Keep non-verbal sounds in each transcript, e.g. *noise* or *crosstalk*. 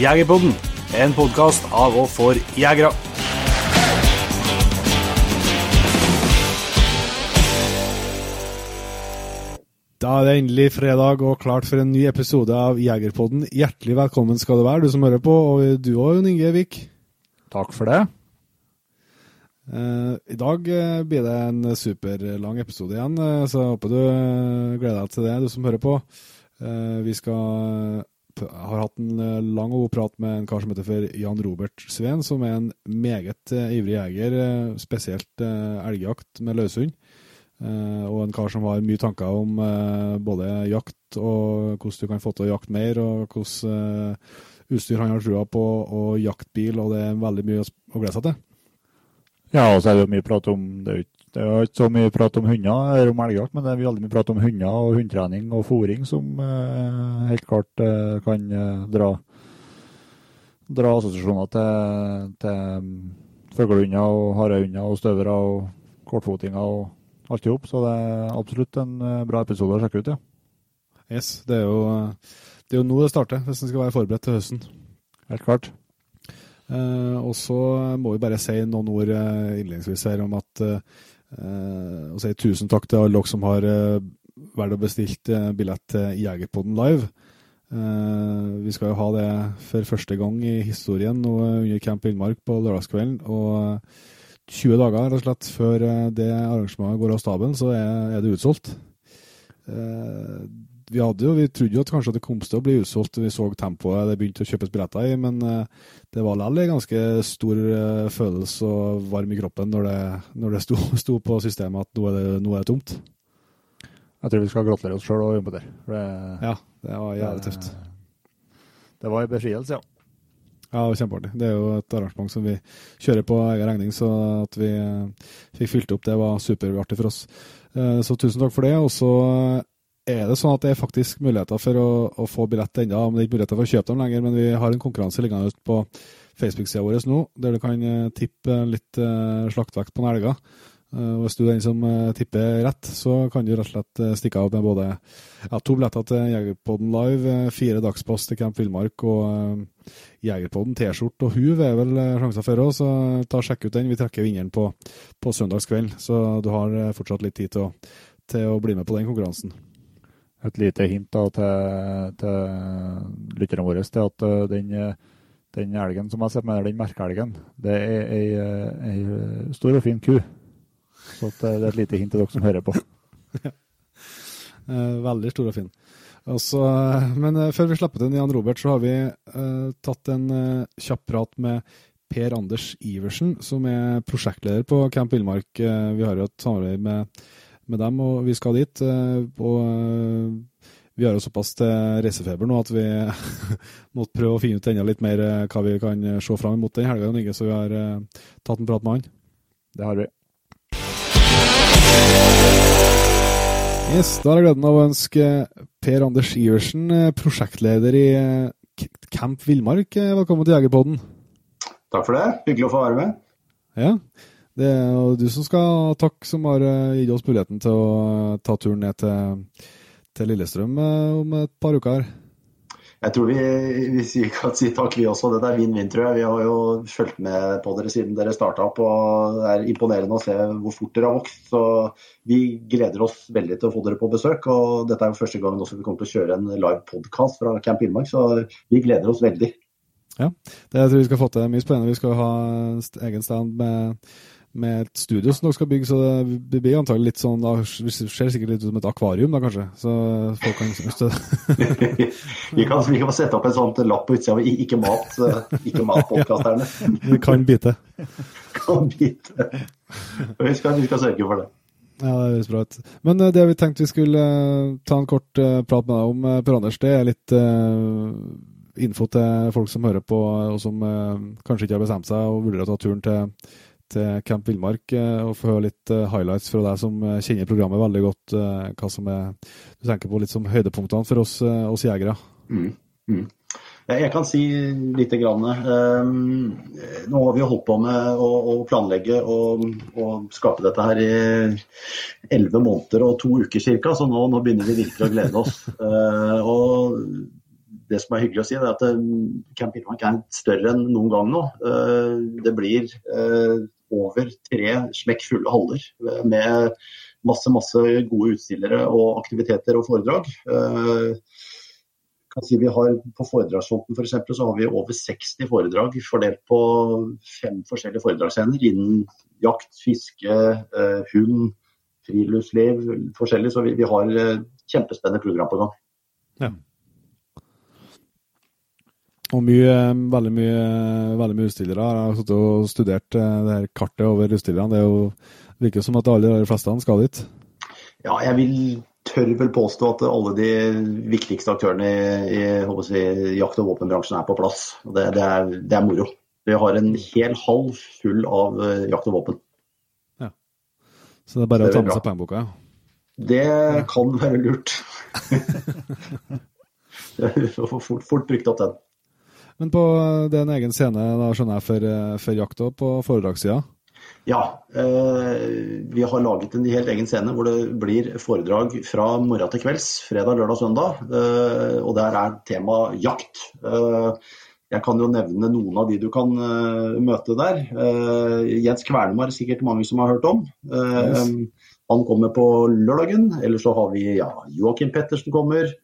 Jegerpodden, en podkast av og for jegere. Da er det endelig fredag og klart for en ny episode av Jegerpodden. Hjertelig velkommen skal du være, du som hører på, og du òg, Jon Inge Vik. Takk for det. Eh, I dag eh, blir det en superlang episode igjen, eh, så jeg håper du gleder deg til det, du som hører på. Vi skal har hatt en lang og god prat med en kar som heter for Jan Robert Sveen, som er en meget ivrig jeger, spesielt elgjakt med løshund. Og en kar som har mye tanker om både jakt og hvordan du kan få til å jakte mer, og hvordan utstyr han har trua på, og jaktbil, og det er veldig mye å glede seg til. Ja, og så er det jo mye prat om Det er ikke, det er ikke så mye prat om hunder eller om elgjakt, men det er veldig mye prat om hunder og hundetrening og fòring som eh, helt klart eh, kan eh, dra dra assosiasjoner til, til fuglehunder og harehunder og støvere og kortfotinger og alt i hop. Så det er absolutt en eh, bra episode å sjekke ut, ja. Yes, det er jo, eh, det er jo nå det starter, hvis en skal være forberedt til høsten. Helt klart. Eh, og så må vi bare si noen ord eh, innledningsvis her om at eh, eh, Og si tusen takk til alle dere som har valgt å bestilt billett til Jegerpodden live. Vi skal jo ha det for første gang i historien nå under Camp Villmark på lørdagskvelden. Og eh, 20 dager rett og slett før det arrangementet går av staben, så er det utsolgt. Vi, jo, vi trodde jo at kanskje det kom til å bli utsolgt, vi så tempoet det begynte å kjøpes billetter i, men eh, det var likevel en ganske stor eh, følelse og varm i kroppen når det, når det sto, *laughs* sto på systemet at nå er det, nå er det tomt. Jeg tror vi skal gratulere oss sjøl og jobbe der. det, Ja, det var jævlig tøft. Det var en befrielse, ja. Ja, det var kjempeartig. Det er jo et arrangement som vi kjører på egen regning, så at vi eh, fikk fylt opp det var superartig for oss. Så tusen takk for det. Og så er det sånn at det er faktisk muligheter for å, å få billett ennå, det er ikke muligheter for å kjøpe dem lenger. Men vi har en konkurranse liggende ute på Facebook-sida vår nå, der du kan eh, tippe litt eh, slaktvekt på en elger. Eh, Hvis du er den som tipper rett, så kan du rett og slett stikke av med både ja, to billetter til Jegerpodden live, fire dagspass til Camp Villmark og Jegerpodden T-skjorte og huv er vel sjanser for oss, så ta sjekk ut den. Vi trekker vinneren på, på søndagskveld, så du har fortsatt litt tid til å, til å bli med på den konkurransen. Et lite hint da, til, til lytterne våre til at eh, den, eh, den elgen som jeg ser med, den merkeelgen, det er ei, eh, ei stor og fin ku. Så det er et lite hint til dere som hører på. *laughs* Veldig stor og fin. Altså, men før vi slipper til Jan Robert, så har vi uh, tatt en uh, kjapp prat med Per Anders Iversen, som er prosjektleder på Camp Villmark. Uh, vi har jo et samarbeid med, med dem, og vi skal dit. Eh, og eh, vi har jo såpass til reisefeber nå at vi *laughs* måtte prøve å finne ut enda litt mer eh, hva vi kan eh, se fram mot den helga, så vi har eh, tatt en prat med han. Det har vi. Yes, da har jeg gleden av å ønske Per Anders Iversen, eh, prosjektleder i eh, Camp Villmark, eh, velkommen til Jegerpodden. Takk for det. Hyggelig å få være med. Ja, det er jo du som skal ha takk, som har eh, gitt oss muligheten til å eh, ta turen ned til, til Lillestrøm eh, om et par uker. her. Jeg tror vi, vi kan si takk, vi også. Dette er vinn-vinn, tror jeg. Vi har jo fulgt med på dere siden dere starta opp, og det er imponerende å se hvor fort dere har vokst. Så vi gleder oss veldig til å få dere på besøk. Og dette er jo første gangen også vi kommer til å kjøre en live podkast fra Camp Innmark, så vi gleder oss veldig. Ja, Det jeg tror vi skal få til mye spennende. Vi skal ha egen stand med, med et studio som dere skal bygge, så det blir antagelig litt sånn Det ser sikkert litt ut som et akvarium, da kanskje. Så folk kan det- *laughs* vi, kan, vi kan sette opp en sånn lapp på utsida av ikke mat, eh, ikke mat-podkasterne. *laughs* vi kan bite. *laughs* Kan bite. Vi skal, vi skal sørge for det. Ja, det høres bra ut. Men eh, det vi tenkte vi skulle eh, ta en kort prat med deg om, Per Anders, det er litt info til folk som hører på, og som kanskje ikke har bestemt seg og vurderer å ta turen til, til Camp Villmark, eh, og få høre litt eh, highlights fra deg som eh, kjenner programmet veldig godt. eh, hva som er Du tenker på litt som høydepunktene for oss, eh, oss jegere. Mm. Mm. Jeg kan si lite grann. Um, nå har vi holdt på med å, planlegge og, skape dette her i elleve måneder og to uker ca. Så nå, nå, begynner vi virkelig å glede oss. *laughs* Og det som er hyggelig å si, er at um, Camp Innmark er større enn noen gang nå. Det blir over tre smekkfulle haller med masse, masse gode utstillere og aktiviteter og foredrag. Kan si har På foredragsfronten for eksempel, så har vi over 60 foredrag fordelt på fem forskjellige foredragsscener innen jakt, fiske, eh, hund, friluftsliv, forskjellig. Så vi, vi har eh, kjempespennende program på gang. Ja. Og mye, veldig mye, veldig mye utstillere. Jeg har sittet og studert eh, det her kartet over utstillerne. Det er jo virker som at alle de fleste skal dit. Ja, jeg vil tør vel påstå at alle de viktigste aktørene i, i si, jakt- og våpenbransjen er på plass. Det, det, er, det, er, moro. Vi har en hel hall full av uh, jakt og våpen. Ja. Så det er bare det å ta med seg pengeboka? Ja. Det ja. kan være lurt. *laughs* *laughs* Får fort, fort brukt opp den. Men på, det er en egen scene da skjønner jeg, for, eh, for jakt på foredragssida? Ja, eh, vi har laget en helt egen scene hvor det blir foredrag fra morgen til kvelds. Fredag, lørdag, søndag. Eh, og der er tema jakt. Eh, jeg kan jo nevne noen av de du kan møte der. Jens Kvernum er sikkert mange som har hørt om. Yes. Han kommer på lørdagen. Eller så har vi ja, Joakim Pettersen kommer.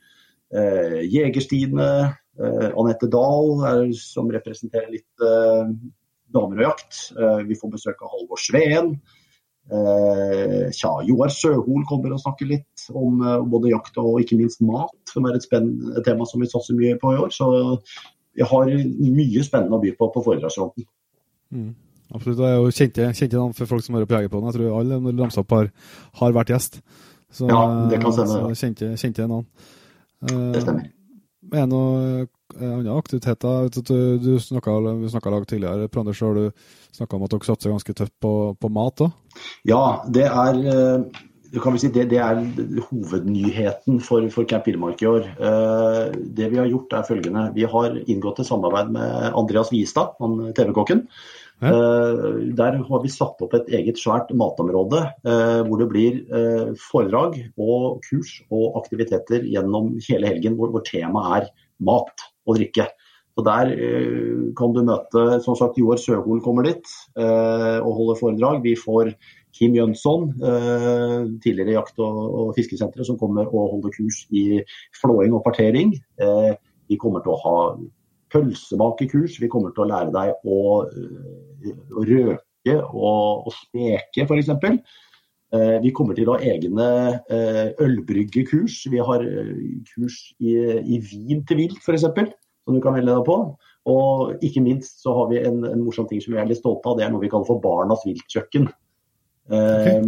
Jegerstine. Anette Dahl som representerer litt damer og jakt. Eh, vi får besøk av Halvor Sveen. Eh, tja, Joar Søhol kommer og snakker litt om eh, både jakt og ikke minst mat, som er et, spennende tema som vi satser mye på i år. Så vi har mye spennende å by på på foredragsfronten. Mm. Absolutt. Jeg er jo kjente, kjente navn for folk som hører på Jegerpodden. Jeg tror alle når ramsa opp har, har vært gjest. Så, ja, det kan stemme. Så kjente, kjente navn. Det stemmer. Er noen andre aktiviteter? Du, du snakka lag tidligere. Pranders, har du snakka om at dere satser ganske tøft på, på mat òg? Ja, det er eh, si det, det er hovednyheten for, for Camp Villmark i år. Eh, det vi har gjort er følgende. Vi har inngått et samarbeid med Andreas Vistad, TV-kokken. Eh, der har vi satt opp et eget svært matområde eh, hvor det blir eh, foredrag og kurs og aktiviteter gjennom hele helgen hvor, hvor temaet er mat og drikke. Og Der kan du møte som sagt Joar Søhol kommer dit og holder foredrag. Vi får Kim Jønsson, tidligere jakt- og, fiskesenteret, som kommer og holder kurs i flåing og partering. Vi kommer til å ha pølsemakekurs. Vi kommer til å lære deg å, eh, å røke og, og speke, f.eks. Eh, vi kommer til å ha egne eh, ølbryggekurs. Vi har kurs i, i vin til vilt, f.eks., som du kan melde deg på. Og ikke minst så har vi en, en, morsom ting som vi er litt stolte av. Det er noe vi kaller for Barnas viltkjøkken. Okay.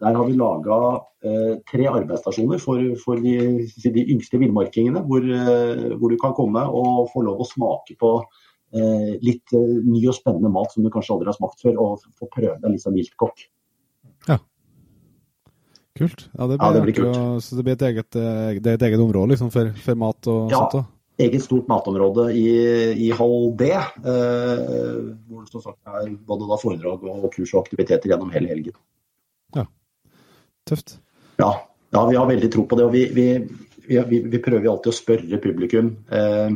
Der har vi laga eh, tre arbeidsstasjoner for, for de, de, yngste villmarkingene, hvor, eh, hvor, du kan komme og få lov å smake på eh, litt eh, ny og spennende mat som du kanskje aldri har smakt før, og få prøve deg litt som viltkokk. Ja. Kult. Ja, det blir, ja, det blir kult. Og, så det blir et eget, eh, det et eget område liksom, for, for mat og ja. sånt? Da. Eget stort matområde i, i hall D, eh, hvor det som sagt er både foredrag og kurs og aktiviteter gjennom hele helgen. Tøft. Ja, ja, vi har veldig tro på det. og Vi, vi, vi, vi prøver alltid å spørre publikum eh,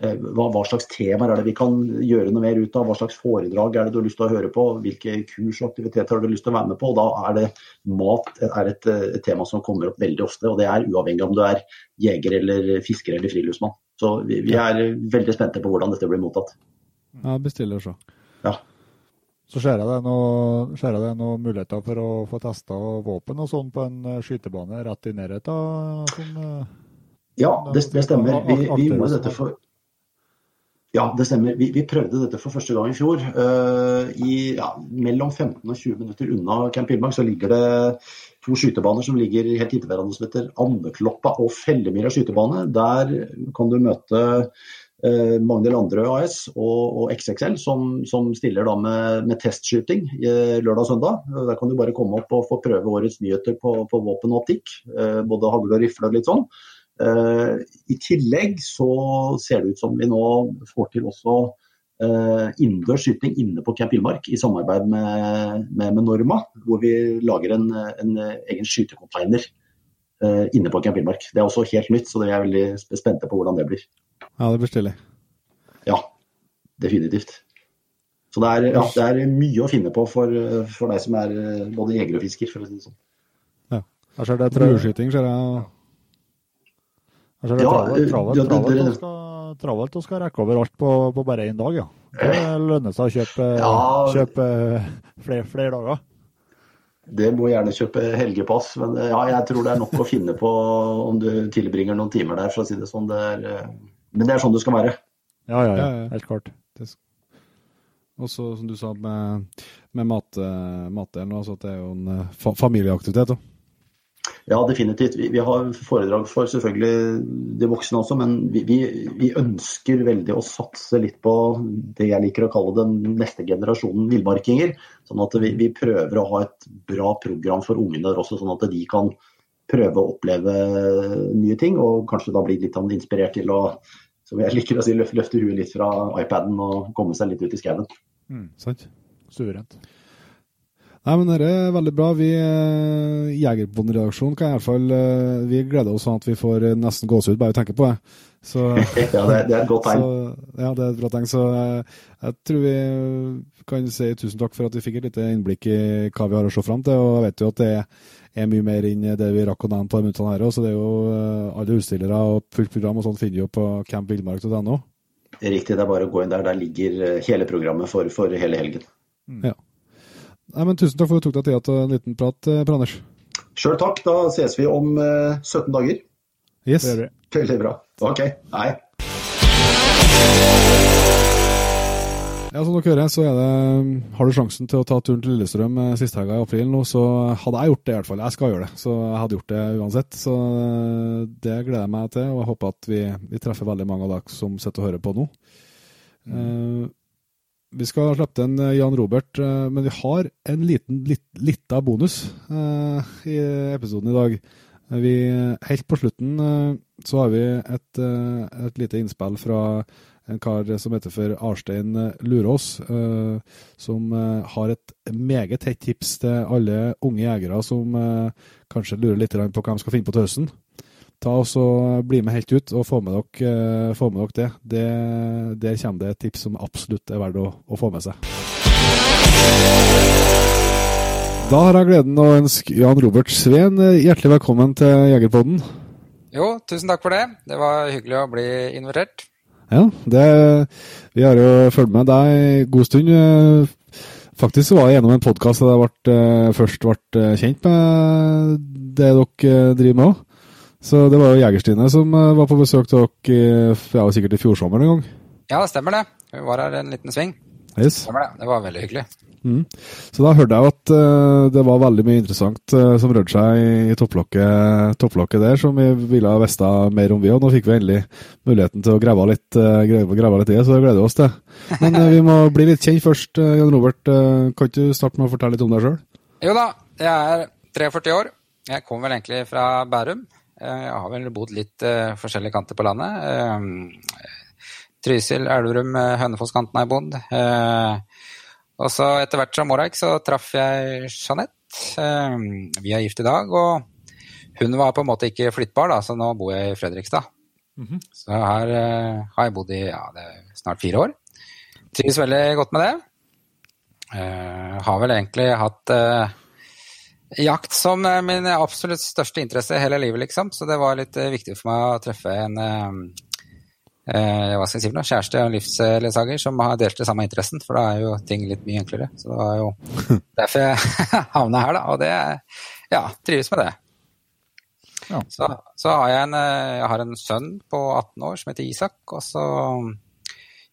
eh, hva, hva, slags temaer er det vi kan gjøre noe mer ut av? Hva slags foredrag er det du har lyst til å høre på? Hvilke kurs og aktiviteter har du lyst til å være med på? Og da er det mat er et, et, tema som kommer opp veldig ofte. og Det er uavhengig om du er jeger eller fisker eller friluftsmann. Så vi, vi er veldig spente på hvordan dette blir mottatt. Ja, bestiller så. Ja. Så ser jeg det noen noe muligheter for å få testa våpen og sånn på en eh, skytebane rett i nærheten? Som, eh, ja, det, det stemmer. Vi, vi, gjorde dette for ja, det stemmer. Vi, vi, prøvde dette for første gang i fjor. Uh, i, ja, mellom 15 og 20 minutter unna Camp Hillmark så ligger det to skytebaner som ligger helt inntil hverandre som heter Andekloppa og Fellemyra skytebane. Der kan du møte eh, Magnhild Andrø AS og, og XXL, som, som stiller da med, med testskyting eh, lørdag og søndag. Der kan du bare komme opp og få prøve årets nyheter på, på våpen og optikk. Eh, både hagl og rifle og litt sånn. Eh, I tillegg så ser det ut som vi nå får til også uh, innendørs skyting inne på Camp Villmark i samarbeid med, med, med, Norma, hvor vi lager en, en egen skytecontainer uh, inne på Camp Villmark. Det er også helt nytt, så det er jeg veldig spente på hvordan det blir. Ja, det blir stilig. Ja, definitivt. Så det er, ja, det er, mye å finne på for, for deg som er både jeger og fisker, for å si det sånn. Ja. Her ser det Brueskyting, ser jeg. Altså, det er travelt, travelt, ja, travelt, og skal rekke over alt på, på bare én dag, ja. Det lønner seg å kjøpe, ja. kjøpe flere, flere, dager. Det må gjerne kjøpe helgepass, men ja, jeg tror det er nok å finne på om du tilbringer noen timer der, for å si det sånn. Det er, eh, men det er sånn det skal være. Ja, ja, ja. helt klart. Og så, som du sa, med, med mat, matdelen, altså at det er jo en eh, familieaktivitet òg. Ja, definitivt. Vi, vi, har foredrag for selvfølgelig de voksne også, men vi, vi, vi, ønsker veldig å satse litt på det jeg liker å kalle den neste generasjonen villmarkinger. Sånn at vi, prøver å ha et bra program for ungene der også, sånn at de kan prøve å oppleve nye ting. Og kanskje da bli litt sånn inspirert til å som jeg liker å si, løfte, løfte huet litt fra iPaden og komme seg litt ut i skauen. Mm, sant. Suverent. Nei, men det er veldig bra. Vi eh, Jegerbåndredaksjonen kan i hvert fall eh, Vi gleder oss sånn at vi får eh, nesten gåsehud bare vi tenker på det. Så, *laughs* ja, det, det, er et godt tegn. Så, ja, det er et bra tegn. Så jeg tror vi kan si tusen takk for at vi fikk et lite innblikk i hva vi har å se fram til. Og jeg vet jo at det er mye mer enn det vi rakk å nevne på de minuttene her òg. Så det er jo alle utstillere og fullt program og sånt finner vi jo på campvillmark.no. Riktig, det er bare å gå inn der. Der ligger hele programmet for, for hele helgen. Mm. Ja. Nei, men Tusen takk for at du tok deg tida til en liten prat, eh, Per Anders. Sjøl takk. Da ses vi om uh, eh, 17 dager. Yes. Veldig bra. Ok. Hei. Ja, Som dere hører, så er det, har du sjansen til å ta turen til Lillestrøm eh, siste helga i april nå, så hadde jeg gjort det i hvert fall. Jeg skal gjøre det, så jeg hadde gjort det uansett. Så det gleder jeg meg til, og jeg håper at vi, vi treffer veldig mange av dere som sitter og hører på nå. Mm. Uh, vi skal slippe til en eh, Jan Robert, eh, men vi har en liten lit, lita bonus uh, i episoden i dag. Vi, helt på slutten så har vi et, et, lite innspill fra en kar som heter for Arstein Lurås, som har et meget tett tips til alle unge jegere som kanskje lurer litt på hva de skal finne på til høsten ta og så Bli med helt ut og få med dere, eh, få med dere det. det. Der kommer det et tips som absolutt er verdt å, å, få med seg. Da har jeg gleden å ønske Jan Robert Sveen eh, hjertelig velkommen til Jegerpodden. Jo, tusen takk for det. Det var hyggelig å bli invitert. Ja, det, vi har jo fulgt med deg en god stund. Faktisk var jeg gjennom en podkast jeg ble, eh, først ble kjent med det dere driver med òg. Så det var jo Jegerstine som eh, var på besøk til dere ja, sikkert i fjor sommer en gang? Ja, det stemmer det. Vi var her en liten sving. Yes. Stemmer det. Det var veldig hyggelig. Mm. Så da hørte jeg at uh, det var veldig mye interessant uh, som rørte seg i, i topplokket, topplokket, der, som vi ville ha visst mer om vi. Og nå fikk vi endelig muligheten til å grave litt, uh, grave, grave litt i det, så det gleder vi oss til. Men vi må bli litt kjent først. Jan Robert, kan ikke du starte med å fortelle litt om deg sjøl? Jo da, jeg er 43 år. Jeg kommer vel egentlig fra Bærum. Eh, jeg har vel bodd litt uh, forskjellige kanter på landet. Uh, Trysil, Elverum, Hønefoss-kanten har jeg bodd. Og så etter hvert som åra så traff jeg Jeanette. vi er gift i dag, og hun var på en måte ikke flyttbar, da, så nå bor jeg i Fredrikstad. Mm -hmm. Så her har jeg bodd i ja, snart fire år. Trives veldig godt med det. har vel egentlig hatt jakt som eh, min absolutt største interesse hele livet, liksom. Så det var litt eh, viktig for meg å treffe en eh, eh hva skal jeg si for noe, kjæreste og livsledsager som har delt det samme interessen, for da er jo ting litt mye enklere. Så det var jo *laughs* derfor jeg *laughs* havna her, da. Og det ja, trives med det. Ja. Så, så, har jeg en, jeg har en sønn på 18 år som heter Isak, og så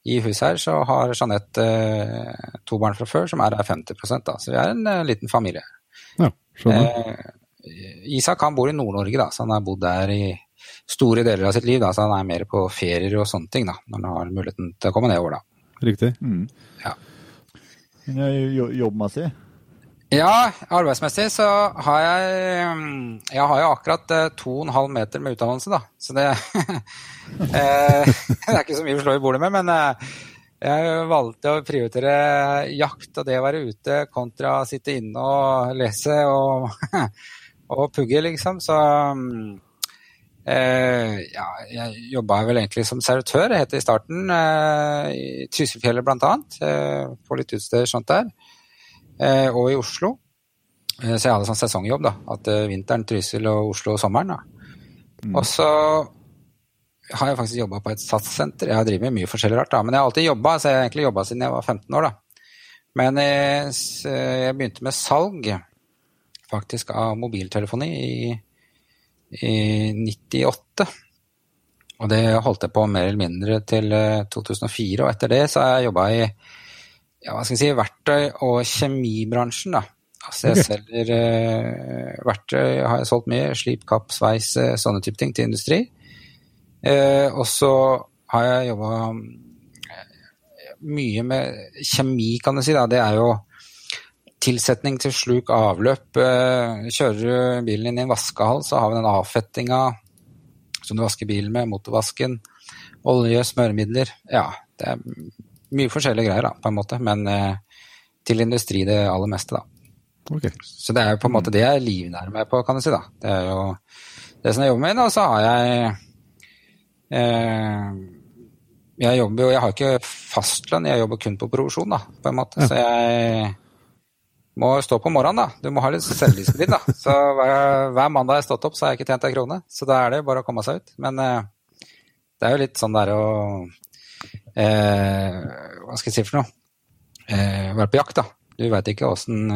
i huset her så har Jeanette eh, to barn fra før som er her 50 da. Så vi er en eh, liten familie. Ja. Eh, Isak han bor i Nord-Norge, da, så han har bodd der i store deler av sitt liv. Da, så han er mer på ferier og sånne ting da, når han har muligheten til å komme nedover. da. Riktig. Mm. Ja. Jobbmessig? Ja, arbeidsmessig så har jeg Jeg har jo akkurat eh, to og en halv meter med utdannelse, da. Så det *laughs* eh, *laughs* Det er ikke så mye å slå i bordet med, men eh, jeg valgte å prioritere jakt og det å være ute kontra å sitte inne og lese og, *laughs* og pugge, liksom. Så eh, ja, jeg jobba vel egentlig som servitør, het det i starten, eh, i Trysilfjellet blant annet. Eh, på litt utsteder sånt der. Eh, og i Oslo. Eh, så jeg hadde sånn sesongjobb. da, at eh, Vinteren Trysil og Oslo sommeren. da. Mm. Og så har jeg faktisk jobba på et satssenter. Jeg har drevet med mye forskjellig rart, da, men jeg har alltid jobba. Så jeg har egentlig jobba siden jeg var 15 år. da. Men jeg, jeg begynte med salg faktisk av mobiltelefoni i, i 98. Og det holdt jeg på mer eller mindre til 2004, og etter det så har jeg jobba i ja, hva skal jeg si, verktøy- og kjemibransjen. da. Altså jeg selger eh, verktøy, har jeg solgt mye. Slip, kapp, sveis, sånne type ting til industri. Uh, og så har jeg jobba mye med kjemi, kan du si. da. Det er jo tilsetning til sluk avløp. Kjører du bilen inn i en vaskehall, så har vi den avfettinga som du vasker bilen med, motorvasken. Olje, smøremidler. Ja, det er mye forskjellige greier, da, på en måte. Men eh, til industri det aller meste, da. Okay. Så det er jo på en måte det jeg er meg på, kan du si. da. Det er jo det som jeg jobber med. Og så har jeg eh, Jeg jobber jo Jeg har ikke fastlønn, jeg jobber kun på provisjon, da, på en måte. Så jeg må stå på morgenen, da. Du må ha litt selvdisiplin, da. Så hver, hver, mandag jeg har stått opp, så har jeg ikke tjent ei krone. Så da er det bare å komme seg ut. Men eh, det er jo litt sånn der å eh, Hva skal jeg si for noe? Eh, være på jakt, da. Du veit ikke åssen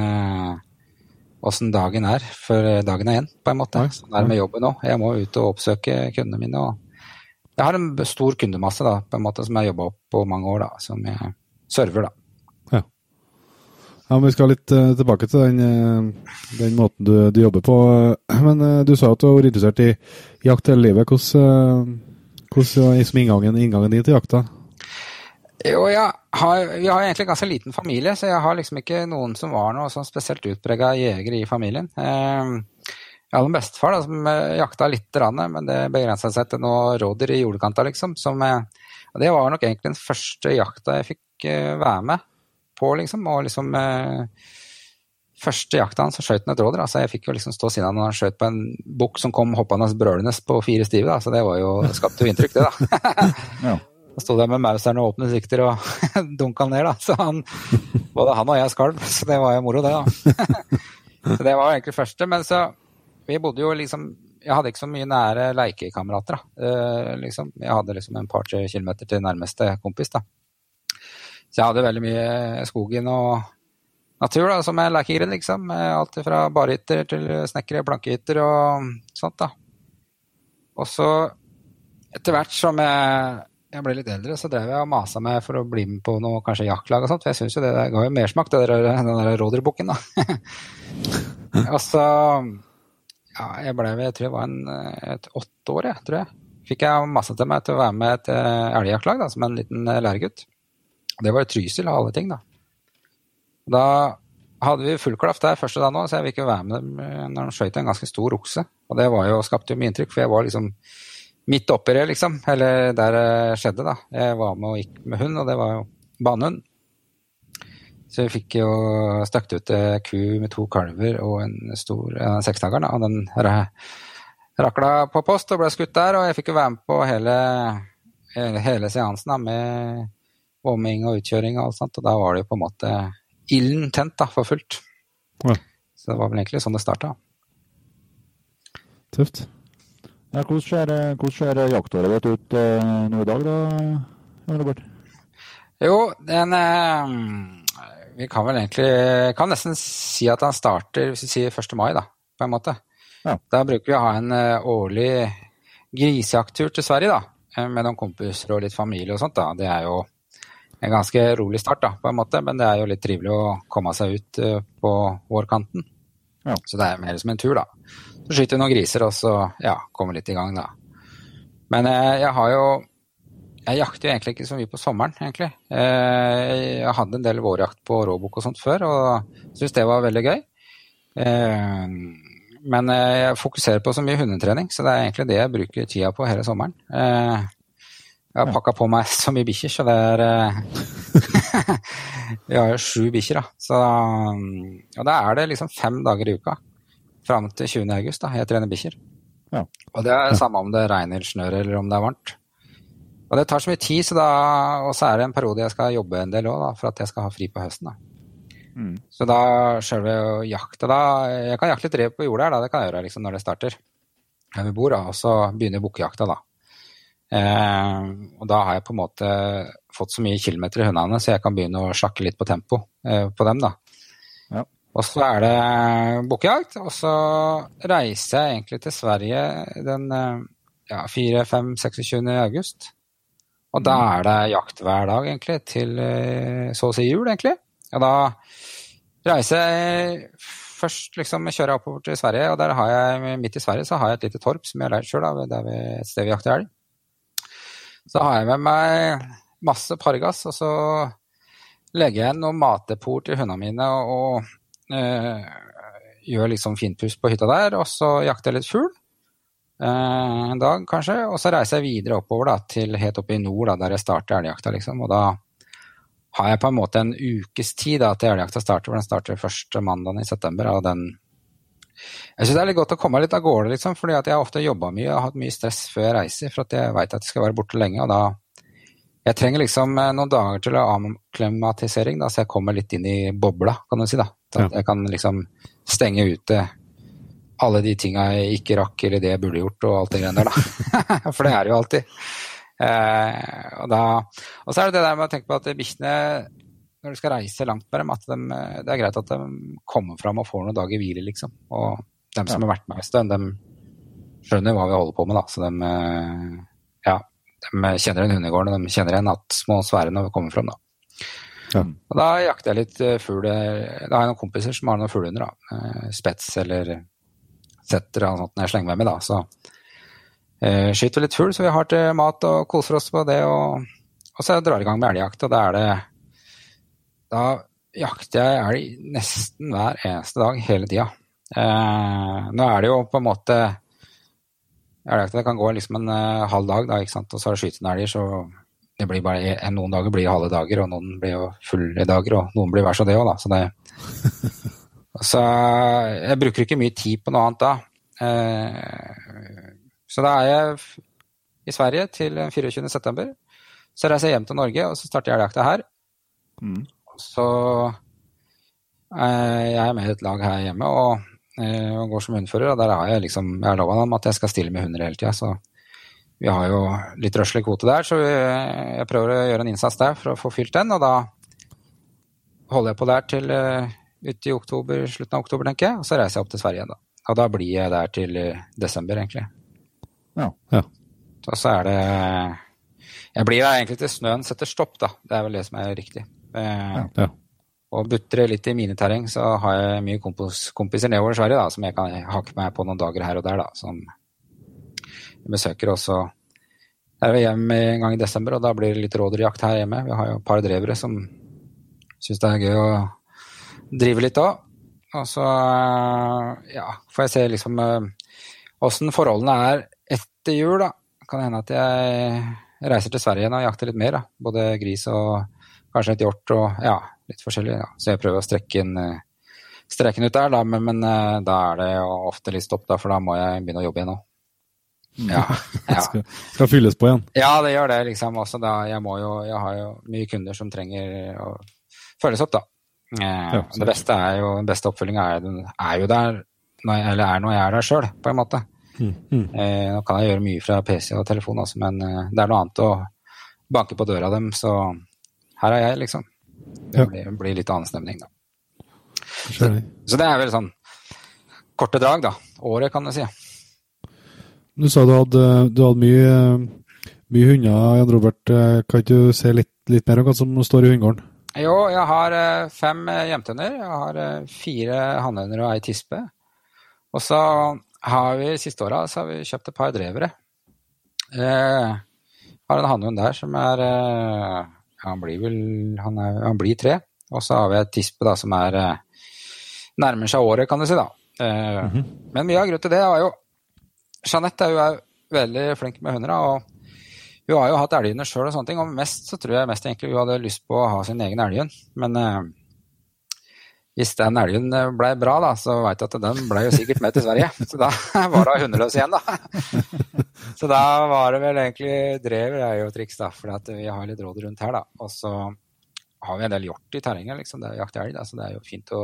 åssen eh, dagen er før dagen er igjen, på en måte. Sånn er det med jobben òg. Jeg må ut og oppsøke kundene mine. og Jeg har en stor kundemasse da, på en måte som jeg har jobba opp på mange år, da, som jeg server. da. Ja. ja men Vi skal litt uh, tilbake til den, uh, den måten du, du, jobber på. *clears throat* Men uh, du sa at du har vært interessert i jakt hele livet. Hvordan, hvordan er inngangen, inngangen din til jakta? Jo, jeg har, vi har egentlig ganske liten familie, så jeg har liksom ikke noen som var noe sånn spesielt utprega jegere i familien. Eh, jeg hadde en bestefar da, som eh, jakta litt, men det begrensa seg til noe rådyr i jordkanta, liksom. Som, og det var nok egentlig den første jakta jeg fikk eh, være med på, liksom. Og liksom Første jakta hans så skjøt han et rådyr. Altså, jeg fikk jo liksom stå siden han når han skjøt på en bukk som kom hoppende brølende på fire stive, da. Så det var jo, det skapte jo inntrykk, det, da. *laughs* ja. Da sto der med mauseren og åpne sikter og *laughs* dunka ned, da. Så han, både han og jeg skalv, så det var jo moro, det, da. *laughs* så det var egentlig første. Men så Vi bodde jo liksom Jeg hadde ikke så mye nære lekekamerater, da. Uh, liksom. Jeg hadde liksom en par-tre kilometer til nærmeste kompis, da. Så jeg hadde veldig mye skogen og natur da, som er lekegrind, liksom. Alt fra barhytter til snekkere, plankehytter og sånt, da. Og så, etter hvert som jeg jeg ble litt eldre, så drev jeg og masa meg for å bli med på noe kanskje jaktlag og sånt. For jeg syns jo det ga jo mersmak, den der rådyrbukken, da. *laughs* og så Ja, jeg ble jeg tror jeg var en, et åtte år, jeg, tror jeg. Fikk jeg masse til meg til å være med et eh, elgjaktlag, som en liten eh, læregutt. Det var i Trysil av alle ting, da. Da hadde vi full klaff der første dagen òg, så jeg fikk jo være med dem eh, når de skøyt en ganske stor okse. Og det jo, skapte jo mye inntrykk, for jeg var liksom midt oppi det, liksom. Eller der det skjedde, da. Jeg var med og gikk med hund, og det var jo banehund. Så vi fikk jo støkt ut ei ku med to kalver og en stor ja, seksdager. Og den rakla på post og ble skutt der, og jeg fikk jo være med på hele, hele, seansen da, med bombing og utkjøring og alt sånt. Og da var det jo på en måte ilden tent da, for fullt. Ja. Så det var vel egentlig sånn det starta. Tøft. Ja, hvordan ser, hvordan ser jaktåret ditt ut eh, nå i dag, da, Robert? Jo, den eh, Vi kan vel egentlig kan nesten si at han starter hvis vi sier 1. mai, da, på en måte. Ja. Da bruker vi å ha en uh, årlig grisejakttur til Sverige, da. Med noen kompiser og litt familie og sånt. da. Det er jo en ganske rolig start, da, på en måte, men det er jo litt trivelig å komme seg ut uh, på vårkanten. Ja. Så det er mer som en tur, da. Så skyter vi noen griser, og så ja, kommer litt i gang, da. Men eh, jeg har jo Jeg jakter jo egentlig ikke så mye på sommeren, egentlig. Eh, jeg hadde en del vårjakt på råbukk og sånt før, og syntes det var veldig gøy. Eh, men jeg fokuserer på så mye hundetrening, så det er egentlig det jeg bruker tida på hele sommeren. Jeg har pakka på meg *laughs* så mye bikkjer, så det er *laughs* Vi har jo sju bikkjer, da. Så, og da er det liksom fem dager i uka fram til 20. august. da, Jeg trener bikkjer. Ja. Og det er samme om det regner, snør eller om det er varmt. Og det tar så mye tid, så da, og så er det en periode jeg skal jobbe en del òg, for at jeg skal ha fri på høsten. da. Mm. Så da sjølve jakta da Jeg kan jakte litt rev på jordet her, da, det kan jeg gjøre liksom når det starter. Her vi bor, da, og så begynner bukkejakta, da. Eh, og da har jeg på en måte fått så mye kilometer i hundene, så jeg kan begynne å slakke litt på tempo eh, på dem, da. Ja. Og så er det bukkejakt, og så reiser jeg egentlig til Sverige den eh, ja, 4-5-26. august. Og da er det jakt hver dag, egentlig, til eh, så å si jul, egentlig. Og da reiser jeg først liksom kjører jeg oppover til Sverige, og der har jeg, midt i Sverige så har jeg et lite torp som jeg har leid sjøl, et sted vi jakter elg. Så har jeg med meg masse pargass, og så legger jeg noen matdepot til hundene mine og øh, gjør liksom finpuss på hytta der, og så jakter jeg litt fugl en dag, kanskje. Og så reiser jeg videre oppover da, til helt oppe i nord, da, der jeg starter elgjakta, liksom. Og da har jeg på en måte en ukes tid da, til elgjakta starter, for den starter første mandagen i september. og den jeg syns det er litt godt å komme litt av gårde, liksom, fordi at jeg har ofte jobba mye og hatt mye stress før jeg reiser, for at jeg veit at jeg skal være borte lenge. og da Jeg trenger liksom noen dager til å avklimatisering, da, så jeg kommer litt inn i bobla, kan du si. da. Så at jeg kan liksom stenge ute alle de tinga jeg ikke rakk, eller det jeg burde gjort, og alt det greiene der, da. *laughs* for det er det jo alltid. Eh, og, da, og så er det det der med å tenke på at bikkjene når du skal reise langt med dem, at de, det er greit at de kommer fram og får noen dager hvile, liksom. Og dem som Ja. har vært med en stund, de skjønner hva vi holder på med, da. Så de, eh, ja, de kjenner en hundegård, og de kjenner igjen at små sfærer når vi kommer fram, da. Ja. Og da jakter jeg litt eh, fugl. Da har jeg noen kompiser som har noen fuglehunder. Eh, Spets eller setter og sånt når jeg slenger med meg, da. Så eh, skyter vi litt fugl, så vi har til mat og koser oss på det. Og, og så drar jeg i gang med elgjakt, og da er det Da jakter jeg elg nesten hver eneste dag hele tida. Eh, nå er det jo på en måte Elgjakta kan gå liksom en eh, halv dag, da, ikke sant? og så er det skytende elg, så det blir bare, noen dager blir halve dager, og noen blir jo fulle dager, og noen blir hver så det òg, da. Så det *laughs* Så jeg bruker ikke mye tid på noe annet da. Eh, så da er jeg i Sverige til 24. september. Så reiser jeg hjem til Norge, og så starter elgjakta her. Mm. Så eh, jeg er med i et lag her hjemme og, eh, og går som hundfører. Og der har jeg liksom, jeg har lova dem at jeg skal stille med hunder hele tida. Så vi har jo litt røslig kvote der, så jeg prøver å gjøre en innsats der for å få fylt den. Og da holder jeg på der til ut i oktober, slutten av oktober, tenker jeg. Og så reiser jeg opp til Sverige igjen, da. Og da blir jeg der til eh, desember, egentlig. Ja. Ja. Og så er det Jeg blir der egentlig til snøen setter stopp, da. Det er vel det som er riktig. Eh, Ja. og butter litt i mineterreng, så har jeg mye kompos, kompiser nedover Sverige da, som jeg kan hakke meg på noen dager her og der, da, som jeg besøker. også. Jeg er hjem en gang i desember, og da blir det litt rådyrjakt her hjemme. Vi har jo et par drevere som syns det er gøy å drive litt òg. Og så ja, får jeg se liksom åssen forholdene er etter jul, da. Kan det hende at jeg reiser til Sverige igjen og jakter litt mer, da. Både gris og kanskje litt hjort og ja, litt forskjellig. Da. Så jeg prøver å strekke inn eh, streken ut der, da, men, men eh, da er det jo ofte litt stopp, da, for da må jeg begynne å jobbe igjen nå. Ja, *laughs* ja. Skal, skal fylles på igjen. ja, det gjør det, liksom. Også da, jeg, må jo, jeg har jo mye kunder som trenger å følges opp, da. Eh, Ja, det beste er jo, beste oppfølginga er, er jo der, når eller er når jeg er der sjøl, på en måte. Mm. Mm. Eh, nå kan jeg gjøre mye fra PC og telefon, også, men eh, det er noe annet å banke på døra dem, så her er jeg, liksom. Det Ja. blir, blir litt annen stemning, da. Så, Så det er vel sånn korte drag, da. Året, kan du si. Du sa du hadde, du hadde mye, mye hunder, Jan Robert. Kan ikke du se litt, litt mer om hva som står i hundegården? Jo, jeg har eh, fem eh. Jeg har eh, fire hannhunder og ei tispe. Og så har vi siste åra så kjøpt et par drevere. Jeg Har en hannhund der som er Han blir vel Han, er, han blir tre. Og så har vi et tispe da som er nærmer seg året, kan du si. da. Mm -hmm. Men mye av grunnen til det er jo Jeanette er jo veldig flink med hunder. og Hun har jo hatt elghunder sjøl og sånne ting, og mest så tror jeg mest egentlig hun hadde lyst på å ha sin egen elghund. Men eh, hvis den elgen ble bra, da, så veit jeg at den ble jo sikkert med til Sverige. *laughs* Så da var hun hundeløs igjen, da. *laughs* Så da var det vel egentlig drever er jo triks, da, for vi har litt råd rundt her, da. Og så har vi en del hjort i terrenget, liksom. Det er jakt elg, da, så det er jo fint å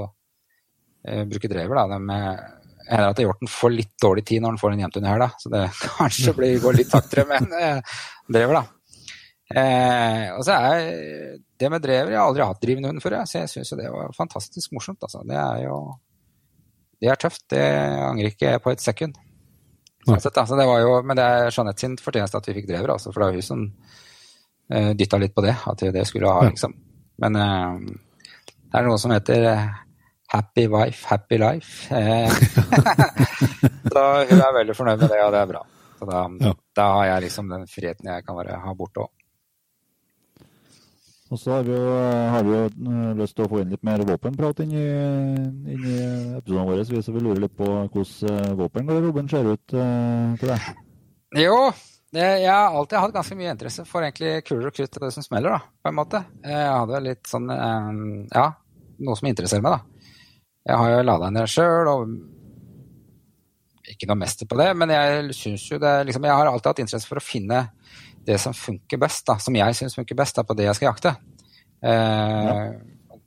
eh, bruke drever, da. De hender at hjorten får litt dårlig tid når den får en jevnthund her, da. Så det *laughs* kanskje blir, går litt saktere med en eh, drever, da. Eh, og så er det med drever Jeg har aldri hatt drivende hund før, jeg, så jeg syns jo det var fantastisk morsomt. Altså. Det er jo Det er tøft. Det angrer ikke jeg på et sekund. Sånn sett, altså, det var jo, men det er Jeanette sin fortjeneste at vi fikk drever, altså, for det var hun som eh, dytta litt på det. At det skulle ha, liksom. Men eh, det er noe som heter eh, happy wife, happy life. Eh, *laughs* så hun er veldig fornøyd med det, og det er bra. Så da, Ja. da har jeg liksom den friheten jeg kan være, ha borte òg. Og så har vi jo, har vi jo eh, lyst til å få inn litt mer våpenprat inn i, inn i episodene våre. Så vi, lurer litt på hvordan eh, våpengarderoben ser ut eh, til deg. Jo, det, jeg har alltid hatt ganske mye interesse for egentlig kuler og krutt og det som smeller, da, på en måte. Jeg hadde litt sånn eh, Ja, noe som interesserer meg, da. Jeg har jo lada ned sjøl, og ikke noe mester på det, men jeg syns jo det liksom, Jeg har alltid hatt interesse for å finne det som funker best, da, som jeg syns funker best da, på det jeg skal jakte. Eh,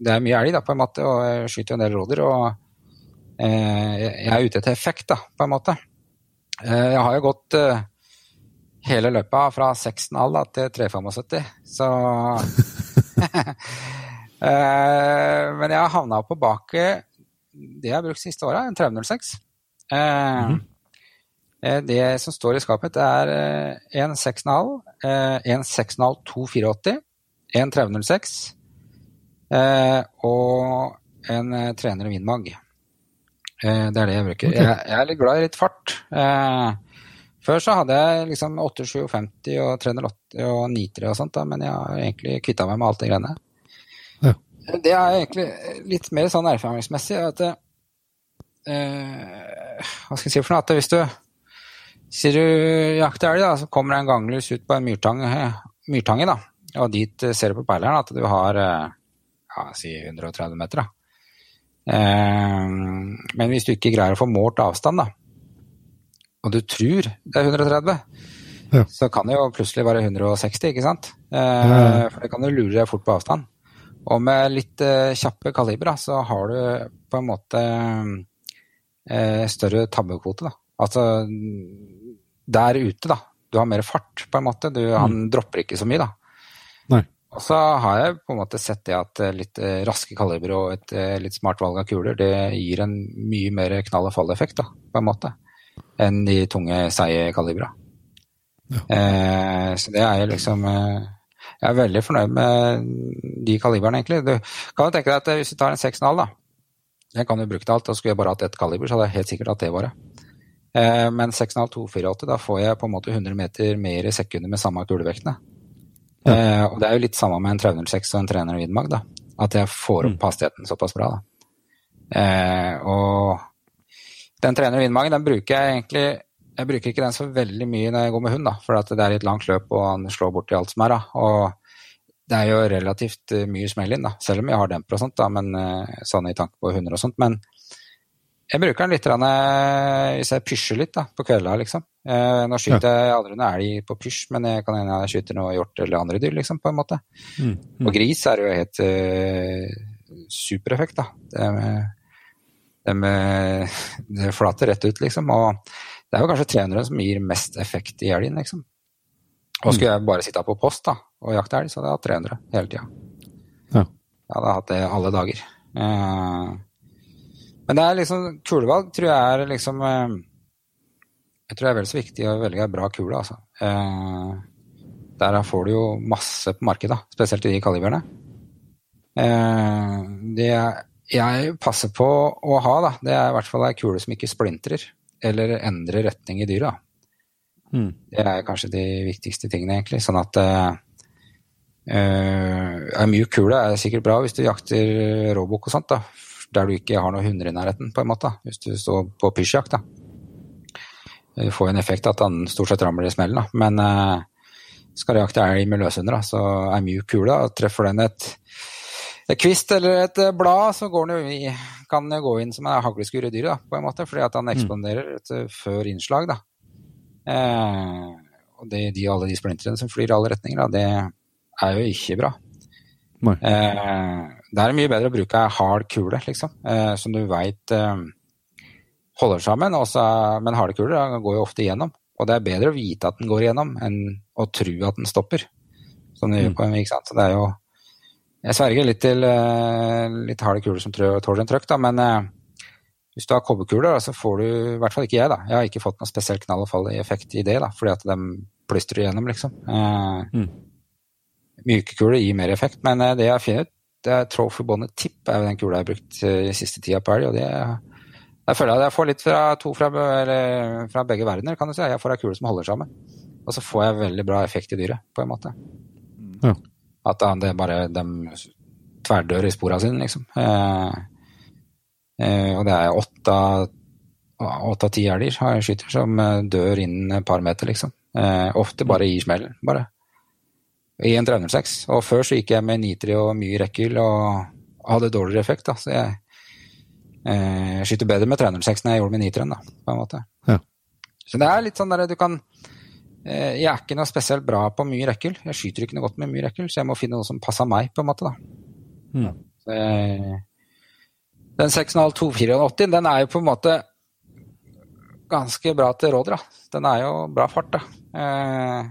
Det er mye elg, da, på en måte, og jeg skyter jo en del rådyr. Og eh, jeg er ute etter effekt, da, på en måte. Eh, jeg har jo gått eh, hele løypa fra 6,5 da, til 3,75, så *laughs* *laughs* eh, Men jeg havna på baket det jeg har brukt siste åra, en 306. Eh, eh, Det som står i skapet, det er eh, en 6,5, eh, en 6,5 284, en 306 eh, og en eh, 300 Windmag. Eh, det er det jeg bruker. Jeg, jeg er litt glad i litt fart. Før så hadde jeg liksom 857 og 380 og 93 og sånt, men jeg har egentlig kvitta meg med alt det greiene. Det er egentlig litt mer sånn erfaringsmessig at eh, Hva skal jeg si for noe? At hvis du sier du jakter elg, da, så kommer det en ganglus ut på en myrtang, myrtange, da, og dit eh, ser du på peileren at du har eh, ja, si 130 meter. da. Eh, men hvis du ikke greier å få målt avstand, da, og du tror det er 130, Ja. så kan det jo plutselig være 160, ikke sant? Eh. For det kan jo lure deg fort på avstand. Og med litt eh, kjappe kalibre, så har du på en måte eh, større tabbekvote, da. Altså der ute, da. Du har mer fart, på en måte. Du, Han dropper ikke så mye, da. Nei. Og så har jeg på en måte sett det at eh, litt raske kalibre og et litt smart valg av kuler, det gir en mye mer knall og fall-effekt, da, på en måte, enn de tunge, seige kalibra. Eh, så det er jo liksom eh, Jeg er veldig fornøyd med de kalibrene, egentlig. Du kan jo tenke deg at eh, hvis du tar en 6,5, da. Jeg kan jo bruke til alt, da skulle jeg bare hatt ett kaliber, så hadde jeg helt sikkert hatt det bare. Eh, men 6,5 248, da får jeg på en måte 100 meter mer i sekundet med samme kulevektene. Eh, og det er jo litt samme med en 306 og en 300 Widmark, da. At jeg får opp hastigheten såpass bra, da. Eh, og den 300 Windmagen, den bruker jeg egentlig Jeg bruker ikke den så veldig mye når jeg går med hund, da. For at det er et langt løp, og han slår borti alt som er, da. Og det er jo relativt eh, mye smell inn, da. Selv om jeg har demper og sånt, da, men eh, sånn i tanke på hunder og sånt. Men jeg bruker den litt hvis jeg pysjer litt da, på kvelda, liksom. Eh, nå skyter jeg aldri noe elg på pysj, men jeg kan hende jeg skyter noe hjort eller andre dyr, liksom, på en måte. Mm. På gris er jo helt uh, supereffekt, da. Det, med, det, med, *laughs* det flater rett ut, liksom. Og det er jo kanskje 300 som gir mest effekt i elgen, liksom. Og skulle jeg bare sitte på post da, og jakte elg, så hadde jeg hatt 300 hele tida. Ja. Jeg hadde hatt det alle dager. Eh, men det er liksom kulevalg tror jeg er liksom eh, Jeg tror det er vel så viktig å velge en bra kule, altså. Eh, der får du jo masse på markedet, spesielt i de kalibrene. Eh, det jeg passer på å ha, da, det er i hvert fall ei kule som ikke splintrer eller endre retning i dyret. Mm. Det er kanskje de viktigste tingene, egentlig. Sånn at uh, uh, En mjuk kule er sikkert bra hvis du jakter råbukk og sånt, da. Der du ikke har noen hunder i nærheten, på en måte. Hvis du står på pysjjakt, da. Du får en effekt at han stort sett ramler i smellen, da. Men uh, skal du jakte elg med løshunder, da, så er mjuk kule. Da. Treffer den et kvist eller et blad, så jo i, kan den gå inn som en hagleskur i dyret, på en måte. Fordi at han eksponerer et, før innslag, da. Eh, og det, de, alle de splinterne som flyr i alle retninger, da, det er jo ikke bra. Eh, det er mye bedre å bruke ei hard kule, liksom, eh, som du veit eh, holder sammen. Også, men harde kuler går jo ofte igjennom. Og det er bedre å vite at den går igjennom, enn å tro at den stopper. Som det gjør på en ikke sant? Så det er jo Jeg sverger litt til eh, litt harde kuler som tåler en trøkk, da, men eh, hvis du har kobberkuler, så får du I hvert fall ikke jeg, da. Jeg har ikke fått noe spesielt knall og fall i effekt i det, da, fordi at de plystrer igjennom, liksom. Eh, Mm. Myke kuler gir mer effekt, men det jeg har funnet ut, det er Trophy Bonnet Tip er jo den kula jeg har brukt i siste tida på elg, og det jeg føler at jeg får litt fra to fra, fra begge verdener, kan du si. Jeg får ei kule som holder sammen. Og så får jeg veldig bra effekt i dyret, på en måte. Ja. At det er bare de tverdør i spora sine, liksom. Eh, eh, og det er åtte av ti elger har jeg skyter som eh, dør innen et par meter, liksom. Eh, ofte bare i smellen, bare. I en 306. Og før så gikk jeg med nitri og mye rekkehyll og hadde dårligere effekt, da. Så jeg skyter bedre med 306 enn jeg gjorde med nitrien, da, på en måte. Ja. Så det er litt sånn der du kan Jeg er ikke noe spesielt bra på mye rekkel. Jeg skyter ikke noe godt med mye rekkel, så jeg må finne noe som passer meg, på en måte. Mm. Så, eh, den 6,5 284, den er jo på en måte ganske bra til råder, da. Den er jo bra fart, da. Eh,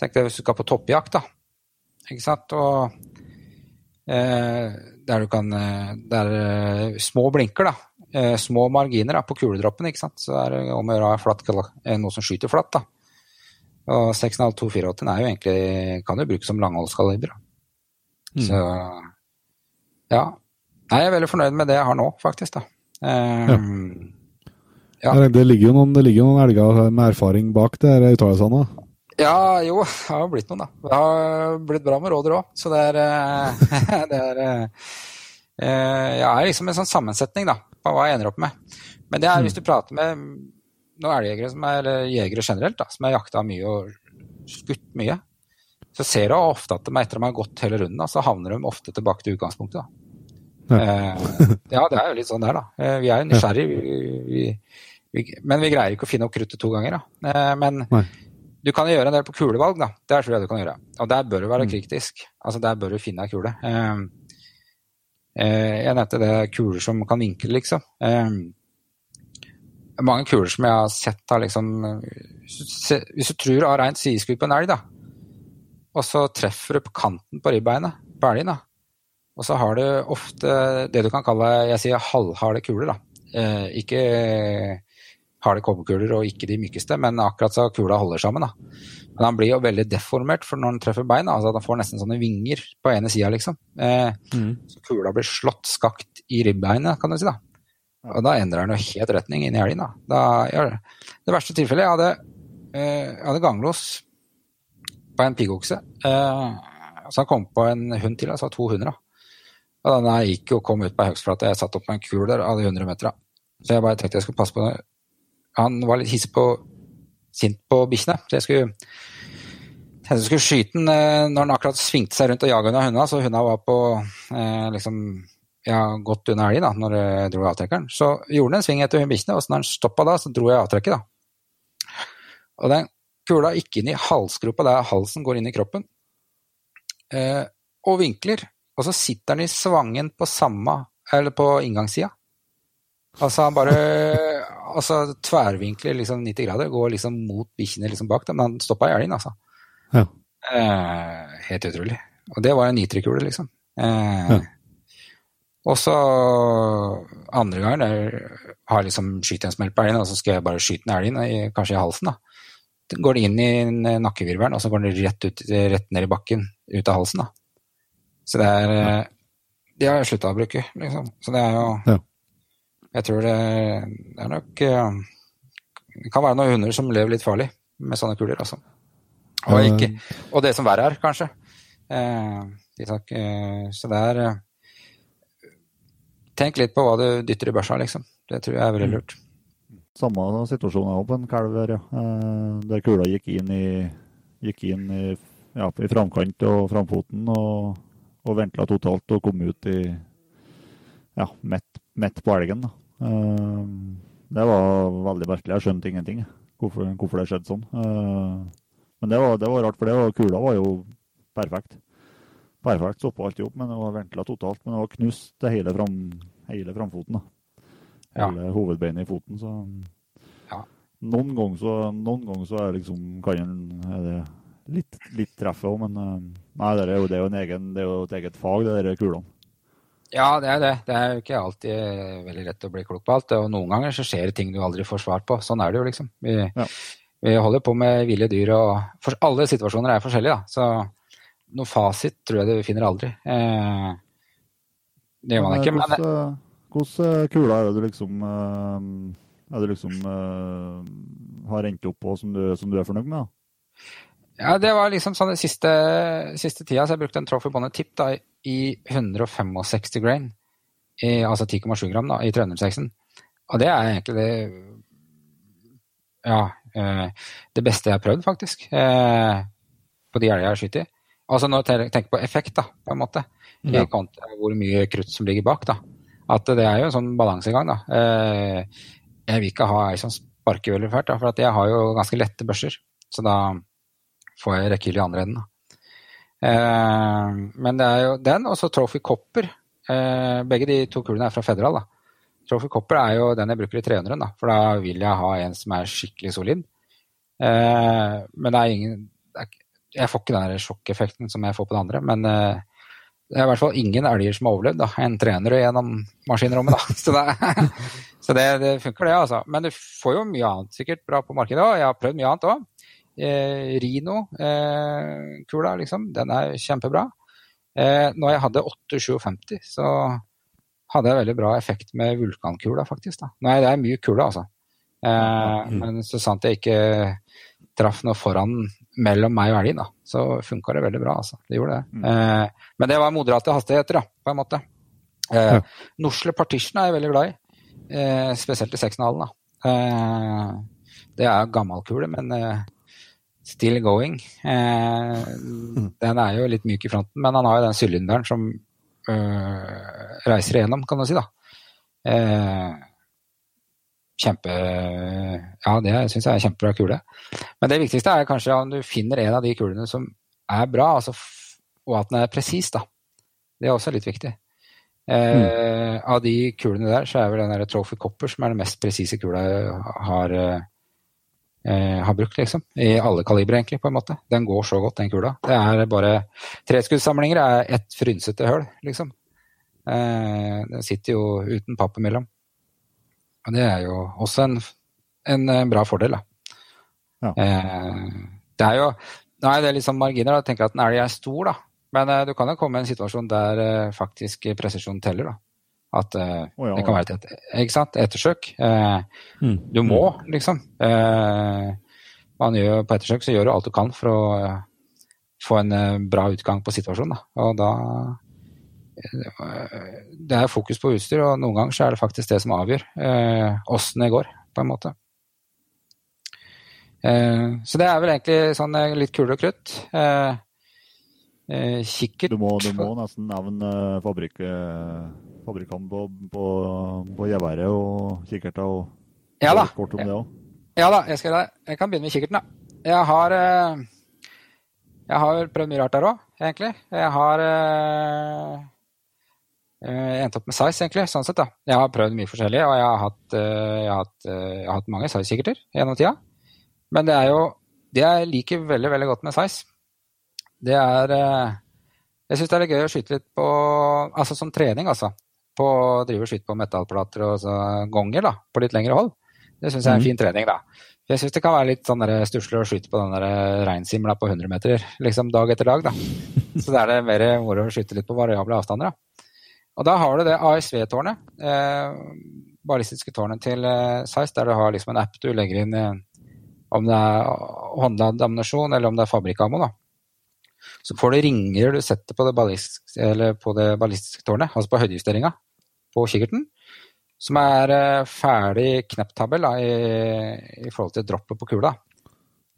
Tenk deg hvis du skal på toppjakt, da. Ikke sant? Og eh, der du kan eh, Det er eh, små blinker, da. Eh, små marginer da, på kuledroppen, ikke sant. Så det er om å gjøre flatt, eh, noe som skyter flatt, da. Og 6,5 284 er jo egentlig Kan jo brukes som langholdskaliber. Mm. Så ja. Nei, jeg er veldig fornøyd med det jeg har nå, faktisk, da. Um, Ja. Det, det ligger jo noen, ligger noen elger med erfaring bak de her uttalelsene. da. Ja, jo, det har jo blitt noen, da. Det har blitt bra med råder òg, så det er, eh, *laughs* det er eh, eh, Jeg er liksom en sånn sammensetning, da, på hva jeg ender opp med. Men det er hvis du prater med noen elgjegere, som er, eller jegere generelt, da, som har jakta mye og skutt mye, så ser du ofte at de etter at de har gått hele runden, da, så havner de ofte tilbake til utgangspunktet. da. Eh, ja, det er jo litt sånn der, da. Eh, Vi er jo nysgjerrige, vi, vi, vi, men vi greier ikke å finne opp kruttet to ganger. da. Eh, Men Nei. du kan jo gjøre en del på kulevalg, da. Det tror jeg du kan gjøre. Og der bør du være Mm. kritisk. Altså Der bør du finne ei kule. Eh, eh, Jeg nevnte det kuler som kan vinkle, liksom. Mange kuler som jeg har sett har liksom Hvis du, tror du har rent sideskudd på en elg, da, og så treffer du på kanten på ribbeinet på elgen, da, og så har du ofte det du kan kalle jeg sier halvharde kuler. da. Eh, ikke harde kobberkuler og ikke de mykeste, men akkurat så kula holder sammen. da. Men han blir jo veldig deformert for når han treffer bein. altså at Han får nesten sånne vinger på ene sida, liksom. Eh, så kula blir slått skakt i ribbeinet, kan du si. da. Og da endrer han jo helt retning inn i helgen. da. da det verste tilfellet Jeg hadde, eh, jeg hadde ganglås på en piggokse. Eh, så han kom på en hund til, altså to hunder. Og den her gikk og kom ut på høgstflate. Jeg satt opp med en kul der, hadde 100 meter. Så jeg bare tenkte jeg skulle passe på den. Han var litt hissig på sint på bikkjene, så jeg skulle jeg skulle skyte den eh, når han akkurat svingte seg rundt og jaga unna hundene, så hundene var på eh, liksom ja, godt under elgen da, når jeg dro avtrekkeren. Så gjorde den en sving etter bikkjene, og så når han stoppa da, så dro jeg avtrekket. da. Og den kula gikk inn i halsgropa der halsen går inn i kroppen, eh, og vinkler. Og så sitter den i svangen på samme, eller på inngangssida. Altså han bare *laughs* altså tverrvinkler liksom 90 grader, går liksom mot bikkjene liksom bak dem, men han stoppa i elgen, altså. Ja. Eh, helt utrolig. Og det var en nitrikule, liksom. Eh, Ja. Og så andre gangen der har jeg liksom skyter en smell på elgen, og så skal jeg bare skyte den elgen, kanskje i halsen. da. Den går inn i en nakkevirvelen, og så går den rett, ut, rett ned i bakken, ut av halsen. da. Så det er De har jeg slutta å bruke, liksom. Så det er jo Ja. Jeg tror det, det er nok eh, Det kan være noen hunder som lever litt farlig med sånne kuler, altså. Og, ikke, og det som verre er, kanskje. Eh, så det er Tenk litt på hva du dytter i børsa, liksom. Det tror jeg er veldig mm. lurt. Samme situasjon òg på en kalv her, ja. Der kula gikk inn i, gikk inn i, ja, i framkant og framfoten og, og ventla totalt og kom ut i ja, midt, midt på elgen. da. Det var veldig merkelig. Jeg skjønte ingenting hvorfor, hvorfor det skjedde sånn. Men det var, det var rart, for det var, kula var jo perfekt. Perfekt stoppa alt i opp, men det var ventla totalt. Men det var knust det hele, fram, hele framfoten. da. Hele ja. hovedbeinet i foten. Så ja. noen ganger så, noen ganger så er, liksom, kan en, litt, litt treff òg, men nei, det er jo, det er jo, egen, det er jo et eget fag, det de kulene. Ja, det er det. Det er jo ikke alltid veldig lett å bli klok på alt. Og noen ganger så skjer det ting du aldri får svar på. Sånn er det jo, liksom. Vi, ja. vi holder på med ville dyr, og for, alle situasjoner er forskjellige, da. Så noe fasit tror jeg du finner aldri. Eh, det gjør man ikke. Men Hvilke kuler er det du liksom eh, er det liksom har endt opp på som du, som du er fornøyd med? da? Ja, det var liksom sånn den siste, siste tida så jeg brukte en Trophy Bonnet Tip da, i 165 grain, i, altså 10,7 gram da, i 306-en. Og det er egentlig det ja, eh, det beste jeg har prøvd, faktisk. Eh, på de elgene jeg har skutt i. Altså når jeg tenker på effekt, da, på en måte. Ja. kontra hvor mye krutt som ligger bak. da. At det er jo en sånn balansegang, da. Eh, jeg vil ikke ha ei som sparker veldig fælt, da, for jeg har jo ganske lette børser. Så da får jeg rekkehylle i andre enden. da. Eh, men det er jo den, og så Trophy Copper. Eh, begge de to kulene er fra Federal. da. Trophy Copper er jo den jeg bruker i 300, da, for da vil jeg ha en som er skikkelig solid. Eh, men det er ingen det er, Jeg får ikke den sjokkeffekten som jeg får på det andre, men det er i hvert fall ingen elger som har overlevd da, en trener gjennom maskinrommet. da. Så, det, *laughs* så det, det, funker, det. altså. Men du får jo mye annet sikkert bra på markedet òg. Jeg har prøvd mye annet òg. Eh, Rino-kula, eh, liksom, den er kjempebra. Eh, når jeg hadde 857, så hadde jeg veldig bra effekt med vulkankula, faktisk. da. Nei, det er mye kula, altså. Eh, mm. Men så sant jeg ikke traff noe foran mellom meg og elgen, da, så funka det veldig bra. altså. Det gjorde det. Mm. Eh, men det var moderate hastigheter, da, på en måte. Eh, ja. Norsle Partition er jeg veldig glad i, eh, spesielt i 6,5. Eh, det er gammel kule, men still going. Eh, den er jo litt myk i fronten, men han har jo den sylinderen som øh, reiser igjennom, kan du si. da. Eh, kjempe Ja, det syns jeg er kjempebra kule. Men det viktigste er kanskje om du finner en av de kulene som er bra, altså, og at den er presis. da. Det er også litt viktig. Eh, mm. Av de kulene der, så er vel den der Trophy Copper som er den mest presise kula jeg har eh, eh, har brukt, liksom. I alle kalibre, egentlig, på en måte. Den går så godt, den kula. Det er bare Treskuddssamlinger er ett frynsete høl, liksom. Eh, den sitter jo uten papp imellom. Og det er jo også en, en eh, bra fordel, da. Ja. Eh, det er jo Nei, det er liksom marginer. marginer. Jeg tenker at en elg er stor, da. Men eh, du kan jo komme i en situasjon der eh, faktisk presisjon teller, da. At oh, ja, det kan være et, ikke sant? ettersøk. Uh, mm. Du må, liksom. Uh, man gjør, på ettersøk så gjør du alt du kan for å få en bra utgang på situasjonen. Da. Og da Det er fokus på utstyr, og noen ganger så er det faktisk det som avgjør åssen det går, på en måte. så det er vel egentlig sånn litt kule og krutt. kikkert Du må, du må nesten nevne fabrikk fabrikant på, på, på geværet og kikkerter og ja, da. kort om det òg? Ja da, jeg, skal, jeg kan begynne med kikkerten. da. Jeg har, eh, jeg har prøvd mye rart der òg, egentlig. Jeg har uh, endt opp med size, egentlig. sånn sett da. Jeg har prøvd mye forskjellig, og jeg har hatt, jeg har hatt, jeg har hatt mange size-kikkerter gjennom tida. Men det er jo det jeg liker veldig veldig godt med size, det er Jeg syns det er litt gøy å skyte litt på Altså som trening, altså på å drive og skyte på metallplater og gonger da, på litt lengre hold. Det syns jeg er en mhm. fin trening, da. Jeg syns det kan være litt sånn stusslig å skyte på den reinsimla på 100 meter liksom dag etter dag. da. *laughs* Så da er det mer moro å skyte litt på variable avstander. da. Og da har du det ASV-tårnet, eh, ballistiske tårnet til eh, Zeiss, der du har liksom en app du legger inn eh, om det er håndladd ammunisjon eller om det er fabrikkammo. Så får du ringer du setter på det, på det ballistiske tårnet, altså på høydejusteringa på kikkerten, som er eh, ferdig kneptabel da, i, i, forhold til droppet på kula.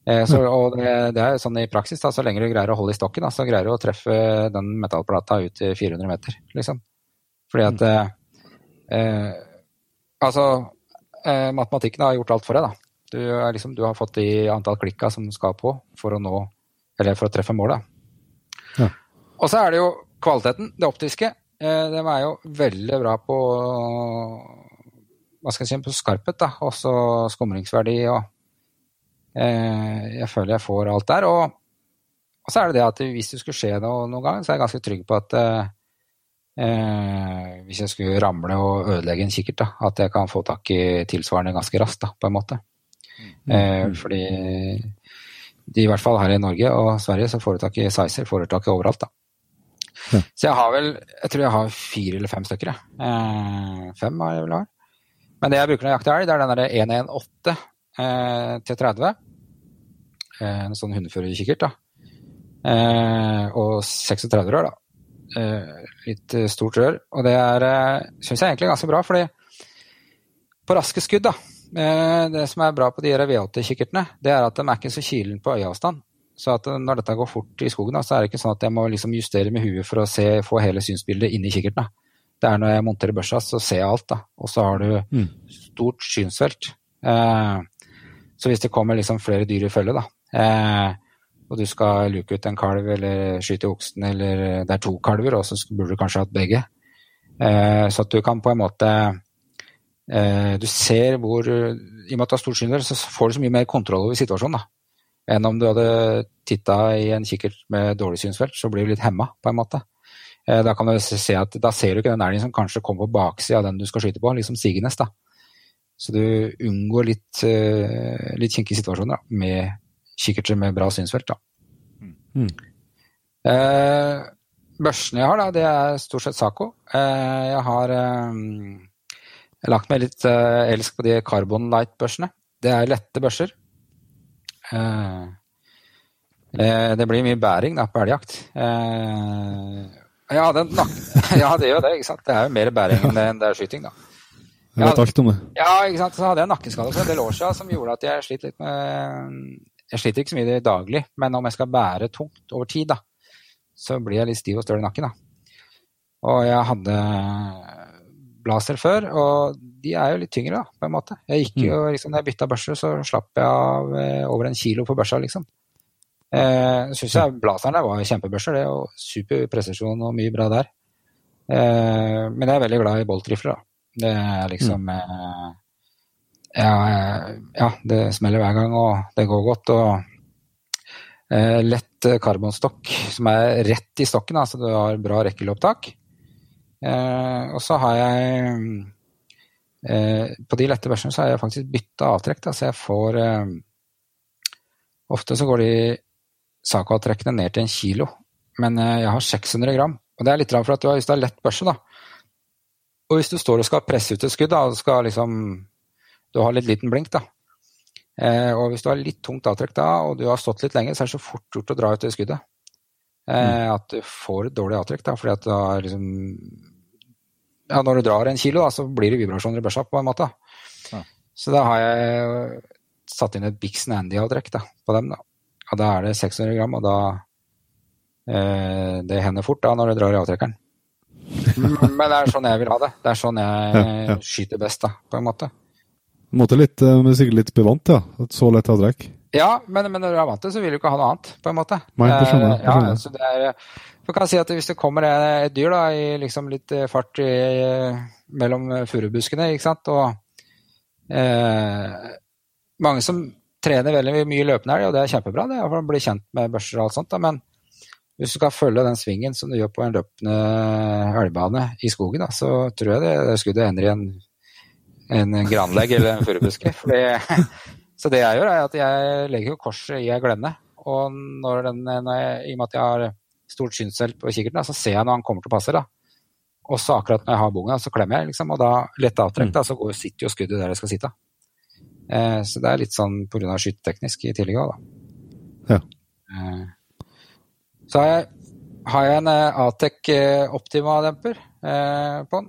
Eh, så, og det, det, er sånn i praksis, da, så lenge du greier å holde i stokken, da, så greier du å treffe den metallplata ut til 400 meter, liksom. Fordi at eh, eh Altså, eh, matematikken har gjort alt for deg, da. Du, liksom, du, har fått de antall klikka som du skal på for å nå Eller for å treffe målet. Ja. Og så er det jo kvaliteten, det optiske. Eh, de er jo veldig bra på hva skal jeg si, på skarphet, da. Også skumringsverdi og Eh, jeg føler jeg får alt der. Og, og, så er det det at hvis det skulle skje noe noen gang, så er jeg ganske trygg på at eh, eh, hvis jeg skulle ramle og ødelegge en kikkert, da, at jeg kan få tak i tilsvarende ganske raskt, da, på en måte. Mm. Eh, fordi de i hvert fall her i Norge og Sverige så får du tak i Sizer, får du tak i overalt, da. Ja. Så jeg har vel Jeg tror jeg har fire eller fem stykker, jeg. Eh, fem har jeg vel har. Men det jeg bruker når jeg jakter elg, det er den derre 118 eh, til 30. Eh, en sånn hundeførerkikkert, da. Eh, og 36 rør, da. Eh, litt eh, stort rør. Og det er eh, syns jeg egentlig er ganske bra, fordi på raske skudd, da Det som er bra på de V8-kikkertene, det er at de er ikke så kilen på øyeavstand. Så at når dette går fort i skogen, da, så er det ikke sånn at jeg må liksom justere med huet for å se, få hele synsbildet inni kikkerten. Det er når jeg monterer børsa, så ser jeg alt. da. Og så har du mm. stort synsfelt. Eh, så hvis det kommer liksom flere dyr i følge, da, eh, og du skal luke ut en kalv eller skyte oksen, eller det er to kalver, og så burde du kanskje hatt begge, eh, så at du kan på en måte eh, Du ser hvor I og med at du har stort synder, så får du så mye mer kontroll over situasjonen da, enn om du hadde titta i en kikkert med dårlig synsfelt, så blir du litt hemma, på en måte. Eh, da kan du se at da ser du ikke den elgen som kanskje kommer på baksida av den du skal skyte på, liksom sigende. da. Så du unngår litt, litt kinkige situasjoner da, med kikkerter med bra synsfelt. Da. Mm. Uh, børsene jeg har, da, det er stort sett Saco. Uh, jeg har jeg lagt meg litt elsk på de Carbon Light-børsene. Det er lette børser. det blir mye bæring da, på elgjakt. ja, *laughs* ja, det gjør det. ikke sant? Det er jo mer bæring enn det er skyting. da. Jeg det. Ja, ikke sant. Så hadde jeg en nakkeskade for en del år siden som gjorde at jeg sliter litt med Jeg sliter ikke så mye i det daglig, men om jeg skal bære tungt over tid, da, så blir jeg litt stiv og støl i nakken, da. Og jeg hadde blazer før, og de er jo litt tyngre, da, på en måte. Jeg gikk jo, mm. liksom, når jeg bytta børser, så slapp jeg av eh, over en kilo på børsa, liksom. Eh, Syns jeg blazerne var kjempebørser, det, og super presisjon og mye bra der. Eh, men jeg er veldig glad i boltrifler, da. Det er liksom mm. Eh, eh, ja, det smeller hver gang, og det går godt. og eh, Lett karbonstokk som er rett i stokken, så altså du har bra rekkelopptak. Eh, og så har jeg eh, På de lette børsene så har jeg faktisk bytta avtrekk, da, så jeg får eh, Ofte så går de Saco-avtrekkene ned til en kilo, men jeg har 600 gram. Og det er litt rart, for at du har, hvis du har lett børse, da, og hvis du står og skal presse ut et skudd, da, og skal liksom Du har litt liten blink, da. Eh, og hvis du har litt tungt avtrekk da, og du har stått litt lenge, så er det så fort gjort å dra ut det skuddet. Eh, mm. At du får et dårlig avtrekk, da, fordi at du har liksom Ja, når du drar en kilo, da, så blir det vibrasjoner i børsa, på en måte. Ja. Så da har jeg satt inn et Bixen Andy-avtrekk på dem, da. Og da er det 600 gram, og da eh, Det hender fort da når du drar i avtrekkeren. *laughs* Men det er sånn jeg vil ha det. Det er sånn jeg ja, ja. skyter best, da, på en måte. Måte litt, eh, men sikkert litt bevant, ja. Et så lett avtrekk. Ja, men, men, når du er vant til det, så vil du ikke ha noe annet, på en måte. Nei, det skjønner jeg. Ja, så det er, for kan si at Hvis det kommer et dyr da, i liksom litt eh, fart i, mellom furubuskene, ikke sant, og eh, mange som trener veldig mye løpende elg, og det er kjempebra, det, for å bli kjent med børser og alt sånt, da, men hvis du skal følge den svingen som du gjør på en løpende elgbane i skogen, da, så tror jeg det, det skuddet ender i en, en granlegg eller en furubuske. så det jeg gjør, er at jeg legger jo korset i ei glenne. Og når den, når jeg, i og med at jeg har stort synsfelt på kikkerten, så ser jeg når han kommer til å passe. da. Og så akkurat når jeg har bonga, så klemmer jeg, liksom, og da lett avtrekk, da, så går, sitter jo skuddet der det skal sitte. Eh, så det er litt sånn pga. skyteteknisk i tillegg òg, Ja. Eh, så har jeg, har jeg en eh, Atec Optima-demper på den.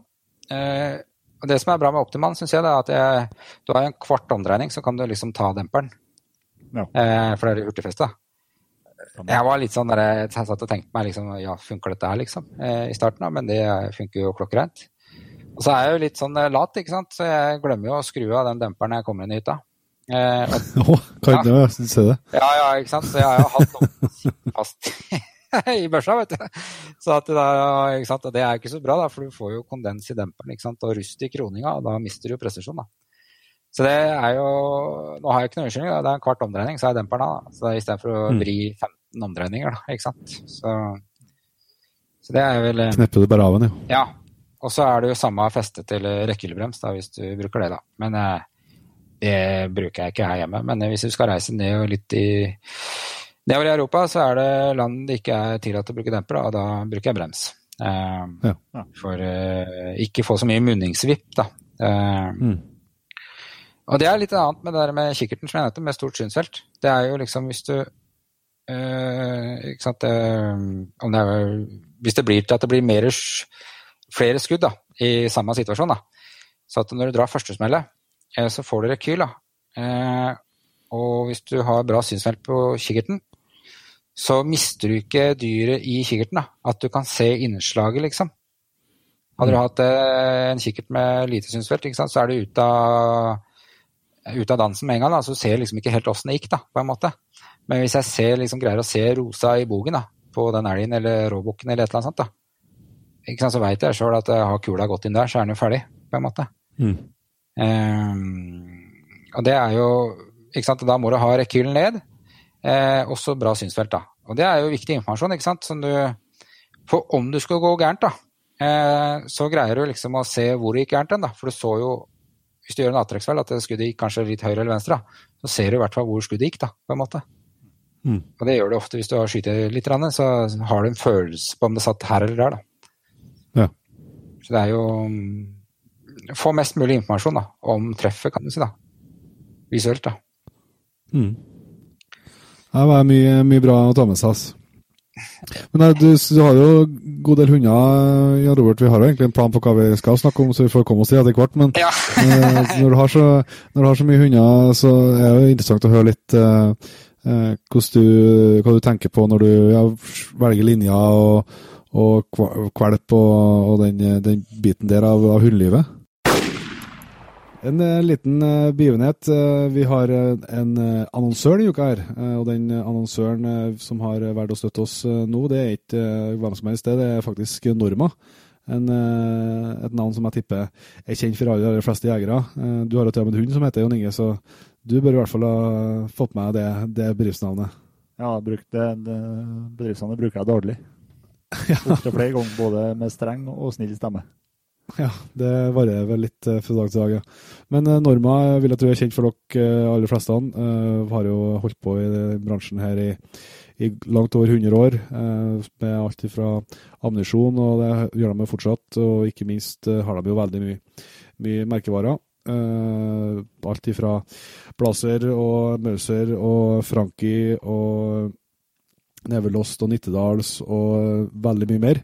Eh, og det som er bra med Optiman, syns jeg, det er at jeg, du har en kvart omdreining, så kan du liksom ta demperen. Ja. Eh, for det er hurtigfeste. Jeg var litt sånn der, jeg satt og tenkte meg liksom, ja, funker dette her, liksom, eh, i starten, da, men det funker jo klokkereint. Og så er jeg jo litt sånn eh, lat, ikke sant, så jeg glemmer jo å skru av den demperen når jeg kommer inn i hytta. Eh, og *laughs* ja. ja, ja, ikke sant. Så jeg har jo hatt noe fast *laughs* i børsa, vet du. Så det, der? Det er ikke så bra, da, for du får jo kondens i demperen og rust i kroninga, og da mister du jo presisjon. da. Så det er jo Nå har jeg ikke noe unnskyldning, det er en kvart omdreining, så er demperen av. da. Så istedenfor å Mm. vri 15 omdreininger, da, ikke sant. Så, så det er vel eh, Knepper du bare av den, ja. Ja. Og så er det jo samme feste til rekkehyllebrems, hvis du bruker det, da. Men eh, det bruker jeg ikke her hjemme. Men hvis du skal reise ned og litt i Nedover i Europa så er det land det ikke er tillatt å bruke demper, og da bruker jeg brems. Uh, Ja. For uh, ikke få så mye munningsvipp, da. Uh, Mm. og det er litt annet med det der med kikkerten som jeg nevnte, med stort synsfelt. Det er jo liksom hvis du eh, Ikke sant eh, om det er, Hvis det blir til at det blir mer, flere skudd da, i samme situasjon, da. Så at når du drar førstesmellet, så får du rekyl. da. Eh, og hvis du har bra synsfelt på kikkerten, så mister du ikke dyret i kikkerten. da. At du kan se innslaget, liksom. Hadde du hatt eh, en kikkert med lite synsfelt, ikke sant, så er du ute av, ut av dansen med en gang. Da, så ser liksom ikke helt åssen det gikk, da, på en måte. Men hvis jeg ser, liksom, greier å se rosa i bogen da, på den elgen eller råbukken eller et eller annet sånt, da, så veit jeg sjøl at jeg har kula gått inn der, så er den jo ferdig, på en måte. Mm. Um, og det er jo ikke sant, Da må du ha rekylen ned, eh, også bra synsfelt. da. Og det er jo viktig informasjon. ikke sant, som du, For om du skal gå gærent, da, eh, så greier du liksom å se hvor det gikk gærent hen. da, For du så jo, hvis du gjør en avtrekksfeil, at det skuddet gikk kanskje litt høyre eller venstre, da, så ser du i hvert fall hvor skuddet gikk. da, på en måte. Mm. Og det gjør du ofte hvis du har skutt litt, så har du en følelse på om det satt her eller der. da. Ja. Så det er jo Få mest mulig informasjon da, om treffet, kan du si. da. Visuelt, da. Mm. Det var mye, mye bra å ta med seg. ass. Men du, du har jo en god del hunder, Jan Robert. Vi har jo egentlig en plan på hva vi skal snakke om, så vi får komme oss til etter hvert. Men Ja. eh, *laughs* når, du har så, når du har så mye hunder, så er det jo interessant å høre litt eh, hvordan du, hva du tenker på når du ja, velger linjer og, og kvalp og, og den, den biten der av, av hundelivet. En eh, liten eh, begivenhet. Eh, vi har en annonsør denne uka her. og den annonsøren som har valgt å støtte oss nå, det er ikke hvem som helst, det, det er faktisk Norma. En, et navn som jeg tipper er kjent for alle de fleste jegere. Du har jo til og med en hund som heter Jon Inge, så du bør i hvert fall ha fått med det, det bedriftsnavnet. Ja, bruk det, det bedriftsnavnet bruker jeg daglig. *laughs* Opptil flere ganger, både med streng og snill stemme. Ja, det varierer vel litt eh, fra dag til dag, ja. Men eh, Norma vil jeg tro er kjent for dere eh, aller fleste. Uh, har jo holdt på i bransjen her i, i langt over 100 år, med alt fra ammunisjon, og det gjør de fortsatt. Og ikke minst har de jo veldig mye, mye merkevarer. Eh, alt ifra Blazer og Mauser og Frankie og Nevelost og Nittedals og veldig mye mer.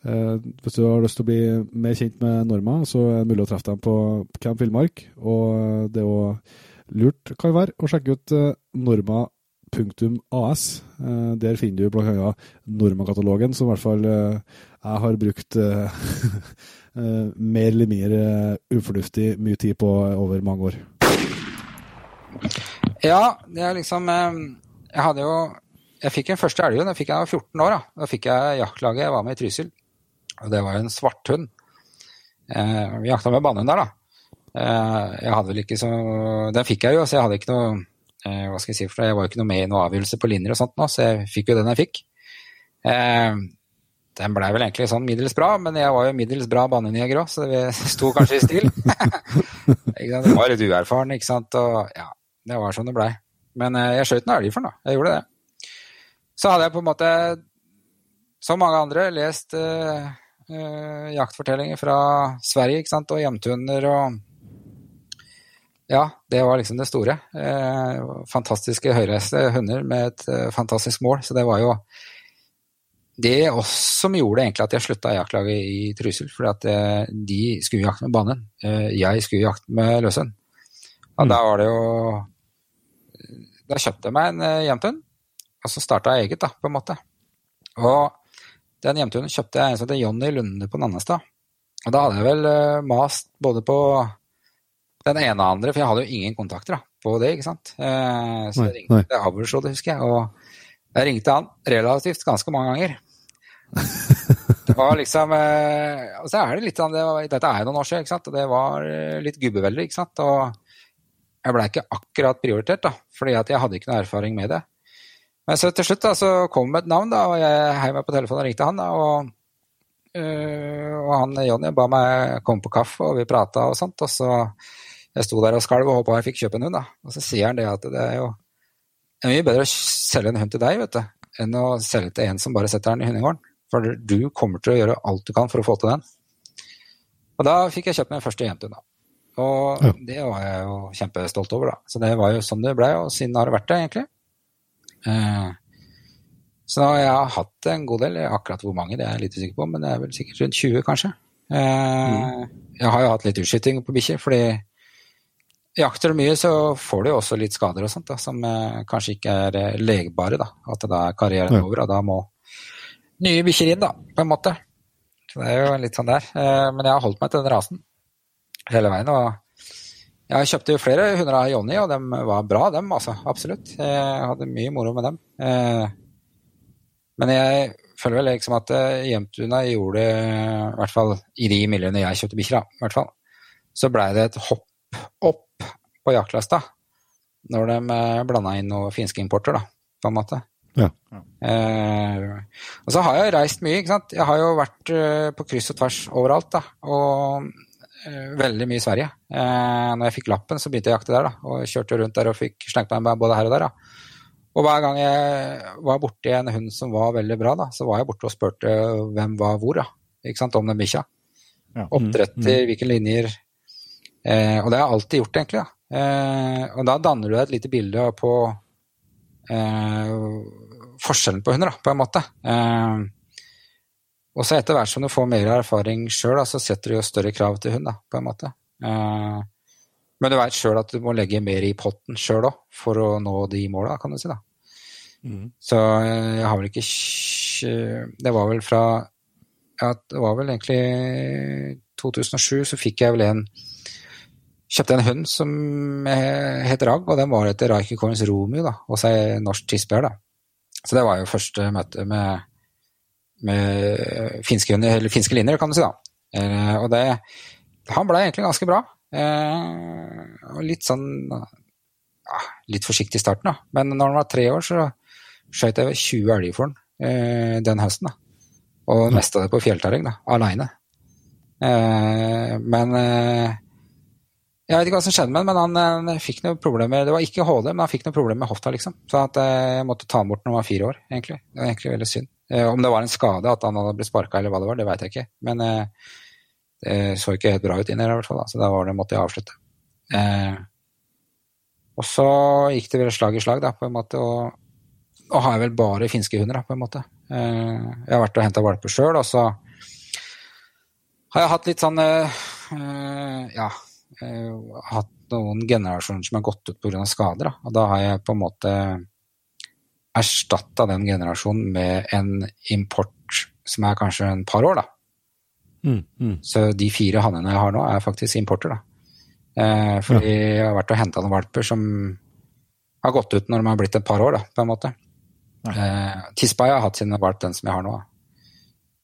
Eh, hvis du har lyst til å bli mer kjent med Norma, så er det mulig å treffe dem på Camp Villmark. Og det er jo lurt kan være å sjekke ut eh, norma.as. Eh, der finner du bl.a. Norma-katalogen, som i hvert fall eh, jeg har brukt eh, *laughs* eh, mer eller mindre eh, ufornuftig mye tid på over mange år. Ja, det er liksom eh, Jeg hadde jo Jeg fikk en første elgen, da fikk jeg var 14 år. Da Da fikk jeg jaktlaget, jeg var med i Trysil. Og det var en svarthund. Eh, vi jakta med bannhund der, da. Eh, jeg hadde vel ikke så Den fikk jeg jo, så jeg hadde ikke noe eh, Hva skal jeg si for det, jeg var jo ikke noe med i noen avgjørelse på linjer og sånt nå, så jeg fikk jo den jeg fikk. Eh, den blei vel egentlig sånn middels bra, men jeg var jo middels bra bannehundjeger òg, så det *laughs* sto kanskje i stil. *laughs* Det var litt uerfaren, ikke sant. Og ja, det var sånn det blei. Men eh, jeg skjøt en elg for den, da. Jeg gjorde det. Så hadde jeg på en måte, som mange andre, lest eh, eh, jaktfortellinger fra Sverige ikke sant? og hjemtuner og ja, det var liksom det store. Uh, fantastiske høyreiste hunder med et uh, fantastisk mål. Så det var jo det også som gjorde egentlig at jeg slutta i jaktlaget i Trysil. Fordi at de skulle jakte med banen. Jeg skulle jakte med løshund. Og Mm. da var det jo Da kjøpte jeg meg en hjemtun, og så starta jeg eget, da, på en måte. Og den hjemturen kjøpte jeg en som heter Jonny Lunde på Nannestad. Og da hadde jeg vel eh, mast både på den ene og andre, for jeg hadde jo ingen kontakter da, på det, ikke sant. Eh, så Nei, jeg ringte nei. avlsrådet, husker jeg, og jeg ringte han relativt ganske mange ganger. *laughs* Det var liksom eh, Og så er det litt sånn det var, Dette er jo noen år siden, ikke sant, og det var litt gubbeveldig, ikke sant. Og jeg blei ikke akkurat prioritert, da, fordi at jeg hadde ikke noe erfaring med det. Men så til slutt da, så kom et navn, da, og jeg heiv meg på telefonen og ringte han. da, og Øh, og han Jonny ba meg komme på kaffe, og vi prata og sånt. Og så jeg sto der og skalv og håpa jeg fikk kjøpe en hund, da. Og så sier han det at det er jo det er mye bedre å selge en hund til deg, vet du, enn å selge til en som bare setter den i hundegården. For du kommer til å gjøre alt du kan for å få til den. Og da fikk jeg kjøpt min første jentehund, da. Og det var jeg jo kjempestolt over, da. Så det var jo sånn det blei, og siden har det vært det, egentlig. Eh, så jeg har hatt en god del, akkurat hvor mange det er jeg litt usikker på, men det er vel sikkert rundt 20, kanskje. Eh, Jeg har jo hatt litt utskyting på bikkjer, fordi jakter du mye, så får du jo også litt skader og sånt, da, som eh, kanskje ikke er legbare. da, At da er karrieren Ja. over, og da må nye bikkjer inn, da, på en måte. Så det er jo litt sånn der. Men jeg har holdt meg til den rasen hele veien. og jeg kjøpte jo flere hunder av Jonny, og de var bra, dem, altså. Absolutt. Jeg hadde mye moro med dem. Eh, Men jeg føler vel liksom at jemtuna gjorde, i hvert fall i de miljøene jeg kjøpte bikkjer, i hvert fall, så blei det et hopp opp på jaktlasta når de blanda inn noen finske importer, da, på en måte. Ja. Eh, og så har jeg reist mye, ikke sant. Jeg har jo vært eh, på kryss og tvers overalt, da. Og eh, veldig mye i Sverige. Eh, når jeg fikk lappen, så begynte jeg å jakte der, da. Og kjørte rundt der og fikk slengt meg både her og der, da. Og hver gang jeg var borti en hund som var veldig bra, da, så var jeg borte og spurte hvem var hvor, da. Ikke sant, om den bikkja. Ja. Oppdretter, hvilke linjer. Eh, og det har jeg alltid gjort, egentlig. da. Eh, og da danner du deg et lite bilde på eh, forskjellen på hunder, da, på en måte. Eh, og så etter hvert som du får mer erfaring sjøl, så setter du jo større krav til hund, da, på en måte. Eh, men du veit sjøl at du må legge mer i potten sjøl òg, for å nå de måla, kan du si. da. Så eh, jeg har vel ikke Det var vel fra ja, Det var vel egentlig 2007, så fikk jeg vel en Kjøpte en hund som het Ragg, og den var etter Raikikoins Romeo, da, også ei norsk tispeer, da. Så det var jo første møte med, med finske, eller finske linjer, kan du si, da. Eh, og det Han ble egentlig ganske bra. Eh, og litt sånn ja, litt forsiktig i starten, da. Men når han var tre år, så skjøt jeg 20 elger for han eh, den høsten. da. Og mest av det på fjellterreng, da, aleine. Men Jeg vet ikke hva som skjedde med han, men han fikk noen problemer Det var ikke HD, men han fikk noen problemer med hofta, liksom. Så at jeg måtte ta han bort når han var fire år, egentlig. Det var egentlig veldig synd. Eh, om det var en skade, at han hadde blitt sparka eller hva det var, det veit jeg ikke. Men eh, det så ikke helt bra ut inni der, i hvert fall. Da. Så da var det, måtte jeg avslutte. Eh, og så gikk det vel slag i slag, da, på en måte. Og, og har jeg vel bare finske hunder, da, på en måte. Jeg har vært og henta valper sjøl, og så har jeg hatt litt sånn Ja, hatt noen generasjoner som har gått ut pga. skader. Da. Og da har jeg på en måte erstatta den generasjonen med en import som er kanskje en par år, da. Mm, mm. Så de fire hannene jeg har nå, er faktisk importer, da. Eh, fordi jeg har vært og henta noen valper som har gått ut når de har blitt et par år, da, på en måte. Eh, Tispa jeg har hatt sin valp, den som jeg har nå.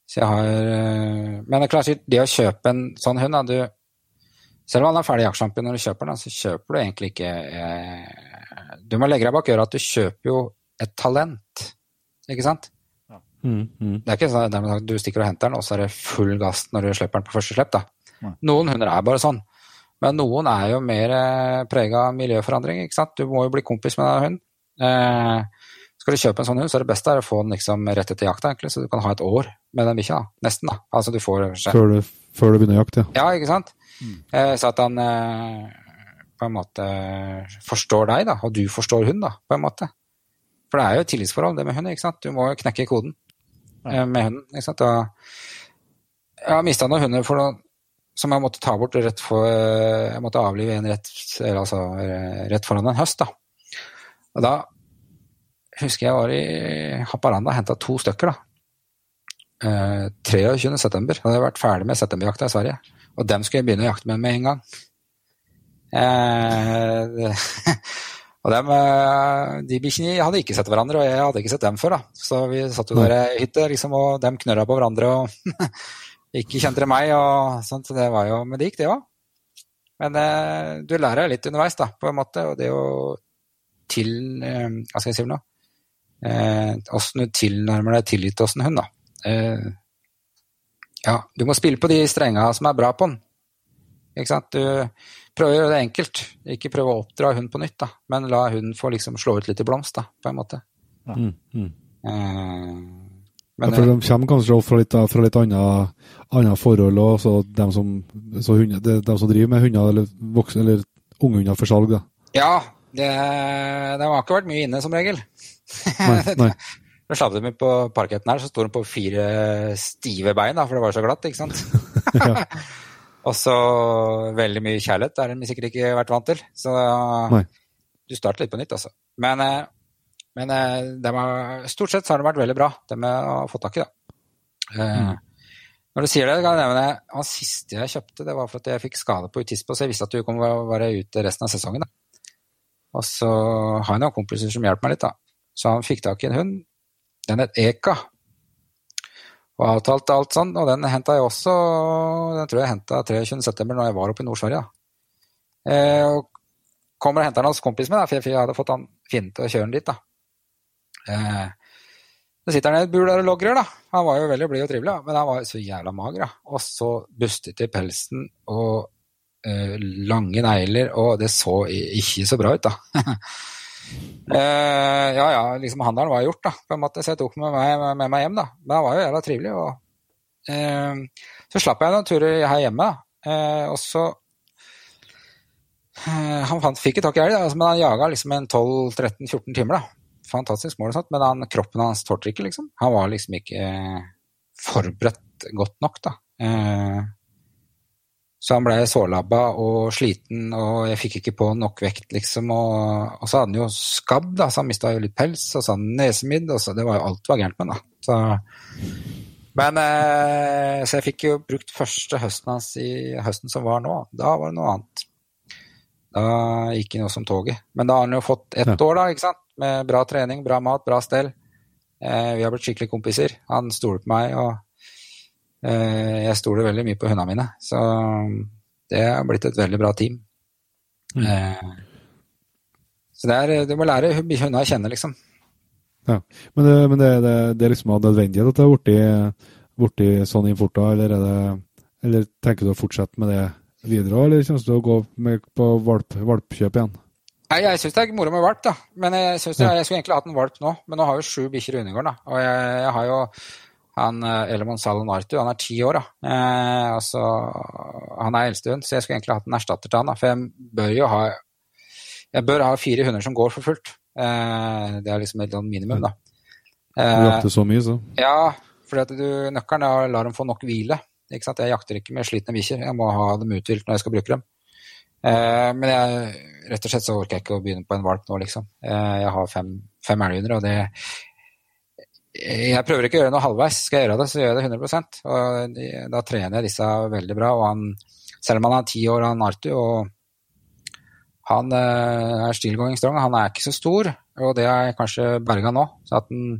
Så jeg har eh, Men det er klart, det å kjøpe en sånn hund, da, du Selv om han er ferdig jaktsjampion når du kjøper den, så kjøper du egentlig ikke eh, Du må legge deg bak øret at du kjøper jo et talent, ikke sant? Mm, mm. Det er ikke sånn at du stikker og henter den, og så er det full gass når du slipper den på første slipp. da. Nei. Noen hunder er bare sånn, men noen er jo mer prega av miljøforandring. ikke sant? Du må jo bli kompis med den hunden. Eh, skal du kjøpe en sånn hund, så er det beste er å få den liksom rett etter jakta, egentlig, så du kan ha et år med den bikkja. Nesten, da. Altså du får Før, du, før du begynner jakt, jakte? Ja, ikke sant? Eh, så at han eh, på en måte forstår deg, da, og du forstår hun, da, på en måte. For det er jo et tillitsforhold, det med hund. ikke sant? Du må jo knekke koden ja. med hunden. ikke sant? Og jeg har mista noen hunder for noen, som jeg måtte ta bort rett for Jeg måtte avlive en rett, altså, rett foran en høst. da. Og da husker jeg var i Haparanda og henta to stykker. da. Eh, 23.9. hadde jeg vært ferdig med septemberjakta i Sverige. Og dem skulle jeg begynne å jakte med med en gang. Eh, *laughs* og dem, eh, de bikkjene hadde ikke sett hverandre, og jeg hadde ikke sett dem før. da. Så vi satt jo der i hytte, liksom, og dem knørra på hverandre og *laughs* ikke kjente de meg. og sånt, så det var jo, Men det gikk, det òg. Men eh, du lærer litt underveis, da, på en måte. Og det å til eh, Hva skal jeg si for noe? Åssen du tilnærmer deg tillit til åssen hund, da. Eh, ja, du må spille på de strenga som er bra på den. Ikke sant? Du prøver å gjøre det enkelt. Ikke prøve å oppdra hunden på nytt, da. men la hunden få liksom slå ut litt i blomst, da, på en måte. Ja. Mm, mm. Eh, men, ja, for de kommer kanskje fra litt, fra litt annet forhold, og så dem som, så hunde, de, de, som driver med hunder, eller, voksne, eller unghunder for salg, da. Ja, det, de har ikke vært mye inne, som regel. Nei, *laughs* nei. Da slapp de på parketten her, så sto de på fire stive bein, da, for det var så glatt, ikke sant. *laughs* *laughs* og så veldig mye kjærlighet, har de sikkert ikke vært vant til. Så Nei. du starter litt på nytt, altså. Men, eh, men eh, har, stort sett så har det vært veldig bra, det med å få tak i, da. Eh, mm. Når du sier det, kan jeg nevne han siste jeg kjøpte, det var for at jeg fikk skade på utispo, så jeg visste at du kom til å være ute resten av sesongen. Da. Og så har jeg noen kompiser som hjelper meg litt, da. Så han fikk tak i en hund den het Eka. Og avtalte alt sånn, og den henta jeg også Den tror jeg henta 23.9. når jeg var oppe i Nord-Sverige. Eh, og kommer og henter den hos kompisen min, for jeg hadde fått han finne til å kjøre den dit. da. Eh, så sitter han i et bur der og logrer, da. Han var jo veldig blid og trivelig, men han var så jævla mager. da. Og så bustet i pelsen og eh, lange negler, og det så ikke så bra ut, da. *laughs* Uh, ja, ja, liksom handelen var gjort, da, på en måte, så jeg tok med meg, med meg hjem. da. Men det var jo jævla trivelig. og uh, Så slapp jeg noen turer her hjemme, da. Uh, og så Han fant, fikk ikke tak i elg, altså, men han jaga liksom en 12-13-14 timer. da. Fantastisk mål og sånt, men han, kroppen hans tålte ikke, liksom. Han var liksom ikke forberedt godt nok, da. Så han ble sårlabba og sliten, og jeg fikk ikke på nok vekt, liksom. Og, og så hadde han jo skabb, da, så han mista jo litt pels, og så hadde han nesemidd, og så det var jo alt var gærent med han, da. Så, men eh, Så jeg fikk jo brukt første høsten hans i høsten som var nå. Da var det noe annet. Da gikk han jo som toget. Men da har han jo fått ett ja. år, da, ikke sant. Med bra trening, bra mat, bra stell. Eh, vi har blitt skikkelig kompiser. Han stoler på meg. og jeg stoler veldig mye på hundene mine, så det har blitt et veldig bra team. Mm. Eh, så det er, du må lære hundene å kjenne, liksom. Ja, Men, det, men det, det, det er liksom nødvendighet at det har blitt, sånn sånn forta, eller, eller tenker du å fortsette med det videre, eller kommer du til å gå med, på valp, valpkjøp igjen? Nei, Jeg syns det er moro med valp, da. Men jeg, synes jeg, jeg skulle egentlig hatt en valp nå. Men nå har jo sju bikkjer i undergården, da. Og jeg, jeg har jo han, eh, Elemon Salonartu han er ti år. da. Eh, altså, han er eldstehund, så jeg skulle egentlig hatt en erstatter til han. da, For jeg bør jo ha jeg bør ha fire hunder som går for fullt. Eh, det er liksom et minimum, da. Eh, du jakter så mye, så? Ja, for nøkkelen er å la dem få nok hvile. Ikke sant? Jeg jakter ikke med slitne bikkjer, jeg må ha dem uthvilt når jeg skal bruke dem. Eh, men jeg, rett og slett så orker jeg ikke å begynne på en valp nå, liksom. Eh, jeg har fem, fem elghunder, og det, jeg prøver ikke å gjøre noe halvveis. Skal jeg gjøre det, så gjør jeg det 100% og Da trener jeg disse veldig bra. og han, Selv om han er ti år, han Arthur, og han eh, er still going strong, han er ikke så stor, og det er kanskje berga nå. så at, den,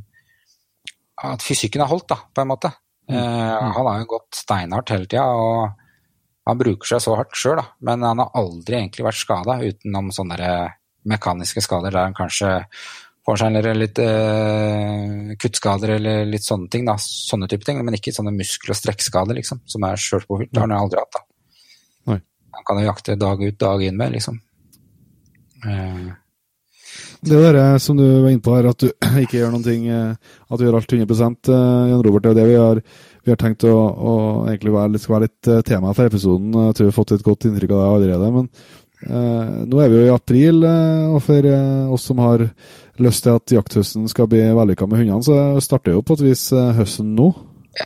at fysikken har holdt, da, på en måte. Mm. Uh, han har jo gått steinhardt hele tida, og han bruker seg så hardt sjøl, men han har aldri egentlig vært skada utenom sånne mekaniske skader der han kanskje får seg litt eh, kuttskader eller litt sånne ting. da, Sånne type ting, men ikke sånne muskel- og strekkskader, liksom, som er sjølpåfylt. Det har han aldri hatt. da. Nei. Han kan jo jakte dag ut, dag inn med, liksom. Eh. Det der som du var inne på her, at du *clears throat* ikke gjør noen ting, eh, at du gjør alt 100 eh, Jan Robert, det er det vi har, vi har tenkt å, å egentlig være, skal være litt tema for episoden. Jeg tror vi har fått et godt inntrykk av det allerede. Men Eh, nå er vi jo i april, eh, og for eh, oss som har lyst til at jakthøsten skal bli vellykka med hundene, så starter jo på et vis eh, høsten nå.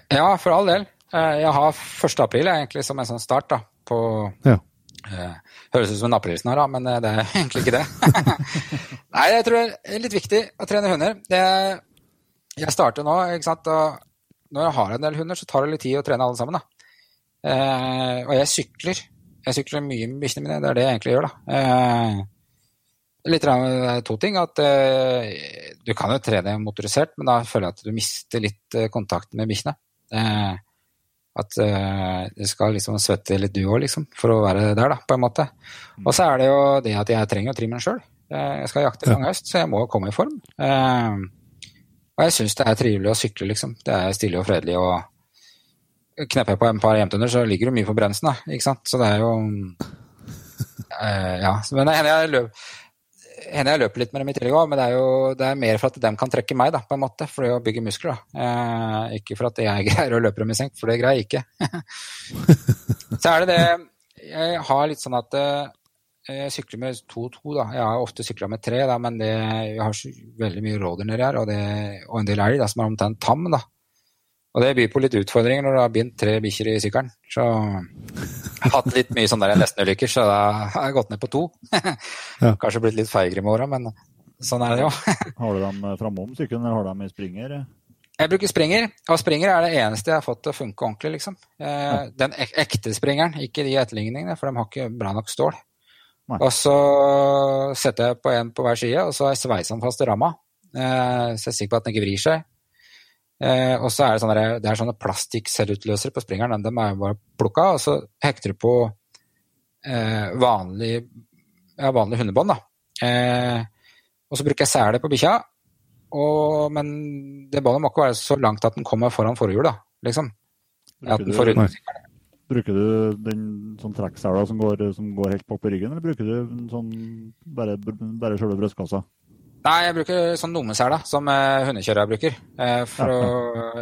Ja, for all del. Eh, Jeg har 1. april egentlig som en sånn start da, på Ja. eh, Høres ut som en aprilsnarr, men eh, det er *laughs* egentlig ikke det. *laughs* Nei, jeg tror det er litt viktig å trene hunder. Det, jeg starter nå, ikke sant, og når jeg har en del hunder, så tar det litt tid å trene alle sammen. da. Eh, og jeg sykler. Jeg sykler mye med bikkjene mine, det er det jeg egentlig gjør, da. Eh, litt er to ting. At eh, du kan jo trene motorisert, men da føler jeg at du mister litt eh, kontakten med bikkjene. Eh, at eh, du skal liksom svette litt du òg, liksom, for å være der, da, på en måte. Og så er det jo det at jeg trenger jo trimmen sjøl. Jeg skal jakte lang høst, så jeg må komme i form. Eh, og jeg syns det er trivelig å sykle, liksom. Det er stille og fredelig. og Knepper jeg på en par jevntunder, så ligger det mye på bremsen, da. Ikke sant? Så det er jo uh, *laughs* Ja. Men det hender jeg løper hender jeg løper litt med dem i tillegg òg, men det er jo det er mer for at de kan trekke meg, da, på en måte, for det å bygge muskler. da. Eh, ikke for at jeg *laughs* greier å løpe dem i senk, for det greier jeg ikke. *laughs* så er det det Jeg har litt sånn at eh, jeg sykler med to-to, da. Jeg har ofte sykla med tre, da, men det, jeg har så veldig mye rådyr nedi her, og, det, og en del elg da, som er omtrent tam. da. Og det byr på litt utfordringer når du har bindt tre bikkjer i sykkelen. Så jeg har hatt litt mye sånne nestenulykker, så da har jeg gått ned på to. *laughs* Ja. Kanskje blitt litt feigere med åra, men sånn er det jo. *laughs* Har du dem framom sykkelen, eller har du dem i springer? Jeg bruker springer, og springer er det eneste jeg har fått til å funke ordentlig. liksom. Eh, Den ek ekte springeren, ikke de etterligningene, for de har ikke bra nok stål. Nei. Og så setter jeg på en på hver side, og så sveisa den fast i ramma. Eh, så jeg er sikker på at den ikke vrir seg. Eh, og så er det sånne, det er sånne plastikkselvutløsere på springeren. De er jo bare plukka, og så hekter du på eh, vanlig, ja, vanlig hundebånd. Eh, og så bruker jeg sele på bikkja, og, men det båndet må ikke være så langt at den kommer foran forhjul, da, liksom. At den du- får rundt. Bruker du den sånn trekksela som, går- som går helt bak på ryggen, eller bruker du sånn bare, bare selve brystkassa? Nei, jeg bruker sånn lommesele, som eh, hundekjørere bruker. Eh, for, å,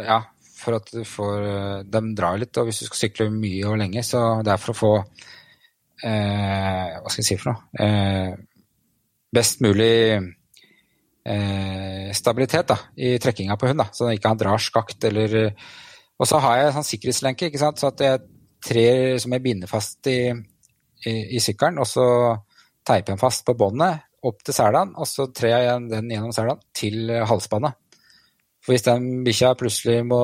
ja, for at du får eh, De drar litt, og hvis du skal sykle mye og lenge, så det er for å få eh, Hva skal jeg si for noe? Eh, best mulig eh, stabilitet da, i trekkinga på hund, da, så den ikke drar skakt eller Og så har jeg sånn sikkerhetslenke, ikke sant, så at jeg trer som jeg binder fast i, i, i sykkelen, og så teiper jeg den fast på båndet opp til selen, og så trer jeg den gjennom selen til eh, halsbåndet. For hvis den bikkja plutselig må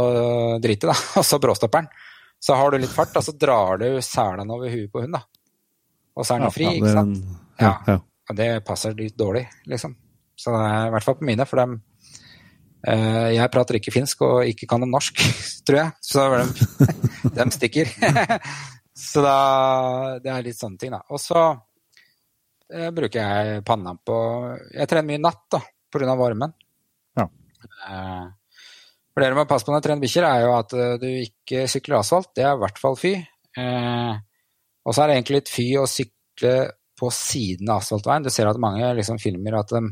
drite, da, *laughs* og så bråstopper den, så har du litt fart, og så drar du selen over huet på hunden, da. Og så er den Ja, fri, ikke sant. Ja, ja, ja. Det passer litt dårlig, liksom. Så det er i hvert fall på mine, for dem eh, Jeg prater ikke finsk, og ikke kan dem norsk, *laughs* tror jeg. Så de, de *laughs* stikker. så da Det er litt sånne ting, da. Og så bruker jeg panna på Jeg trener mye natt, da, pga. varmen. Ja. Eh, for det du må passe på når du trener bikkjer, er jo at eh, du ikke sykler asfalt. Det er i hvert fall fy. Eh, og så er det egentlig litt fy å sykle på siden av asfaltveien. Du ser at mange liksom filmer at um,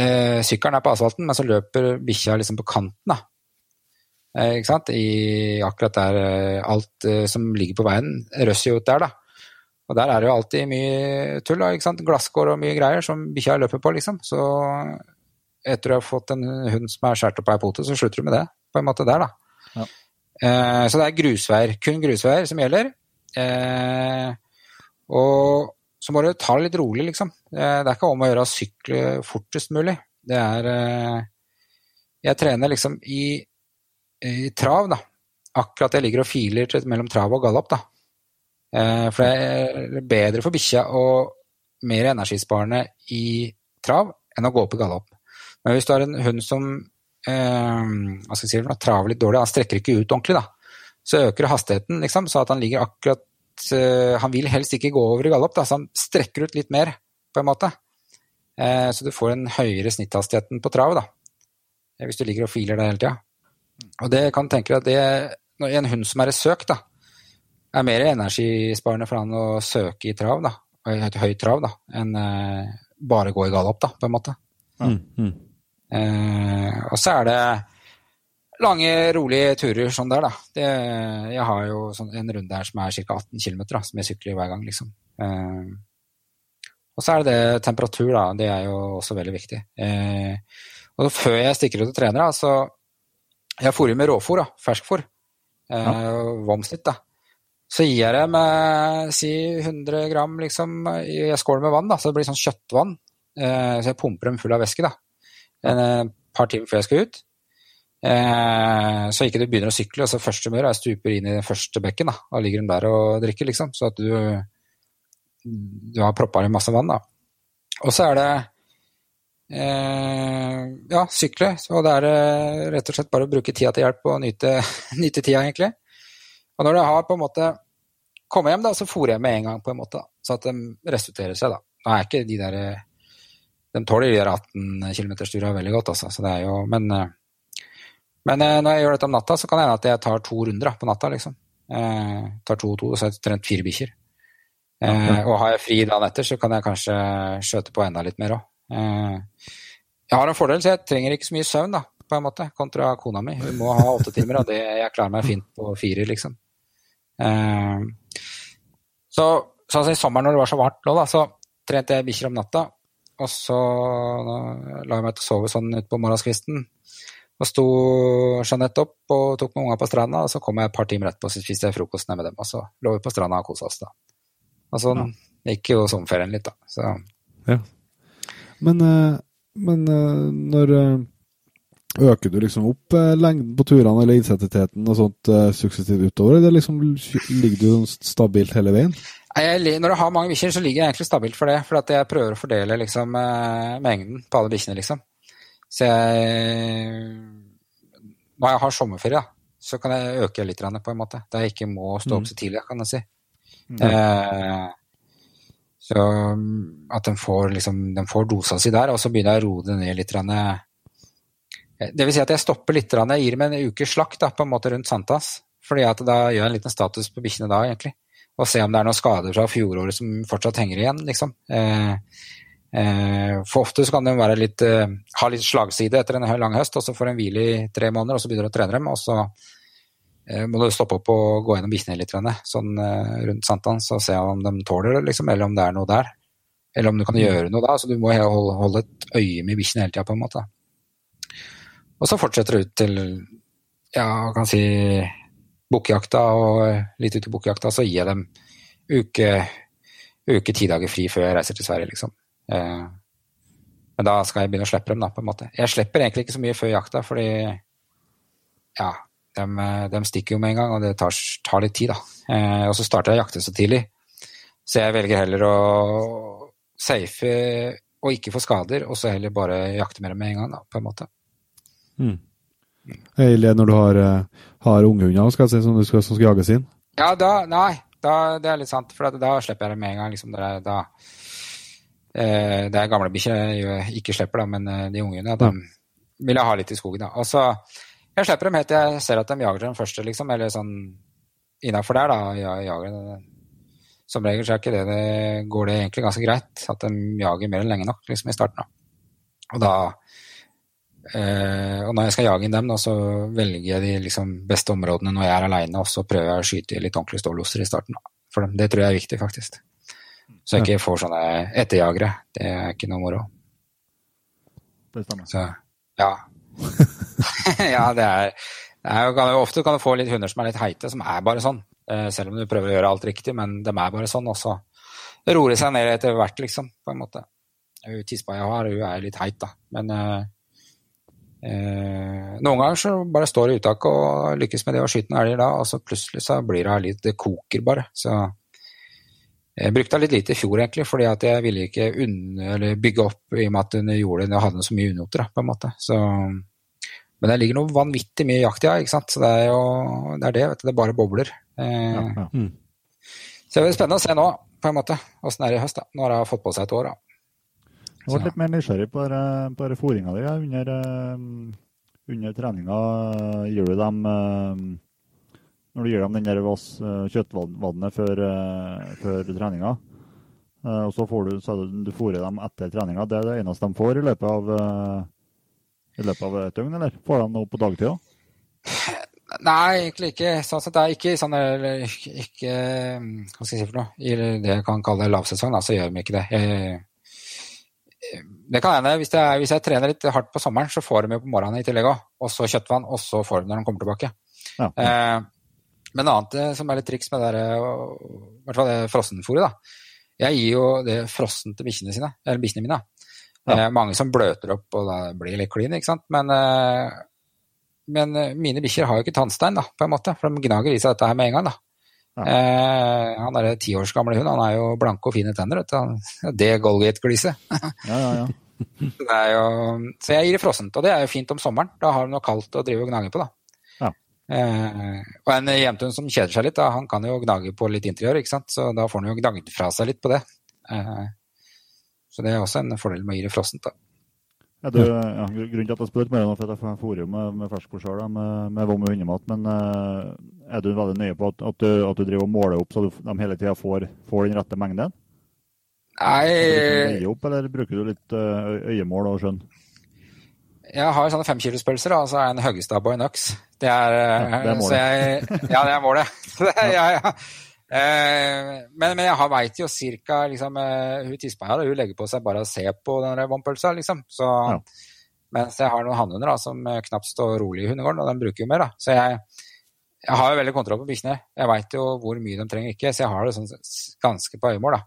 eh, sykkelen er på asfalten, men så løper bikkja liksom på kanten. da. Eh, ikke sant? I akkurat der eh, alt eh, som ligger på veien, røsser jo ut der, da. Og der er det jo alltid mye tull, da, ikke sant? glasskår og mye greier som bikkja løper på, liksom. Så etter å ha fått en hund som er skåret opp av ei pote, så slutter du med det, på en måte der, da. Ja. Eh, så det er grusveier, kun grusveier som gjelder. Eh, og så må du ta det litt rolig, liksom. Eh, det er ikke om å gjøre å sykle fortest mulig. Det er eh, Jeg trener liksom i, i trav, da. Akkurat jeg ligger og filer mellom trav og galopp, da. Eh, for det er bedre for bikkja og mer energisparende i trav enn å gå opp i galopp. Men hvis du har en hund som eh, hva skal jeg si, traver litt dårlig, han strekker ikke ut ordentlig, da, så øker hastigheten, liksom, så at han ligger akkurat eh, Han vil helst ikke gå over i galopp, da, så han strekker ut litt mer, på en måte. Så du får en høyere snitthastigheten på trav, da, hvis du ligger og filer det hele tida. Og det kan tenke deg at det, en hund som er i søk, da, er mer energisparende for han å søke i trav, da, og høyt trav, da, enn eh, bare gå i galopp, da, på en måte. Mm, mm. Eh, og så er det lange, rolige turer sånn der, da. Det, jeg har jo sånn en runde her som er ca. 18 km, som jeg sykler hver gang, liksom. Eh, og så er det det temperatur, da. Det er jo også veldig viktig. Eh, og før jeg stikker ut og trener, da, så Jeg fôrer med råfôr, da. Ferskfôr. Eh, ja. Vomsnitt, da. Så gir jeg dem si 100 gram liksom, i en skål med vann, da, så det blir sånn kjøttvann. Eh, så jeg pumper dem full av væske da. en eh, par timer før jeg skal ut. Eh, så ikke du begynner å sykle, og så første gjør, er stuper inn i den første bekken. da, Og ligger den der og drikker, liksom. Så at du, du har proppa i masse vann. da. Og så er det eh, ja, sykle. Og det er eh, rett og slett bare å bruke tida til hjelp og nyte, *laughs* nyte tida, egentlig. Og når du har på en måte kommet hjem, da, så fôrer jeg med en gang, på en måte. Da, så at de restituerer seg, da. Nå er ikke de der De tåler de der 18 km-stura veldig godt, altså. Så det er jo Men men eh, når jeg gjør dette om natta, så kan det hende at jeg tar to runder da, på natta. liksom. Eh, tar to og to, så har jeg trent fire bikkjer. Eh, og har jeg fri dagen etter, så kan jeg kanskje skjøte på enda litt mer òg. Eh, jeg har en fordel, så jeg trenger ikke så mye søvn, da, på en måte, kontra kona mi. Hun må ha åtte timer, og det, jeg klarer meg fint på fire, liksom. Eh, så altså, i sommeren når det var så varmt nå, da, så trente jeg bikkjer om natta. Og så la jeg meg til å sove sånn utpå morgenskvisten. Og sto Jeanette opp og tok med unga på stranda, og så kom jeg et par timer etterpå og så spiste jeg frokost med dem. Og så lå vi på stranda og kosa oss, da. Og sånn ja. gikk jo sommerferien litt, da. Så. Ja. Men, eh, men eh, når Øker du liksom opp lengden på turene eller intensiteten og sånt suksessivt utover, eller liksom, ligger du sånn stabilt hele veien? Jeg, når du har mange bikkjer, så ligger jeg egentlig stabilt for det. For at jeg prøver å fordele liksom, mengden på alle bikkjene, liksom. Så jeg Når jeg har sommerferie, så kan jeg øke litt, på en måte. Da jeg ikke må stå opp mm. så tidlig, kan jeg si. Mm. Eh, så at den får, liksom, den får dosa si der, og så begynner jeg å roe det ned litt. Eh, det vil si at jeg stopper litt. Jeg gir dem en ukes slakt da, på en måte rundt Santas. fordi at da gjør jeg en liten status på bikkjene da, egentlig. Og se om det er noen skader fra fjoråret som fortsatt henger igjen, liksom. Eh, Eh, for ofte så kan de litt, eh, ha litt slagside etter en lang høst, og så får de hvile i tre måneder, og så begynner du å trene dem. Og så eh, må du stoppe opp og gå gjennom bikkjene litt sånn rundt sankthans og se om de tåler det, liksom, eller om det er noe der. Eller om du kan mm. gjøre noe da. Så du må holde et øye med bikkjene hele tida, på en måte. Og så fortsetter det ut til, ja, kan si bukkjakta og litt ut i bukkjakta, så gir jeg dem uke, uke ti dager fri før jeg reiser til Sverige, liksom. Eh, men da skal jeg begynne å slippe dem, da, på en måte. Jeg slipper egentlig ikke så mye før jakta, fordi ja, de, de stikker jo med en gang, og det tar, tar litt tid, da. Eh, og så starter jeg å jakte så tidlig, så jeg velger heller å safe og ikke få skader, og så heller bare jakte med dem med en gang, da, på en måte. Mm. Eller når du har, eh, har unghunder skal si, som, skal, som skal jages inn? Ja, da, nei, da, det er litt sant, for da slipper jeg dem med en gang. Liksom, da, da Eh, det er gamle bikkjer jeg ikke slipper, da, men eh, de ungene de vil jeg ha litt i skogen. da. Og så, Jeg slipper dem helt til jeg ser at de jager den første, liksom, eller sånn innafor der. da, jeg jager Som regel så er ikke det, det går det egentlig ganske greit. At de jager mer enn lenge nok liksom i starten. da. Og da og når jeg skal jage inn dem, da, så velger jeg de liksom, beste områdene når jeg er aleine, og så prøver jeg å skyte litt ordentlige stålosser i starten. Da. For dem. Det tror jeg er viktig, faktisk. Så jeg ikke får sånne etterjagere. Det er ikke noe moro. Det stemmer. Så, ja. *laughs* ja, det er, det er jo, Ofte kan du få litt hunder som er litt heite, som er bare sånn. Eh, selv om du prøver å gjøre alt riktig, men de er bare sånn. Og så roer de seg ned etter hvert, liksom, på en måte. Tispa jeg har, hun er litt heit, da. Men eh, eh, noen ganger så bare står det i uttak og lykkes med det å skyte en elg da, og så plutselig så blir det litt Det koker bare. Så jeg brukte litt lite i fjor, egentlig, fordi at jeg ville ikke bygge opp i og med at hun gjorde det, hadde så mye unoter, på en måte. Så, men det ligger noe vanvittig mye jakt i her, ikke sant. Så det er jo det er det, vet du. Det bare bobler. Eh, ja, ja. Mm. Så det blir spennende å se nå, på en måte, åssen det er i høst, da, når jeg har fått på seg et år. da. Jeg ble litt mer nysgjerrig på, på fòringa di under, eh, under treninga. Gir du dem eh, når du gir dem den der eh, kjøttvannet før, før treninga. Og så får du, så du fôrer dem etter treninga. Det er det eneste de får i løpet av, i løpet av et døgn, eller? Får de noe på dagtid òg? *clears throat* Nei, egentlig ikke. Sånn sett, det er ikke sånn ikke, Hva skal jeg si for noe? I det jeg kan kalle lavsesong, da, så gjør de ikke det. Jeg, det kan hende. Hvis, hvis, jeg trener litt hardt på sommeren, så får de jo på morgenen i tillegg òg. Og så kjøttvann, og så får de når de kommer tilbake. Ja. Eh, men annet eh, som er litt triks med det der, eh, i hvert fall det frossenfôret, da. Jeg gir jo det frossen til bikkjene sine, eller bikkjene mine. Ja. Eh, mange som bløter opp, og da blir litt klin, ikke sant. Men, eh, men eh, mine bikkjer har jo ikke tannstein, da, på en måte. For de gnager i seg dette her med en gang, da. Ja. Eh, han derre ti års gamle hund, han er jo blanke og fine tenner. Det Golgate-gliset. *laughs* ja, ja, ja. så jeg gir det frossent, og det er jo fint om sommeren. Da har de noe kaldt å drive og gnage på, da. Ja. Eh, og en jevnthund som kjeder seg litt, da, han kan jo gnage på litt interiør, ikke sant? så da får han jo gnagd fra seg litt på det. Eh, så det er også en fordel med å gi det frossent. da. Ja, du, ja, grunnen til at jeg spurte mer er at jeg jo med, med ferskfôr sjøl, med, med vom og hundemat. Men uh, er du veldig nøye på at, at, du, at du driver og måler opp så du, de hele tida får, får, den rette mengden? Nei opp, Eller bruker du litt uh, øyemål og skjønn? Jeg har sånne femkilospølser, og så er jeg en Høggestad og en Det er, ja, det er målet. Jeg, ja, det er målet. *laughs* ja, ja. Eh, men, men, jeg veit jo cirka liksom, uh, Hun tispa her, hun legger på seg bare å se på den vannpølsa, liksom. Så, ja. Mens jeg har noen hannhunder som eh, knapt står rolig i hundegården, og de bruker jo mer, da. Så jeg, jeg har jo veldig kontroll på bikkjene. Jeg veit jo hvor mye de trenger ikke, så jeg har det sånn ganske på øyemål, da.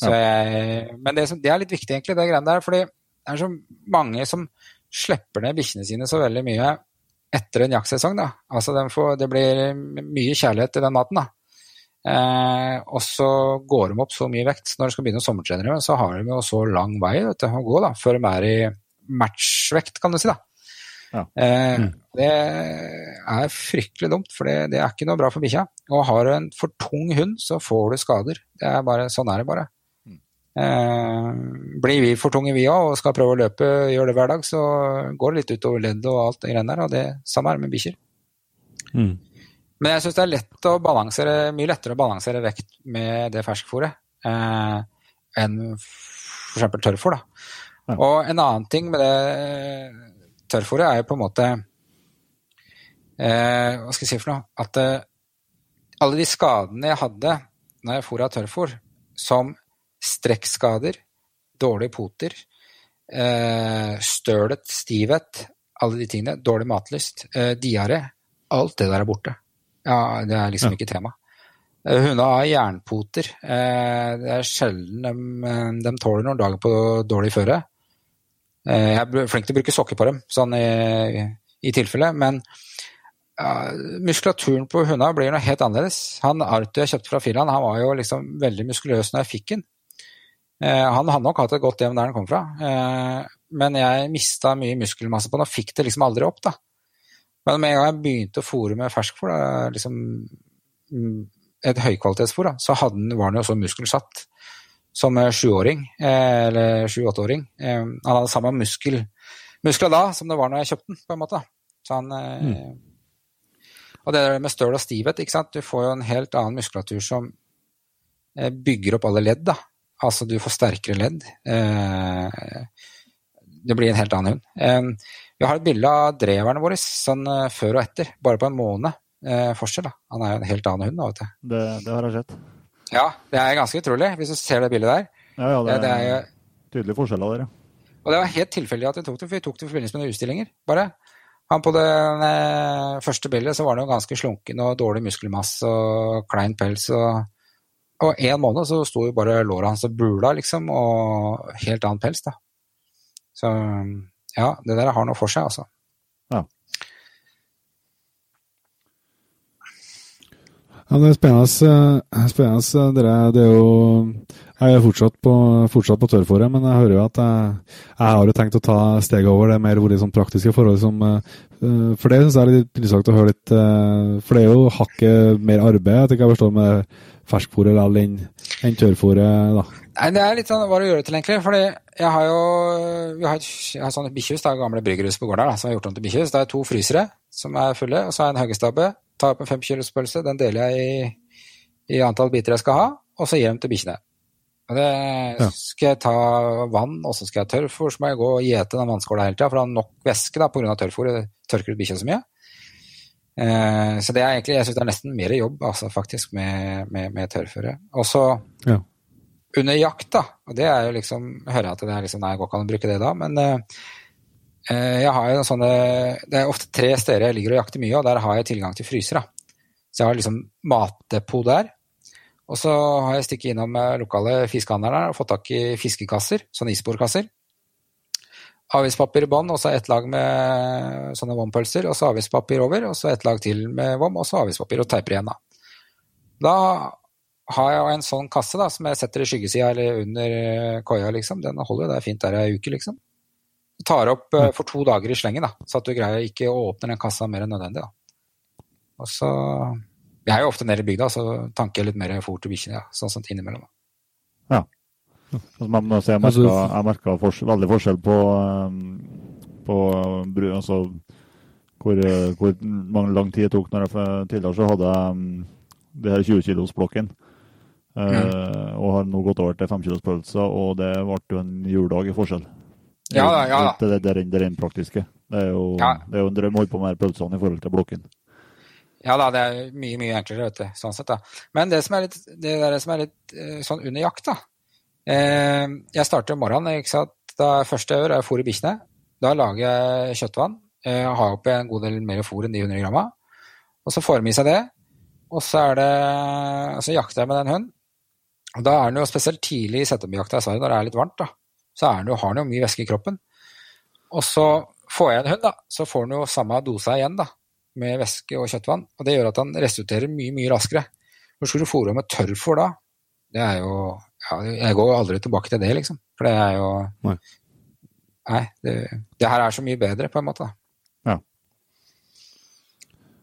Ja. Jeg, men det, som, det, er litt viktig, egentlig, det greiene der. fordi det er så mange som slipper ned bikkjene sine så veldig mye etter en jaktsesong. da. Altså, de får, Det blir mye kjærlighet til den maten. da. Eh, og så går de opp så mye vekt. Når de skal begynne å sommertrene, så har de jo så lang vei du, å gå da, før de er i matchvekt, kan du si. da. Ja. Eh, mm. Det er fryktelig dumt, for det, det, er ikke noe bra for bikkja. Og har du en for tung hund, så får du skader. Det er bare, sånn er det bare. Mm. Eh, blir vi for tunge vi òg og skal prøve å løpe, gjøre det hver dag, så går det litt utover ledd og alt det greiene der. Og det samme er med bikkjer. Mm. Men jeg syns det er lett å balansere, mye lettere å balansere vekt med det ferskfôret eh, enn f.eks. tørrfôr. Ja. Og en annen ting med det tørrfôret er jo på en måte eh, Hva skal jeg si for noe? At eh, alle de skadene jeg hadde når jeg fôra tørrfôr, som strekkskader, dårlige poter, eh, stølet, stivhet, alle de tingene, dårlig matlyst, eh, diaré, alt det der er borte. Ja, det er liksom ikke tema. Hunder har jernpoter. Eh, det er sjelden de, eh, de tåler noen dager på dårlig føre. Jeg er flink til å bruke sokker på dem, sånn i, i tilfelle. Men ja, muskulaturen på hundene blir noe helt annerledes. Han Arthur jeg kjøpte fra Finland, han var jo liksom veldig muskuløs når jeg fikk den. Han hadde nok hatt et godt hjem der han kom fra, men jeg mista mye muskelmasse på den og fikk det liksom aldri opp. da. Men med en gang jeg begynte å fôre med ferskfôr, liksom mm, et høykvalitetsfôr, så hadde, var han jo så muskelsatt som sjuåring, eh, eller sju-åtteåring. Eh, han hadde samme muskel, muskler da som det var når jeg kjøpte den, på en måte. Så han, eh, mm. Og det der med støl og stivhet, ikke sant? du får jo en helt annen muskulatur som bygger opp alle ledd. da. Altså du får sterkere ledd. Det blir en helt annen hund. Vi har et bilde av dreverne våre sånn eh, før og etter, bare på en måned eh, forskjell. da. Han er jo en helt annen hund. da, vet du. Det, det, har jeg sett. Ja, det er ganske utrolig, hvis du ser det bildet der. Ja, ja, det, det er, det er tydelige forskjeller der, ja. Og det var helt tilfeldig at vi tok det, for vi tok det i forbindelse med noen utstillinger. bare. Han På det eh, første bildet så var han jo ganske slunken og dårlig muskelmasse og klein pels. Og, og en måned så sto jo bare låret hans og bula, liksom, og helt annen pels. da. Så ja, det der har noe for seg, altså. Ja. Ja, det er spennende. Eh, spennende dere, det er jo Jeg er fortsatt på, fortsatt på tørrfòret, men jeg hører jo at jeg, jeg har jo tenkt å ta steget over det mer vært sånn praktiske forhold. Som, eh, for det syns jeg er litt interessant å høre litt eh, For det er jo hakket mer arbeid, jeg tenker jeg forstår, med ferskfôret enn en tørrfôret, da. Nei, Det er litt sånn hva du gjør det til, egentlig. fordi jeg har jo vi har, jeg har sånne bikkjehus, gamle bryggerhus på gården her, som har gjort om til bikkjehus. Det er to frysere som er fulle, og så har jeg en hoggestabbe. Tar opp en fem kilos pølse, den deler jeg i, i, antall biter jeg skal ha, og så gir dem til bikkjene. Og det ja. Skal jeg ta vann, og så skal jeg tørrfôr, så må jeg gå og gjete den vannskåla hele tida, for det har nok væske da, pga. tørrfôret tørker ut bikkja så mye. Eh, så det er egentlig, jeg syns det er nesten mer jobb altså, faktisk med, med, med tørrføre. Og så Ja. Under jakt, da, og det er jo liksom Hører jeg at det er liksom, nei, går ikke an å bruke det da, men eh, jeg har jo sånne Det er ofte tre steder jeg ligger og jakter mye, og der har jeg tilgang til fryser. da. Så jeg har liksom matdepot der. Og så har jeg stikket innom eh, lokale fiskehandlere og fått tak i fiskekasser, sånne isbordkasser. Avispapir i bånn, og så ett lag med sånne vompølser, og så avispapir over, og så ett lag til med vom, og så avispapir, og teiper igjen, da. Da har jeg en sånn kasse da, som jeg setter i skyggesida eller under eh, koia, liksom. Den holder jo der fint der ei uke, liksom. Tar opp eh, for to dager i slengen, da, så at du greier ikke å åpne den kassa mer enn nødvendig. da. Og så Jeg er jo ofte nede i bygda, så tanker jeg litt mer fôr til bikkjene, ja. sånn sånt innimellom. da. Altså, men altså, jeg Altså, merka, jeg merka fors veldig forskjell på, um, på bru- altså, hvor, eh, hvor mange lang tid det tok. når jeg Tidligere så hadde jeg um, det her 20 kilos-blokken. Eh, og har nå gått over til 5 kilos pølser, og det ble jo en juledag i forskjell. Ja ja da. Det, det, det, det rent praktiske. Det er jo, Ja. det er jo en drøm å holde på med pølsene i forhold til blokken. Ja da, det er mye, mye enklere, vet du. Sånn sett, da. Men det som er litt, det der som er litt eh, sånn under jakt, da. Eh, jeg starter om morgenen, ikke sant. Da første jeg gjør, er å fôre bikkjene. Da lager jeg kjøttvann. Jeg har oppi en god del mer fôr enn de 100 gramma. Og så får de i seg det. Og så er det Så jakter jeg med den hunden. Og da er den jo spesielt tidlig i settemjakta i Sverige, når det er litt varmt, da. Så er den jo, har den jo mye væske i kroppen. Og så får jeg en hund, da. Så får den jo samme dosa igjen, da med væske og kjøttvann. Og det gjør at han restituerer mye, mye raskere. Hvor skulle du fôre med tørrfôr da? Det er jo ja, Jeg går jo aldri tilbake til det, liksom. For det er jo Nei. Nei, det, det her er så mye bedre, på en måte. da.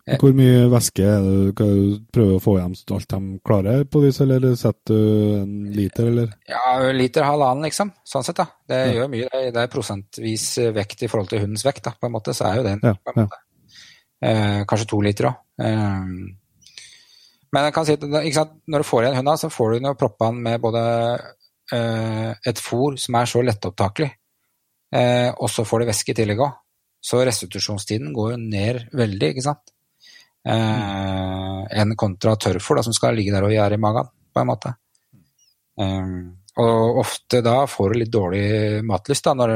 Eh. Hvor mye væske er det du prøver prøve å få hjem alt de klarer, på vis, eller setter du en liter, eller? Ja, liter halvannen, liksom. Sånn sett, da. Det Ja. gjør mye. Det er- prosentvis vekt i forhold til hundens vekt, da, på en måte. Så er jo det Ja, på en måte. Eh, kanskje to liter òg. Eh, men jeg kan si at når du får igjen hunda, så får du den jo proppa den med både eh, et fôr som er så lettopptakelig, eh, og så får du væske i tillegg òg. Så restitusjonstiden går jo ned veldig, ikke sant. Eh, enn kontra tørrfôr da, som skal ligge der og gjære i magen, på en måte. Eh, og ofte da får du litt dårlig matlyst da, når,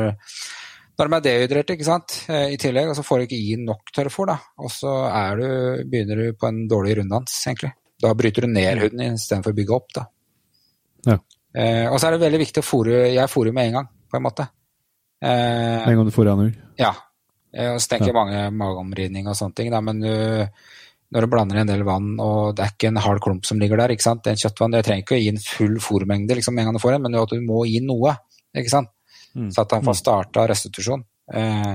når de er dehydrerte, ikke sant, eh, i tillegg, og så får du ikke gi nok tørrfôr, da. Og så du, begynner du på en dårlig runddans, egentlig. Da bryter du ned huden istedenfor å bygge opp, da. Ja. Eh, og så er det veldig viktig å fôre Jeg fôrer med en gang, på en måte. Eh, En gang du får han hund? ja. Eh, Og så tenker ja. mange mageomridning og sånne ting, da, men du, når du blander en del vann, og det er ikke en hard klump som ligger der, ikke sant. Det er en kjøttvann, jeg trenger ikke å gi en full fôrmengde liksom, en gang du får en, men at du må gi noe, ikke sant. Mm. Så at han får starta restitusjon. Eh,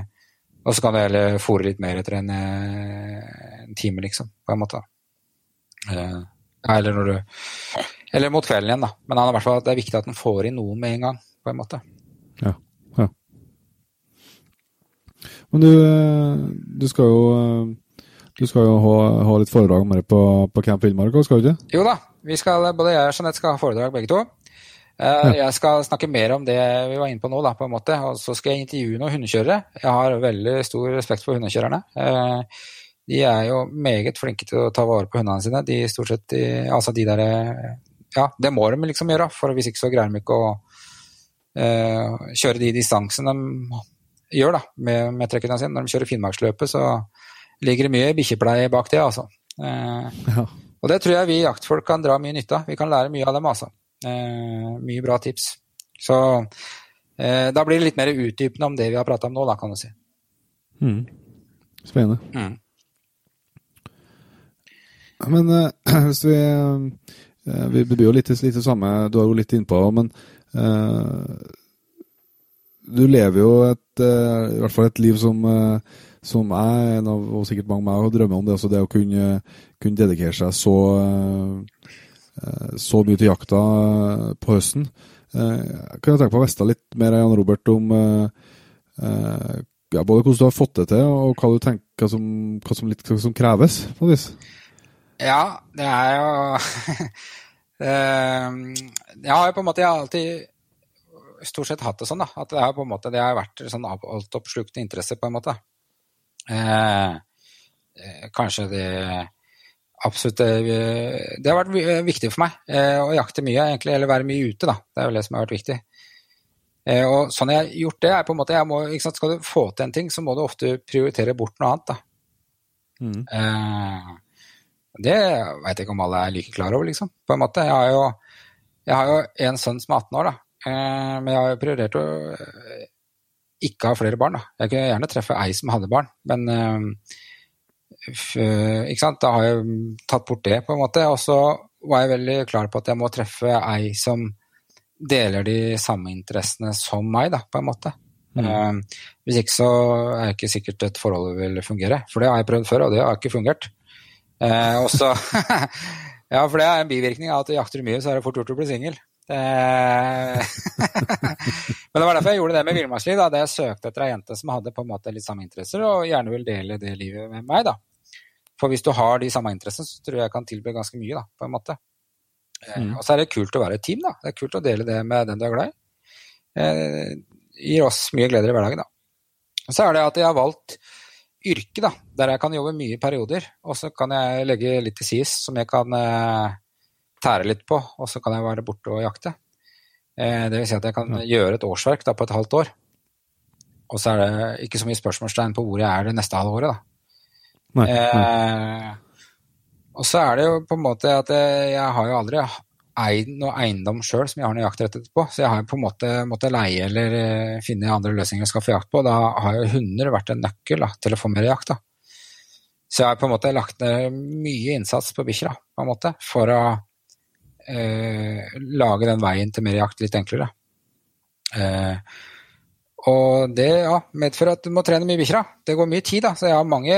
og så kan du heller fòre litt mer etter en, eh, en time, liksom, på en måte. Eh, eller når du Eller mot kvelden igjen, da. Men han i hvert fall, det er viktig at han får inn noe med en gang, på en måte. Ja. ja. Men du, eh, du skal jo eh, du skal jo ha, ha litt foredrag med deg på, på Camp Villmark òg, skal du ikke? Jo da, vi skal, både jeg og Jeanette skal ha foredrag begge to. Eh, Jeg skal snakke mer om det vi var inne på nå, da, på en måte. Og så skal jeg intervjue noen hundekjørere. Jeg har veldig stor respekt for hundekjørerne. Uh, De er jo meget flinke til å ta vare på hundene sine. De stort sett, de, altså de der Ja, det må de liksom gjøre, for hvis ikke så greier de ikke å uh, kjøre de distansene de gjør da, med, med trekkene sine. Når de kjører Finnmarksløpet, så ligger det mye bikkjepleie bak det, altså. Eh, *laughs* Ja. og det tror jeg vi jaktfolk kan dra mye nytte av. Vi kan lære mye av dem, altså. Eh, mye bra tips. Så eh, da blir det litt mer utdypende om det vi har prata om nå, da, kan du si. Mm. Spennende. Mm. Men eh, *clears throat* hvis vi eh, Vi blir jo litt, litt det samme, du har jo litt innpå men eh, du lever jo et, i hvert fall et liv som, som jeg, en av, og sikkert mange meg, drømmer om det, altså det å kunne, kunne dedikere seg så, eh, eh, så mye til jakta eh, på høsten. Jeg kunne tenke på å vite litt mer, Jan Robert, om ja, både hvordan du har fått det til, og hva du tenker som, hva som, litt, som kreves, på et vis. Ja, det er jo *laughs* Jeg har jo på en måte alltid stort sett hatt det sånn, da. At det har på en måte det har vært sånn altoppslukende interesse, på en måte. Eh, eh, kanskje det absolutt det, det har vært viktig for meg å jakte mye, egentlig, eller være mye ute. da. Det er jo det som har vært viktig. Og sånn jeg har gjort det, er på en måte må, sant, Skal du få til en ting, så må du ofte prioritere bort noe annet. da. Mm. Eh, det veit jeg ikke om alle er like klar over, liksom. På en måte. Jeg har jo, jeg har jo en sønn som er 18 år, da. Eh, men jeg har jo prioritert å ikke ha flere barn. Da. Jeg kunne gjerne treffe ei som hadde barn, men ikke sant? da har jeg tatt bort det, på en måte. Og så var jeg veldig klar på at jeg må treffe ei som deler de samme interessene som meg, da, på en måte. Mm. hvis ikke så er det ikke sikkert et forhold vil fungere. For det har jeg prøvd før, og det har ikke fungert. Uh, også, *laughs* ja, for det er en bivirkning av at du jakter mye, så er det fort gjort å bli singel. *laughs* Men det var derfor jeg gjorde det med villmarksliv. Da jeg søkte etter ei jente som hadde på en måte litt samme interesser, og gjerne vil dele det livet med meg. da. For hvis du har de samme interessene, så tror jeg jeg kan tilby ganske mye, da, på en måte. Eh, mm. Og så er det kult å være et team, da. Det er kult å dele det med den du er glad i. Eh, gir oss mye glede i hverdagen, da. Og så er det at jeg har valgt yrke, da, der jeg kan jobbe mye i perioder. Og så kan jeg legge litt til sides som jeg kan eh, tære litt på, og så kan jeg være borte og jakte. Eh, det vil si at jeg kan gjøre et årsverk da, på et halvt år. Og så er det ikke så mye spørsmålstegn på hvor jeg er det neste halve året, da. Nei, nei. Eh, og så er det jo på en måte at jeg, jeg har jo aldri eid noe eiendom sjøl som jeg har noe jaktrett på, så jeg har jo på en måte måttet leie eller uh, finne andre løsninger jeg skal få jakt på. Da har jo hunder vært en nøkkel da, til å få mer jakt. da. Så jeg har på en måte lagt ned mye innsats på bikkjer på en måte, for å uh, lage den veien til mer jakt litt enklere. Eh, og det ja, medfører at du må trene mye bikkjer. Det går mye tid, da. Så jeg har mange,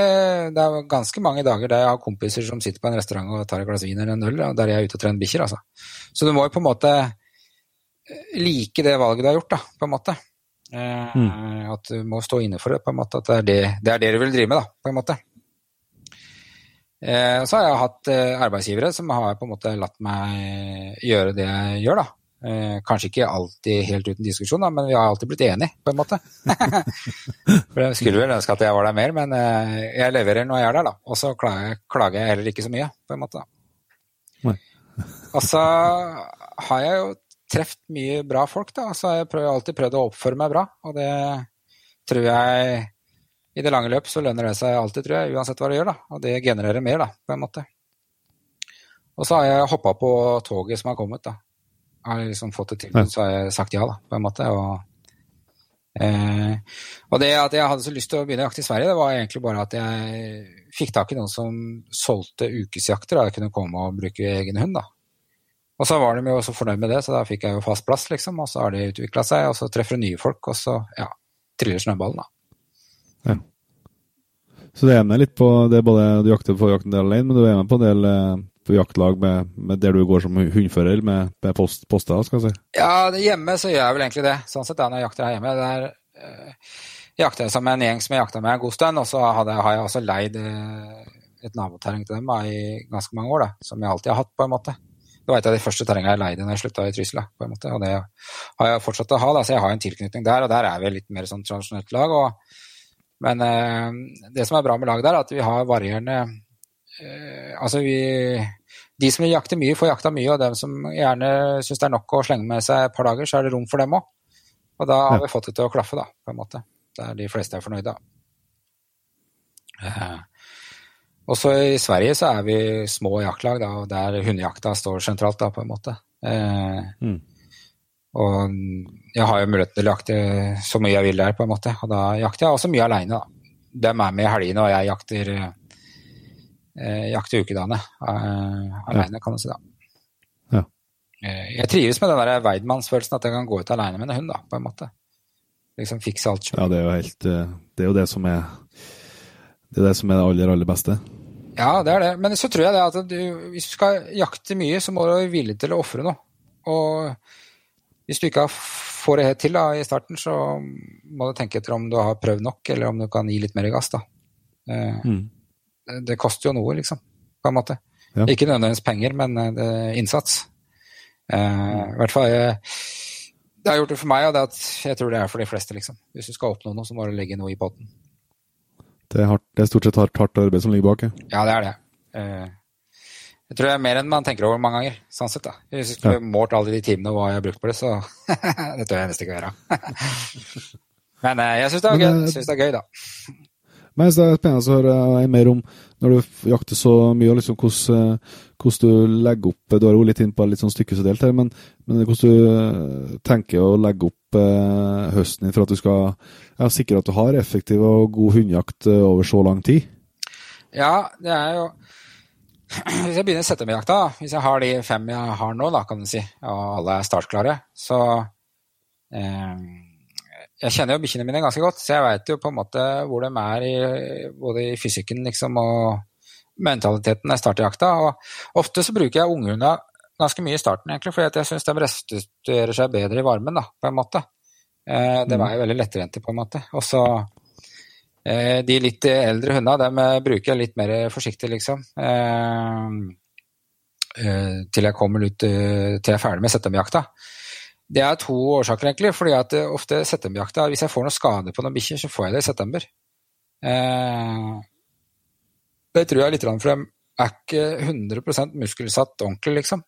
det er ganske mange dager der jeg har kompiser som sitter på en restaurant og tar et glass vin eller en øl, der jeg er ute og trener bikkjer. Altså. Så du må jo på en måte eh, like det valget du har gjort, da, på en måte. Eh, mm. At du må stå inne for det, på en måte. At det er det, det, er det du vil drive med, da, på en måte. Eh, så har jeg hatt eh, arbeidsgivere som har på en måte latt meg gjøre det jeg gjør, da. Eh, kanskje ikke alltid helt uten diskusjon, da, men vi har alltid blitt enige, på en måte. *laughs* For Jeg skulle vel ønske at jeg var der mer, men jeg leverer når jeg er der, da. Og så klager, jeg heller ikke så mye, på en måte. *laughs* Og så har jeg jo truffet mye bra folk, da. Så har jeg alltid prøvd å oppføre meg bra, og det tror jeg i det lange løp så lønner det seg alltid, tror jeg, uansett hva du gjør, da. Og det genererer mer, da, på en måte. Og så har jeg hoppa på toget som har kommet, da har liksom fått et tilbud, så har jeg sagt ja, da, på en måte. Og, eh, og det at jeg hadde så lyst til å begynne å jakte i Sverige, det var egentlig bare at jeg fikk tak i noen som solgte ukesjakter, da jeg kunne komme og bruke egen hund. da. Og så var de jo så fornøyd med det, så da fikk jeg jo fast plass, liksom. Og så har de utvikla seg, og så treffer du nye folk, og så ja, triller snøballen, da. Ja. Så det er med litt på det er både du jakter på jakten del alene, men du er med på en del eh, på jaktlag med, med der du går som hundfører med, med post, poster? skal jeg si? Ja, hjemme så gjør jeg vel egentlig det. Sånn sett da når jeg jakter her hjemme. Der øh, jakter jeg med en gjeng som jeg jakta med en god stund, og så hadde, har jeg også leid øh, et naboterreng til dem i ganske mange år, da, som jeg alltid har hatt, på en måte. Det var et av de første terrengene jeg leide når jeg slutta i Trysil, på en måte, og det har jeg fortsatt å ha, da, så jeg har en tilknytning der, og der er vi litt mer sånn tradisjonelt lag. Og, men uh, det som er bra med laget der, er at vi har varierende Altså, vi de som jakter mye, får jakta mye, og dem som gjerne syns det er nok å slenge med seg et par dager, så er det rom for dem òg. Og da har vi fått det til å klaffe, da, på en måte. Der de fleste er fornøyde. Eh. Også i Sverige så er vi små jaktlag, da, der hundejakta står sentralt, da, på en måte. Eh. Mm. Og jeg har jo mulighet til å jakte så mye jeg vil der, på en måte. Og da jakter jeg også mye aleine, da. De er med i helgene, og jeg jakter eh, jakter ukedagene eh, alene, kan du si. da. Ja. Eh, jeg trives med den der Weidmannsfølelsen, at jeg kan gå ut alene med en hund, da, på en måte. Liksom fikse alt sjøl. Ja, det er jo helt eh, Det er jo det som er det er det som er det aller, aller beste. Ja, det er det. Men så tror jeg det at du, hvis du skal jakte mye, så må du være villig til å ofre noe. Og hvis du ikke får det helt til da, i starten, så må du tenke etter om du har prøvd nok, eller om du kan gi litt mer gass. da. Eh, mm det koster jo noe, liksom, på en måte. Ja. Ikke nødvendigvis penger, men eh, innsats. Uh, I hvert fall Det har gjort det for meg, og det at jeg tror det er for de fleste, liksom. Hvis du skal oppnå noe, så må du legge noe i potten. det, er hardt, det er stort sett hardt, hardt arbeid som ligger bak. Ja, ja det er det. Jeg tror det er mer enn man tenker over mange ganger. sånn sett da. Hvis jeg skulle ja. målt alle de timene og hva jeg har brukt på det, så *laughs* det tør jeg nesten ikke å gjøre. *laughs* Men uh, jeg syns det, det, er gøy, da. Men det er spennende å høre mer om når du jakter så mye, og liksom, hvordan, hvordan, du legger opp Du har jo litt inn på litt sånn stykkesdelt her, men, men, hvordan du tenker å legge opp eh, høsten din for at du skal ja, sikre at du har effektiv og god hundejakt over så lang tid? Ja, det er jo *clears throat* Hvis jeg begynner settemjakta, hvis jeg har de fem jeg har nå, da, kan du si, og alle er startklare, så eh, Jeg kjenner jo bikkjene mine ganske godt, så jeg veit jo på en måte hvor de er i, både i fysikken liksom, og mentaliteten jeg starter jakta. Og ofte så bruker jeg unghunda ganske mye i starten, egentlig, fordi jeg syns de restituerer seg bedre i varmen, da, på en måte. Eh, det var jo veldig lettrente, på en måte. Og så de litt eldre hundene dem eh, bruker jeg litt mer forsiktig, liksom. Eh, til jeg kommer ut til jeg er ferdig med settemjakta. Det er to årsaker, egentlig. fordi at ofte settemjakta, hvis jeg får noe skade på noen bikkjer, så får jeg det i september. Det tror jeg er litt for de er ikke 100 muskelsatt ordentlig, liksom.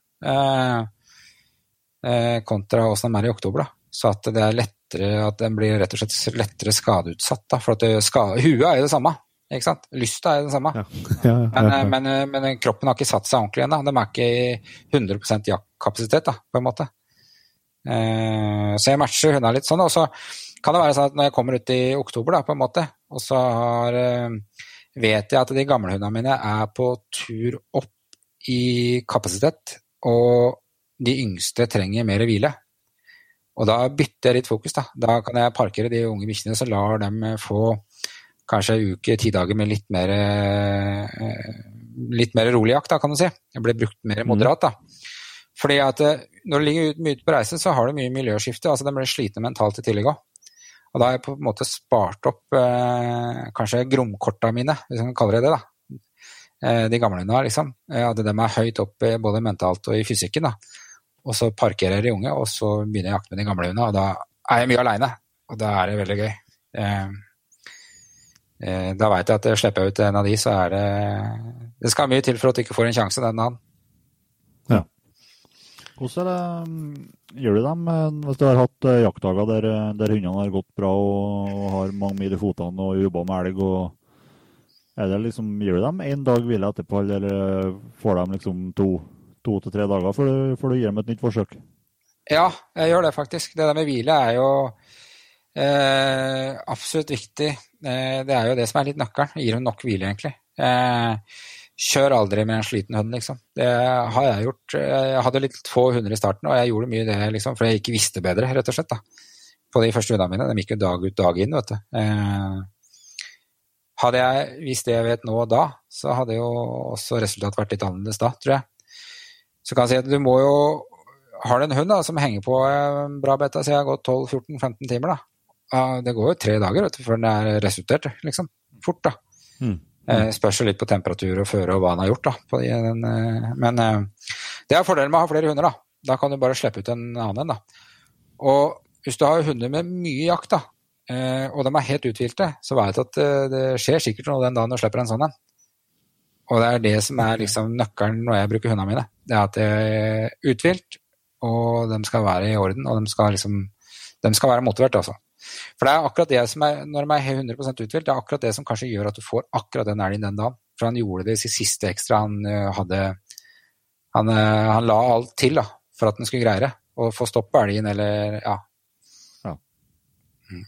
Kontra åssen de er i oktober. da. Så at det er lettere at den blir rett og slett lettere skadeutsatt. Da, for at skade, huet er jo det samme. ikke sant? Lysta er jo det samme. Ja. *laughs* Ja, ja, men, men, men, kroppen har ikke satt seg ordentlig ennå. De er ikke i 100% jaktkapasitet, da, på en måte. Eh, så jeg matcher hundene litt sånn. Og så kan det være sånn at når jeg kommer ut i oktober, da, på en måte, og så har, eh, vet jeg at de gamle hundene mine er på tur opp i kapasitet, og de yngste trenger mer hvile. Og da bytter jeg litt fokus. Da Da kan jeg parkere de unge bikkjene, så lar dem eh, få kanskje en uke, ti dager med litt mer, eh, litt mer rolig jakt, da, kan du si. Jeg ble brukt mer mm. moderat. da. Fordi at eh, når du ligger mye ute på reise, så har du mye miljøskifte. altså De blir slitne mentalt i tillegg òg. Og da har jeg på en måte spart opp eh, kanskje gromkorta mine, hvis man kan kalle det det. da. Eh, de gamle nå, liksom. At de er høyt oppe både mentalt og i fysikken. da og så parkerer jeg de unge, og så begynner jeg å jakte med de gamle hundene. Og da er jeg mye aleine, og da er det veldig gøy. Eh, eh, da veit jeg at jeg slipper jeg ut en av de, så er det Det skal mye til for at du ikke får en sjanse den dagen. Ja. Hvordan det, mm, gjør du dem eh, hvis du har hatt jaktdager der, der hundene har gått bra og har mange mil i fotene og jobba med elg? og er det liksom, Gjør du dem én dag hvile etterpå, eller får de liksom to? To til tre dager før du, før du gir dem et nytt forsøk? Ja, jeg gjør det faktisk. Det der med hvile er jo eh, absolutt viktig. Eh, det er jo det som er litt nøkkelen. Gir hun nok hvile, egentlig. Eh, kjør aldri med en sliten hund, liksom. Det har jeg gjort. Jeg hadde litt få hunder i starten, og jeg gjorde mye det liksom, fordi jeg ikke visste bedre, rett og slett. da. På de første hundene mine. De gikk jo dag ut, dag inn, vet du. Eh, hadde jeg visst det jeg vet nå og da, så hadde jo også resultatet vært litt annerledes da, tror jeg. Så kan jeg si at du må jo Har du en hund da, som henger på en bra beta, så jeg har gått 12-14-15 timer, da. Det går jo tre dager vet du, før den er resultert, liksom. Fort, da. Mm. Mm. spørs jo litt på temperatur og føre og hva han har gjort, da. Den, eh, men eh, det er fordelen med å ha flere hunder, da. Da kan du bare slippe ut en annen en, da. Og hvis du har hunder med mye jakt, da, og de er helt uthvilte, så vet du at det skjer sikkert noe den dagen du slipper en sånn en. Og det er det som er liksom nøkkelen når jeg bruker hundene mine. Det er at det er uthvilt, og de skal være i orden, og de skal, liksom, de skal være motivert, altså. For det er akkurat det som er, når de er 100% uthvilt, det er akkurat det som kanskje gjør at du får akkurat den elgen den dagen. For han gjorde det i siste ekstra. Han eh, hadde han, eh, han, la alt til da, for at han skulle greie det. og få stopp på elgen eller ja. ja. Mm.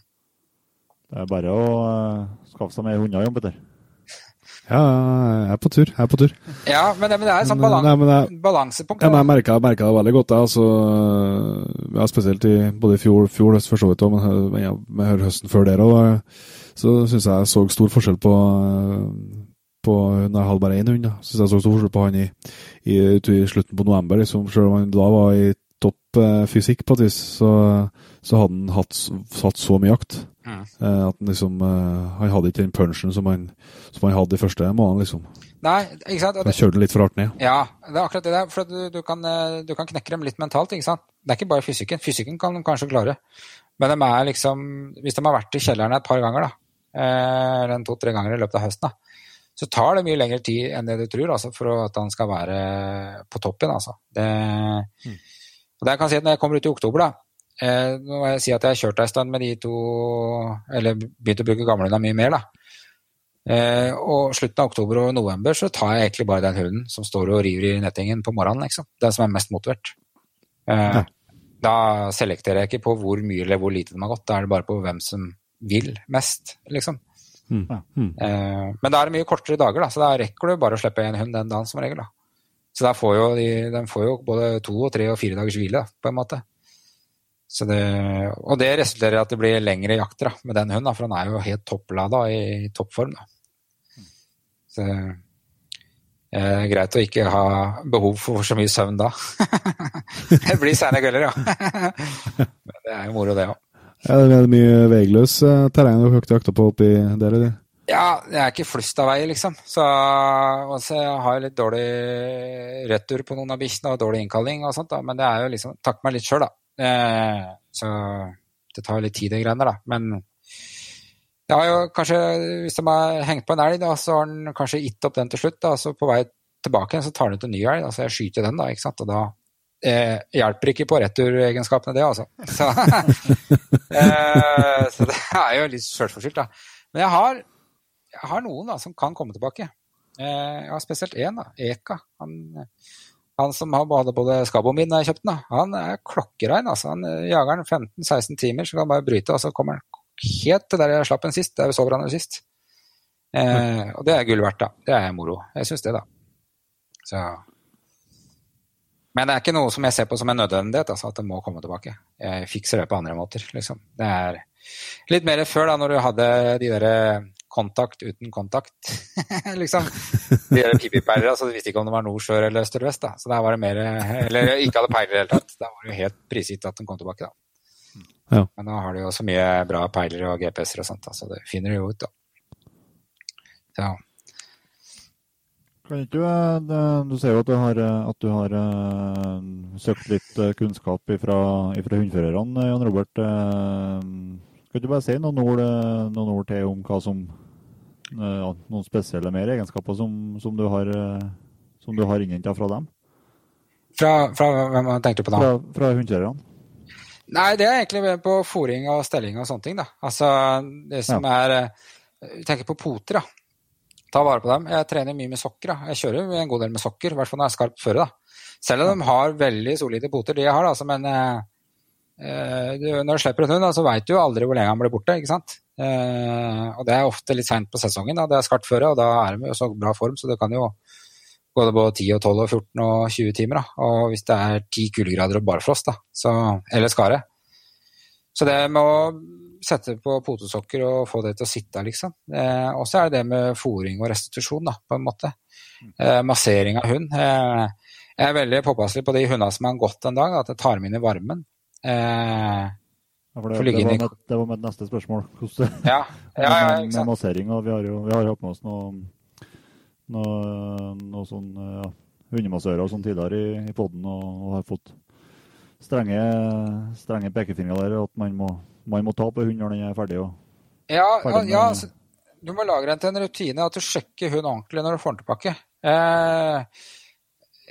Det er bare å uh, skaffe seg mer hunder, Jon Petter. Ja, jeg er på tur. Jeg er på tur. Ja, men det, men det er et sånt balan nei, jeg, balansepunkt. Ja, jeg merka, det veldig godt. Jeg, altså, ja, spesielt i både i fjor, fjor høst for så vidt, men jeg hører høsten før der òg, så syns jeg jeg så stor forskjell på på når jeg hadde bare én hund. Syns jeg så stor forskjell på han i, i, i, slutten på november. Liksom, selv om han da var i topp eh, fysikk på et vis, så, så hadde han hatt, hatt så mye jakt. Mm. At han liksom eh, Han hadde ikke den punchen som han, som han hadde de første månedene, liksom. Nei, ikke sant? Han kjørte litt for hardt ned. Ja, det er akkurat det der. For du, du, kan, eh, du, kan, knekke dem litt mentalt, ikke sant. Det er ikke bare fysikken. Fysikken kan de kanskje klare. Men de er liksom Hvis de har vært i kjelleren et par ganger, da, eller to-tre ganger i løpet av høsten, da, så tar det mye lengre tid enn det du tror altså, for at han skal være på toppen. Altså. Det, mm. og det jeg kan si at Når jeg kommer ut i oktober, da, eh, nå må jeg si at jeg har kjørt ei stund med de to Eller begynt å bruke gamlehunda mye mer. da. Eh, og slutten av oktober og november så tar jeg egentlig bare den hunden som står og river i nettingen på morgenen. liksom. Den som er mest motivert. Eh, ja. Da selekterer jeg ikke på hvor mye eller hvor lite den har gått, da er det bare på hvem som vil mest, liksom. Mm. Mm. Eh, men da er det mye kortere dager, da, så da rekker du bare å slippe en hund den dagen som regel. da. Så der får jo de, de får jo både to og tre og fire dagers hvile, på en måte. Det, og det resulterer i at det blir lengre jakter da, med den hunden, for han er jo helt topplada i toppform. da. Så det er greit å ikke ha behov for så mye søvn da. *laughs* det blir seine kvelder, ja. *laughs* Men det er jo moro, det òg. Ja, det er mye veiløs eh, terreng du har jakta på oppi der? eller? Ja, det er ikke flust av vei, liksom. Så også, jeg har litt dårlig retur på noen av bikkjene og dårlig innkalling og sånt, da. Men det er jo liksom Takk meg litt sjøl, da. Eh, så det tar litt tid, de greiene da. Men det har jo kanskje, hvis de har hengt på en elg, da, så har den kanskje gitt opp den til slutt. da, Så på vei tilbake så tar den ut en ny elg. Så jeg skyter den, da. ikke sant, og da eh, hjelper ikke på returegenskapene, det, altså. *laughs* Så, eh, så, det er jo litt sjølforskyldt, da. Men jeg har, jeg har, noen da, som kan komme tilbake. Eh, jeg har spesielt én, da. Eka. Han, han som hadde både skaboen min da jeg kjøpte den, han er klokkerein. altså. Han eh, jager den 15-16 timer, så kan han bare bryte, og så kommer han helt til der jeg slapp den sist. Der vi så hverandre sist. Eh, og det er gull verdt, da. Det er moro. Jeg syns det, da. Så men det er ikke noe som jeg ser på som en nødvendighet, altså at det må komme tilbake. Jeg fikser det på andre måter, liksom. Det er litt mer før, da, når du hadde de derre kontakt uten kontakt, *laughs* liksom. De gjør pipipeiler, altså de visste ikke om det var nord, sør eller øst eller vest, da. Så der var det mer Eller ikke hadde peiler i det hele tatt. Da var det jo helt prisgitt at den kom tilbake, da. Ja. Men nå har de jo så mye bra peilere og GPS-er og sånt, da, så det finner de jo ut, da. Så kan ikke du, du sier jo at du har, at du har uh, søkt litt eh, kunnskap fra hundførerne, Jan Robert. Kan du bare si noen ord, noen ord, til om hva som uh, Noen spesielle mer egenskaper som, som du har, uh, har innhenta fra dem? Fra, fra hvem tenkte du på da? Fra, fra hundkjørerne. Nei, det er egentlig på fòring og stelling og sånne ting. da. Altså, det som ja. er Vi tenker på poter, da ta vare på dem. Jeg trener mye med sokker. Da. Jeg kjører en god del med sokker, i hvert fall når jeg er skarpt føre. Da. Selv om de har veldig solide poter, de jeg har, altså, men eh, eh når du slipper en hund, så veit du jo aldri hvor lenge han blir borte. ikke sant? Eh, og det er ofte litt seint på sesongen. Det er skarpt føre, og da er de i så bra form, så det kan jo gå det på 10 og 12 og 14 og 20 timer. Da. Og hvis det er 10 kuldegrader og barfrost, da, så, eller skare. Så det med å sette på potesokker og få det til å sitte, liksom. Eh, og så er det det med fòring og restitusjon, da, på en måte. Eh, massering av hund. Eh, jeg er veldig påpasselig på de hundene som har gått en dag, at jeg tar dem inn i varmen. Eh, ja, det, det, var med, det, var mitt neste spørsmål. *laughs* Hvordan, ja, ja, ja, *laughs* med, med massering. og Vi har jo vi har hatt med oss noen noe, noe sånn ja, hundemassører sånn tidligere i, i poden og, og, har fått strenge, strenge pekefingre der. At man må man må ta på hund når den er ferdig. ja, ferdig ja altså, du må lage den til en rutine at du sjekker hund ordentlig når du får den tilbake. Eh,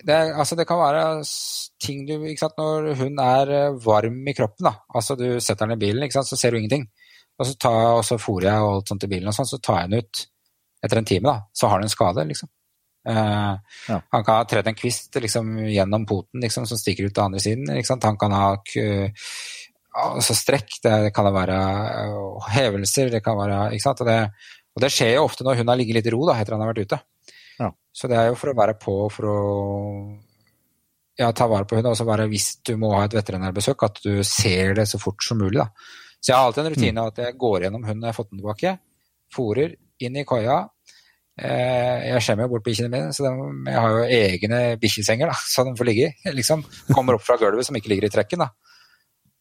det, altså det, kan være ting du ikke sant, Når hun er eh, varm i kroppen, da. altså du setter den i bilen, ikke sant, så ser du ingenting. Og så, tar, og så fôrer jeg og alt sånt i bilen, og sånn, så tar jeg den ut etter en time. da, Så har den en skade, liksom. Eh, ja. Han kan ha tredd en kvist liksom, gjennom poten liksom, som stikker ut til andre siden. Han kan ha altså strekk, det kan det være uh, hevelser, det kan være ikke sant? Og det, og det, skjer jo ofte når hun har ligget litt i ro da, etter han har vært ute. Ja. Så det er jo for å være på for å ja, ta vare på hunden, og så være hvis du må ha et veterinærbesøk, at du ser det så fort som mulig. da. Så jeg har alltid en rutine mm. at jeg går gjennom hunden når jeg har fått den tilbake. Fòrer inn i koia. Eh, jeg skjemmer jo bort bikkjene mine, så de, jeg har jo egne bikkjesenger da, så de får ligge i. *laughs* Liksom. Kommer opp fra gulvet som ikke ligger i trekken. da.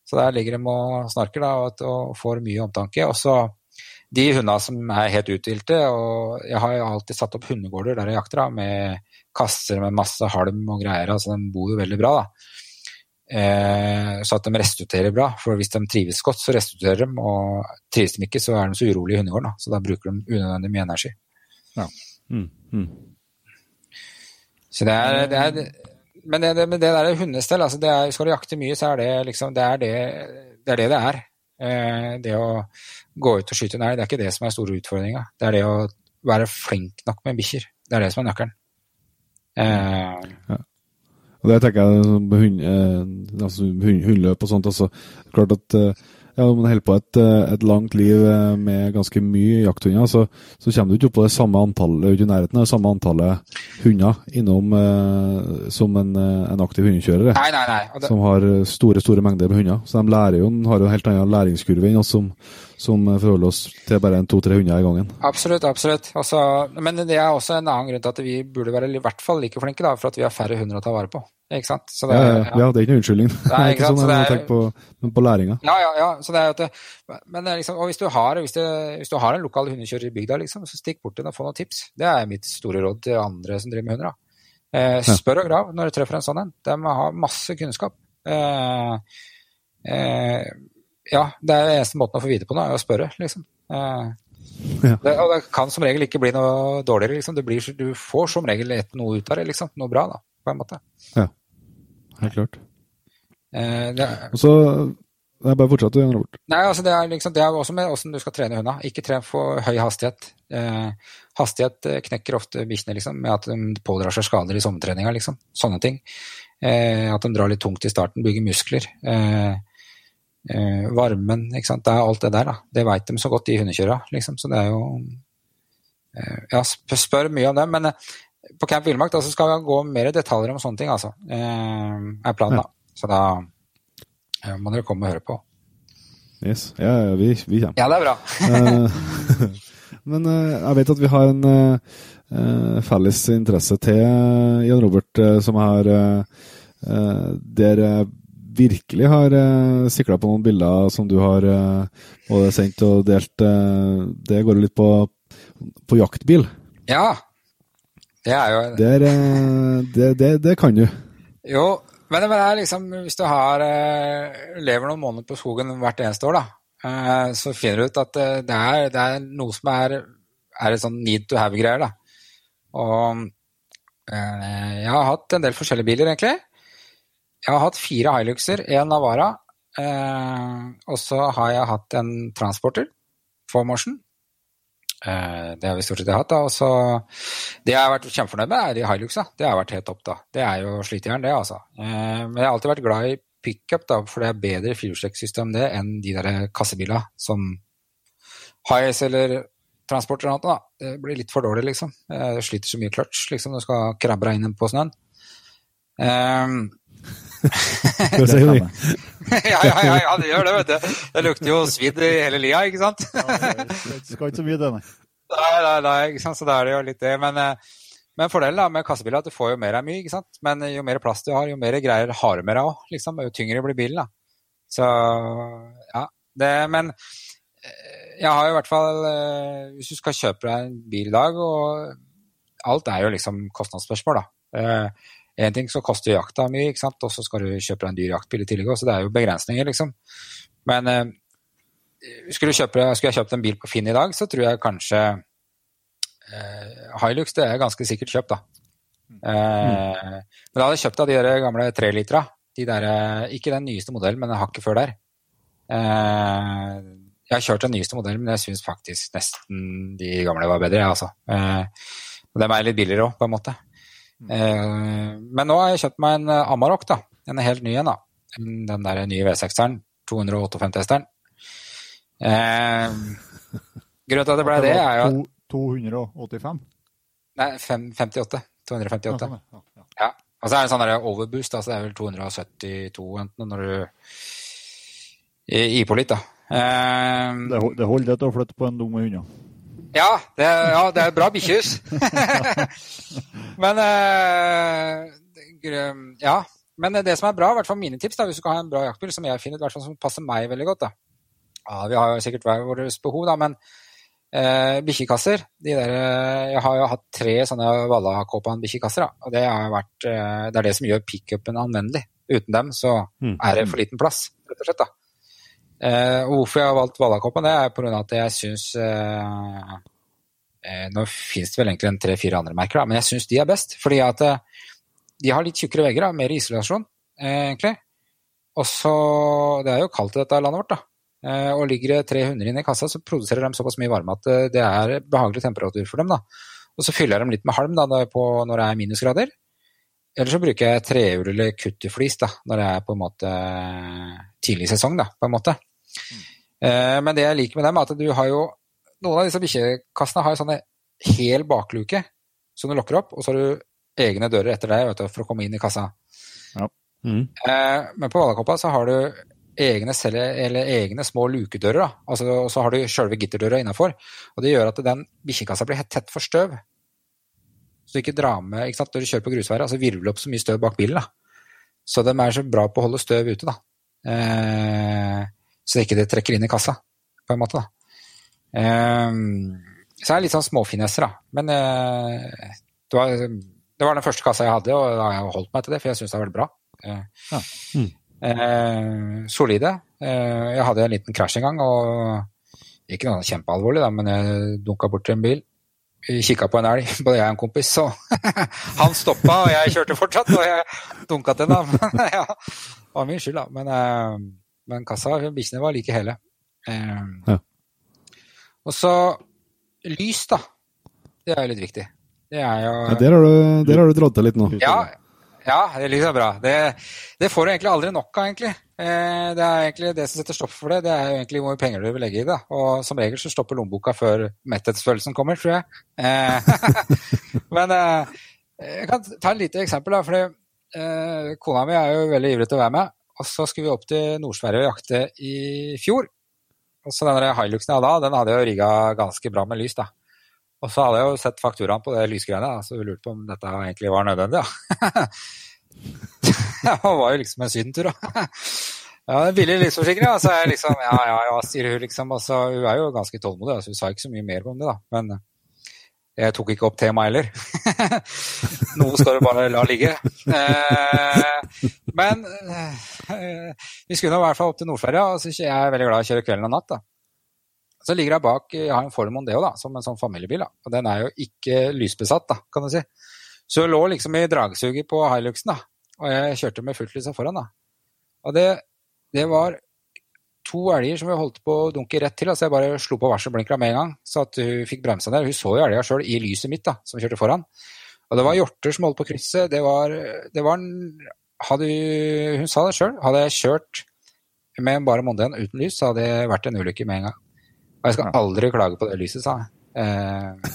Så der ligger de og snarker da, og, får mye omtanke. Og så de hundene som er helt uthvilte, og jeg har jo alltid satt opp hundegårder der jeg jakter, da, med kasser med masse halm og greier, altså de bor jo veldig bra. da. Eh, så at de restituerer bra. For hvis de trives godt, så restituerer de. Og trives de ikke, så er de så urolige i hundegården. Så da bruker de unødvendig mye energi. Ja. Mm, mm. Så det er, det er Men det, det, det der hundestell, altså det er, skal du jakte mye, så er det liksom Det er det det er. Det, det er. Eh, det å gå ut og skyte Nei, det er ikke det som er store utfordringa. Det er det å være flink nok med bikkjer. Det er det som er nøkkelen. Eh, Ja. Og det tenker jeg på hund, eh, altså hund, hundløp og sånt. Altså, klart at eh, ja, Når man holder på et, eh, et langt liv eh, med ganske mye jakthunder, så, så kommer du ikke opp på det samme antallet i nærheten av det samme antallet hunder innom eh, som en, eh, en aktiv hundekjører. nei, nei, nei. Det, Som har store store mengder med hunder. Så de lærer jo, har jo en helt annen læringskurve enn oss som, som forholder oss til bare en to-tre hunder i gangen. absolutt, absolutt. Altså, men det er også en annen grunn til at vi burde være i hvert fall like flinke, da, for at vi har færre hunder å ta vare på. Ikke sant? Så det, Ja, ja, ja, det er ikke noen unnskyldning. *laughs* Det er ikke sånn så jeg er- tenker på, på læringa. Ja, ja, ja. Så det er at det, men det er liksom, og hvis du har, hvis, det, hvis du har en lokal hundekjører i bygda, liksom, så stikk bort til den og få noen tips. Det er mitt store råd til andre som driver med hunder. da. Eh, spør og grav når du treffer en sånn en. De har masse kunnskap. Eh, eh, ja, det er eneste måten å få vite på nå, er å spørre, liksom. Eh, Ja. det, og det kan som regel ikke bli noe dårligere, liksom. Det blir, du får som regel noe ut av det, liksom. Noe bra, da, på en måte. Helt klart. Eh, det, Og så Nei, bare fortsett, Jan Robert. Nei, altså det er, liksom, det er også med hvordan du skal trene hunda. Ikke tren for høy hastighet. Eh, hastighet eh, knekker ofte bikkjene liksom, med at de pådrar seg skader i sommertreninga. Liksom. Sånne ting. Eh, at de drar litt tungt i starten, bygger muskler. Eh, eh, varmen, ikke sant. Det er alt det der. da. Det veit de så godt, de hundekjøra. Liksom. Så det er jo eh, Ja, spør mye om dem. Men på Camp Villmark da, så skal vi gå mer i detaljer om sånne ting, altså. Eh, er planen, da. Så da eh, må dere komme og høre på. Yes. Ja, ja, vi, vi kommer. Ja, det er bra. Eh, *laughs* Men jeg vet at vi har en felles interesse til Jan Robert, som har eh, eh, Der virkelig har sikla på noen bilder som du har både sendt og delt. det går jo litt på, på jaktbil. Ja. Det er jo Der, eh, det, det, det kan du. Jo, men det er liksom Hvis du har eh, lever noen måneder på skogen hvert eneste år, da, eh, så finner du ut at det er, det er noe som er, er et sånn need to have-greier. da. Og jeg har hatt en del forskjellige biler, egentlig. Jeg har hatt fire Hiluxer, én Navara, og så har jeg hatt en Transporter, Four Motion. Eh, det har vi stort sett hatt. da, og så Det jeg har vært kjempefornøyd med, er de Hiluxa. Det har vært helt topp. da. Det er jo slitejern, det, altså. Eh, men jeg har alltid vært glad i pickup, da, for det er bedre firehjulstrekksystem det enn de der kassebilene som Highs eller transport eller noe. da. Det blir litt for dårlig, liksom. Eh, Det sliter så mye clutch liksom, når du skal krabbe deg inn på snøen. Um, Skal vi si det? *laughs* ja, ja, ja, ja, det gjør det, vet du. Det lukter jo svidd i hele lia, ikke sant? Det skal ikke så mye, det, nei. Nei, nei, ikke sant? så da er det jo litt det. Men, eh, men fordelen da, med kassebil er at du får jo mer av mye, ikke sant? men jo mer plass du har, jo mer greier har du med deg òg. Liksom. Jo tyngre blir bilen. da. Så ja. Det, men eh, jeg har jo i hvert fall eh, Hvis du skal kjøpe deg en bil i dag, og alt er jo liksom kostnadsspørsmål, da. En ting så koster jakta mye, ikke sant? og så skal du kjøpe deg en dyr jaktbil i tillegg. Så det er jo begrensninger, liksom. Men eh, skulle, kjøpe, skulle jeg kjøpt en bil på Finn i dag, så tror jeg kanskje eh, Hilux det er ganske sikkert kjøpt, da. Eh, Men da hadde jeg kjøpt av de der gamle trelitera. De der, eh, ikke den nyeste modellen, men hakket før der. Eh, jeg har kjørt den nyeste modellen, men jeg syns faktisk nesten de gamle var bedre. Altså. Eh, og de er litt billigere òg, på en måte. Eh, men nå har jeg kjøpt meg en eh, Amarok, da. En helt ny en. da. Den der nye V6-eren. 258 hesteren. Eh, grunnen til at det ble *laughs* det, er jo at 285? Nei, 58. 258. Ja, sånn, ja. Ja. Ja. Og så er det en sånn overboost, altså det er vel 272 enten når du i- på litt, da. Eh, Det, hol- det holder det til å flytte på en dum hund, hunder. Ja, det, ja, det er bra bikkjehus. *laughs* Men eh, Ja. Men det som er bra, i hvert fall mine tips, da, hvis du skal ha en bra jaktbil, som jeg finner i hvert fall som passer meg veldig godt da. Ja, Vi har jo sikkert hver vårt behov, da, men Eh, bikkjekasser de der, Jeg har jo hatt tre sånne Valla-Kåpan-bikkjekasser. og det, har vært, eh, det er det som gjør pickupen anvendelig. Uten dem så Mm. er det for liten plass, rett og slett. da. Eh, og hvorfor jeg har valgt Valla-Kåpan, det er pga. at jeg syns eh, eh, Nå finnes det vel egentlig en tre-fire andre merker, da, men jeg syns de er best. Fordi at eh, de har litt tjukkere vegger, da, mer isolasjon, eh, egentlig. Og så Det er jo kaldt i dette landet vårt, da. Og ligger det tre hunder inne i kassa, så produserer de såpass mye varme at det er behagelig temperatur for dem. da. Og så fyller jeg dem litt med halm da, når, det er minusgrader. Eller så bruker jeg trehjul eller kutterflis når det er på en måte tidlig sesong. da, på en måte. Eh, men det jeg liker med dem, er at du har jo Noen av disse bikkjekassene har sånne hel bakluke som du lukker opp, og så har du egne dører etter deg vet du, for å komme inn i kassa. Mm. Eh, men på Valakoppa så har du egne, eller egne små lukedører. da. Altså, og så har du sjølve gitterdøra innafor. Og det gjør at den bikkjekassa blir helt tett for støv. Så du ikke drar med ikke sant? Når du kjører på grusveier, altså virvler opp så mye støv bak bilen. da. Så de er så bra på å holde støv ute, da. Eh, så det ikke det trekker inn i kassa, på en måte. da. Så det er litt sånn småfinesser, da. Men eh, det, var, det var den første kassa jeg hadde, og da har jeg holdt meg til det, for jeg syns det har vært bra. Ja. Mm. eh, solide. Eh, jeg hadde en liten krasj en gang, og ikke noe kjempealvorlig, da, men jeg dunka bort til en bil. Kikka på en elg, *laughs* både jeg og en kompis, så *laughs* han stoppa, og jeg kjørte fortsatt. Og jeg dunka til. Men *laughs* ja, det var min skyld, da. Men, men kassa, bikkjene var like hele. Eh, Ja. Og så lys, da. Det er jo litt viktig. Det er jo Ja, der, har du, der har du dratt til litt nå. ja, ja, det lys er bra. Det, det får du egentlig aldri nok av, egentlig. Eh, det er egentlig det som setter stopp for det, det er jo egentlig hvor mye penger du vil legge i det. Og som regel så stopper lommeboka før metthetsfølelsen kommer, tror jeg. Eh, *laughs* men eh, jeg kan ta et lite eksempel, da. For eh, kona mi er jo veldig ivrig til å være med. Og så skulle vi opp til Nord-Sverige og jakte i fjor. Og så den Hiluxen jeg hadde da, den hadde jo rigga ganske bra med lys, da. Og så hadde jeg jo sett fakturaen på det lysgreiene, så vi lurte på om dette egentlig var nødvendig. da. *laughs* det var jo liksom en sydentur, da. Ja, er billig livsforsikring, da. Så jeg liksom Ja, ja, ja, sier hun liksom. Og så, hun er jo ganske tålmodig, så hun sa ikke så mye mer om det, da. Men jeg tok ikke opp temaet heller. *laughs* Noe skal du bare la ligge. Eh, men øh, vi skulle nå i hvert fall opp til Nord-Sverige, og så jeg er veldig glad i å kjøre kvelden og natt. da. Så ligger jeg bak Jeg har en Ford Mondeo da, som en sånn familiebil. da, Og den er jo ikke lysbesatt, da, kan du si. Så jeg lå liksom i dragsuget på Hiluxen, da. Og jeg kjørte med fullt lys foran, da. Og det, det var to elger som vi holdt på å dunke rett til. altså Jeg bare slo på varselblinkeren med en gang, så at hun fikk bremsa ned. Hun så jo elga sjøl i lyset mitt, da, som kjørte foran. Og det var hjorter som holdt på å krysse. Det var, det var hadde, Hun sa det sjøl. Hadde jeg kjørt med bare Mondeaen uten lys, så hadde det vært en ulykke med en gang. Og jeg skal aldri klage på det lyset, sa jeg. Eh,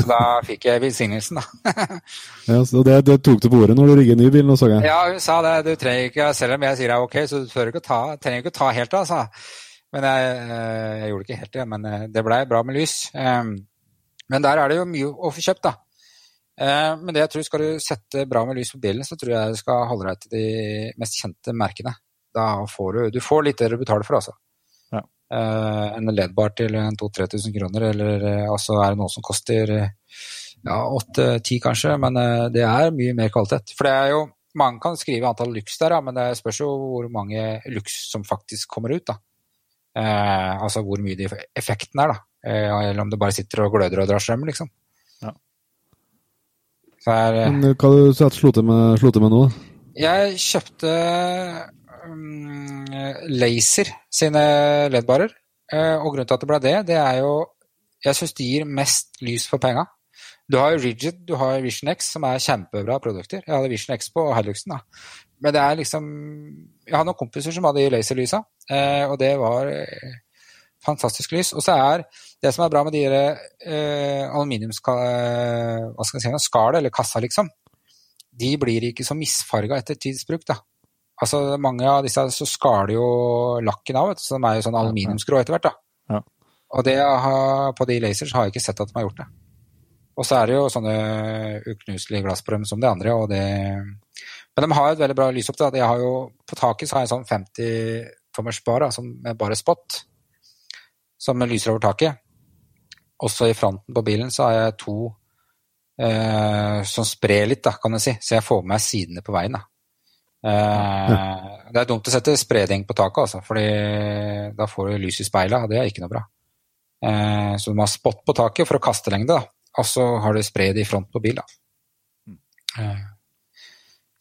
så da fikk jeg velsignelsen, da. *laughs* Ja, så det, det tok du på ordet når du rigger ny bil, nå så jeg. Ja, hun sa det. Du trenger ikke, selv om jeg sier det er ok, så du trenger ikke å ta, ikke å ta helt av, sa jeg. Men jeg, eh, jeg gjorde ikke helt det. Men eh, det blei bra med lys. Eh, Men der er det jo mye å få kjøpt, da. Eh, Men det jeg tror skal du sette bra med lys på bilen, så tror jeg du skal holde deg til de mest kjente merkene. Da får du Du får litt det du betaler for, altså. Ja. Eh, En ledbar til en 2000-3000 kroner, eller eh, altså er det noe som koster ja, åtte-ti kanskje, men det er mye mer kvalitet. For det er jo mange kan skrive antall lux der, men det spørs jo hvor mange lux som faktisk kommer ut. da. Eh, altså hvor mye de effekten er, da. Eh, eller om det bare sitter og gløder og drar strøm, liksom. Ja. Så er, eh, Men hva du slo til med, slo til med nå? jeg kjøpte um, Laser sine ledbarer. Eh, og grunnen til at det ble det, det er jo Jeg syns de gir mest lys for penga. Du har jo Rigid, du har Vision X, som er kjempebra produkter. Jeg hadde Vision X på Hiluxen, da. Men det er liksom Jeg hadde noen kompiser som hadde de laserlysa, eh, og det var fantastisk lys. Og så er det som er bra med de uh, aluminiumsskallet, hva skal jeg si, skallet, eller kassa, liksom, de blir ikke så misfarga etter tidsbruk, da. Altså, mange av disse så skaler jo lakken av, vet du, så de er jo sånn aluminiumsgrå etter hvert, da. Ja. Og det har, på de lasers har jeg ikke sett at de har gjort det. Og så er det jo sånne uknuselige glass på dem som de andre, og det Men de har jo et veldig bra lysopptak. Jeg har jo, på taket så har jeg en sånn 50 tommers bar, som bare spot, som lyser over taket. Også i fronten på bilen så har jeg to eh, som sprer litt, da, kan du si. Så jeg får med meg sidene på veien. da. Eh, det er dumt å sette spreding på taket, altså, fordi da får du lys i speilet, og det er ikke noe bra. Eh, så du må ha spott på taket for å kaste lengde, da. og så har du spred i front på bil. da. Eh,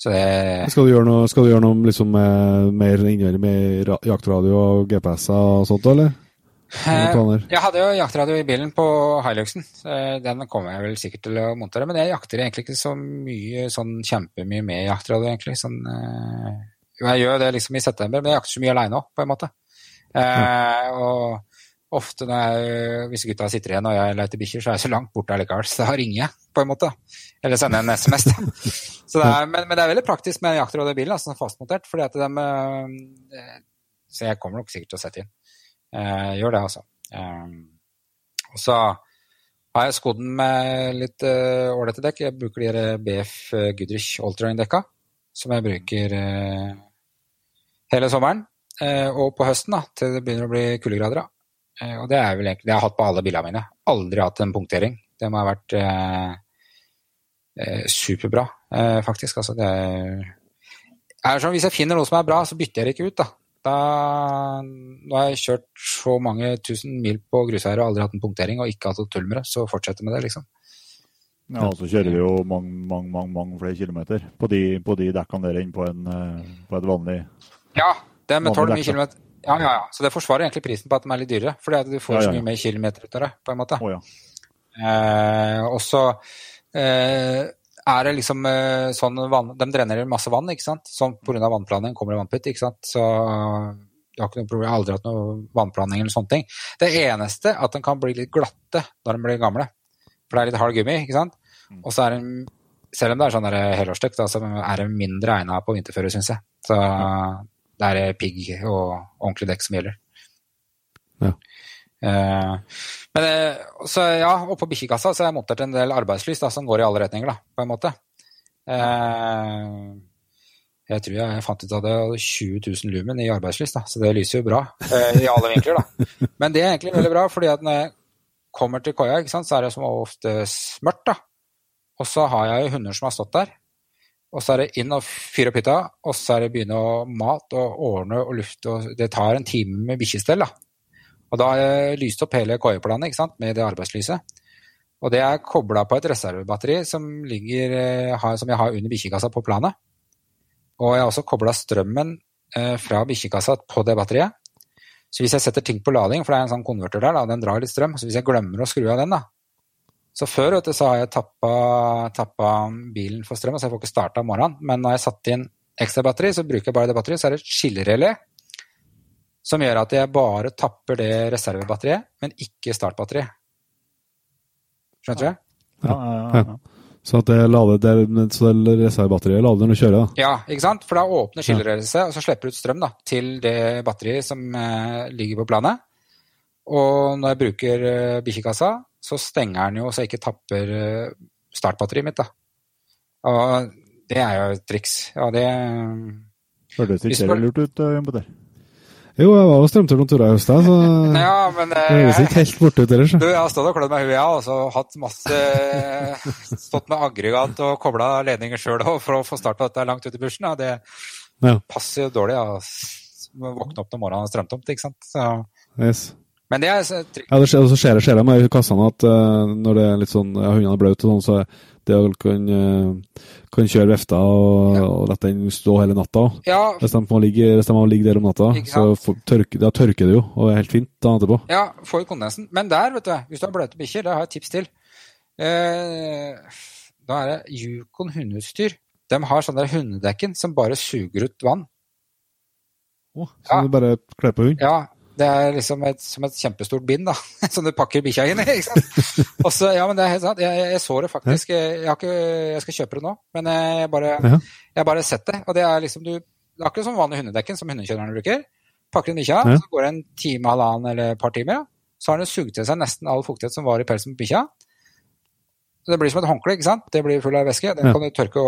så det Skal du gjøre noe, skal du gjøre noe liksom, mer innvendig med jaktradio og GPS-er og sånt, eller? Planer? Jeg hadde jo jaktradio i bilen på Hiluxen. Den kommer jeg vel sikkert til å montere. Men jeg jakter egentlig ikke så mye sånn kjempemye med jaktradio, egentlig. Sånn, eh, jeg gjør det liksom i september, men jeg jakter så mye aleine òg, på en måte. Mm. og ofte når jeg, hvis gutta sitter igjen og jeg leter bikkjer, så er jeg så langt borte allikevel, så da ringer jeg, på en måte. Eller sender en SMS. Da. Så det er, men, men det er veldig praktisk med jaktradio i bilen, altså fastmontert, fordi at de eh, Så jeg kommer nok sikkert til å sette inn. Eh, gjør det, altså. Eh, og så har jeg skodd den med litt eh, ålreite dekk. Jeg bruker de der BF Goodrich Allterrain-dekka, som jeg bruker eh, hele sommeren. Eh, og på høsten, da, til det begynner å bli kuldegrader. Eh, og det er vel egentlig det jeg hatt på alle bilene mine. Aldri hatt en punktering. Det må ha vært eh, eh, superbra, eh, faktisk. Altså, det er, er sånn, hvis jeg finner noe som er bra, så bytter jeg det ikke ut. da. Da, nå har jeg kjørt så mange tusen mil på grusveier og aldri hatt en punktering og ikke hatt noe tull med det, så fortsett med det, liksom. Ja, og så kjører vi jo mange, mange, mange, mange flere kilometer på de, på de dekkene der enn på, en, eh, på et vanlig Ja, det er med Vanlig 12 dekk, kilometer. Ja, ja, ja. Så det forsvarer egentlig prisen på at de er litt dyrere, fordi at du får Ja, ja, så mye mer kilometer ut av det, på en måte. Å ja. Eh, også, eh, er det liksom eh, sånn vann, De drenerer masse vann, ikke sant. Sånn pga. vannplaning kommer det vannputt, ikke sant. Så jeg har ikke noe problem, jeg har aldri hatt noe vannplaning eller sånne ting. Det eneste at den kan bli litt glatte når den blir gamle. For det er litt hard gummi, ikke sant. Mm. Og så er den, selv om det er sånn der helårsdekk, så er den mindre egna på vinterføre, syns jeg. Så det er pigg og ordentlig dekk som gjelder. Ja. Eh, men eh, så ja, og på bikkjekassa så har jeg montert en del arbeidslys da, som går i alle retninger, da, på en måte. Eh, jeg tror jeg fant ut at jeg hadde 20 000 lumen i arbeidslys, da, så det lyser jo bra i alle vinkler. da. *laughs* Men det er egentlig veldig bra, fordi at når jeg kommer til koia, så er det som ofte mørkt. da. Og så har jeg jo hunder som har stått der. Og så er det inn og fyre opp hytta, og så er det begynne å mat og ordne og lufte. og Det tar en time med bikkjestell. da. Og da har jeg lyst opp hele koieplanet ikke sant, med det arbeidslyset. Og det er kobla på et reservebatteri som, ligger, eh, som jeg har under bikkjekassa på planet. Og jeg har også kobla strømmen eh, fra bikkjekassa på det batteriet. Så hvis jeg setter ting på lading, for det er en sånn konverter der, da, den drar litt strøm, så hvis jeg glemmer å skru av den, da Så før vet du, så har jeg tappa, tappa bilen for strøm, så jeg får ikke starta om morgenen. Men når jeg har satt inn ekstra batteri, så bruker jeg bare det batteriet, så er det et skillerelé som gjør at jeg bare tapper det reservebatteriet, men ikke startbatteriet. Skjønte du? Ja, ja, ja, ja. Så at det lader, det, så det reservebatteriet lader når du kjører, da. Ja, ikke sant? For da åpner skillerøret seg, og så slipper du ut strøm da, til det batteriet som eh, ligger på planet. Og når jeg bruker eh, bikkjekassa, så stenger den jo så jeg ikke tapper eh, startbatteriet mitt. da. Og det er jo et triks. Ja, det Hørtes Hvis ikke det lurt ut, eh, Jon Petter. Jo, jeg var jo strømtur noen turer i høst, så *laughs* Ja, men det høres eh, ikke helt borte ut ellers. Du, jeg har stått og klødd meg i huet, jeg har også hatt masse *laughs* Stått med aggregat og kobla ledninger sjøl for å få starta dette langt ut i bushen. Ja, det Ja. passer jo dårlig. Ja. Våkne opp når morgenen er strømtomt, ikke sant. Så, Yes. men det er så Ja, det skjer, og så skjer det, skjer det med kassene at uh, når det er litt sånn, ja, hundene er blaute og sånn, så det å kan, kan kjøre vefta og, Ja. og la den stå hele natta. Ja, Hvis de må ligge, de må ligge der om natta, så for, tørke, da tørker det jo, og er helt fint dagen etterpå. ja får kondensen. Men der, vet du, hvis du har bløte bikkjer, det har jeg et tips til. Eh, da er det Yukon hundeutstyr. De har sånne der hundedekken som bare suger ut vann. Så Ja. du bare kler på hund. Ja, det er liksom et, som et kjempestort bind da, *laughs* som du pakker bikkja inn i. ikke sant? *laughs* Og så, ja, men det er helt sant. Jeg, jeg, så det faktisk. Jeg, ikke, jeg skal kjøpe det nå, men jeg bare, jeg har bare sett det. Og det er liksom du, det er akkurat som vanlig hundedekken som hundekjørerne bruker. Pakker inn bikkja, så går det en time, halvannen eller et par timer. Ja. Så har den sugd til seg nesten all fuktighet som var i pelsen på bikkja. Det blir som et håndkle, ikke sant? Det blir full av væske. Den kan du tørke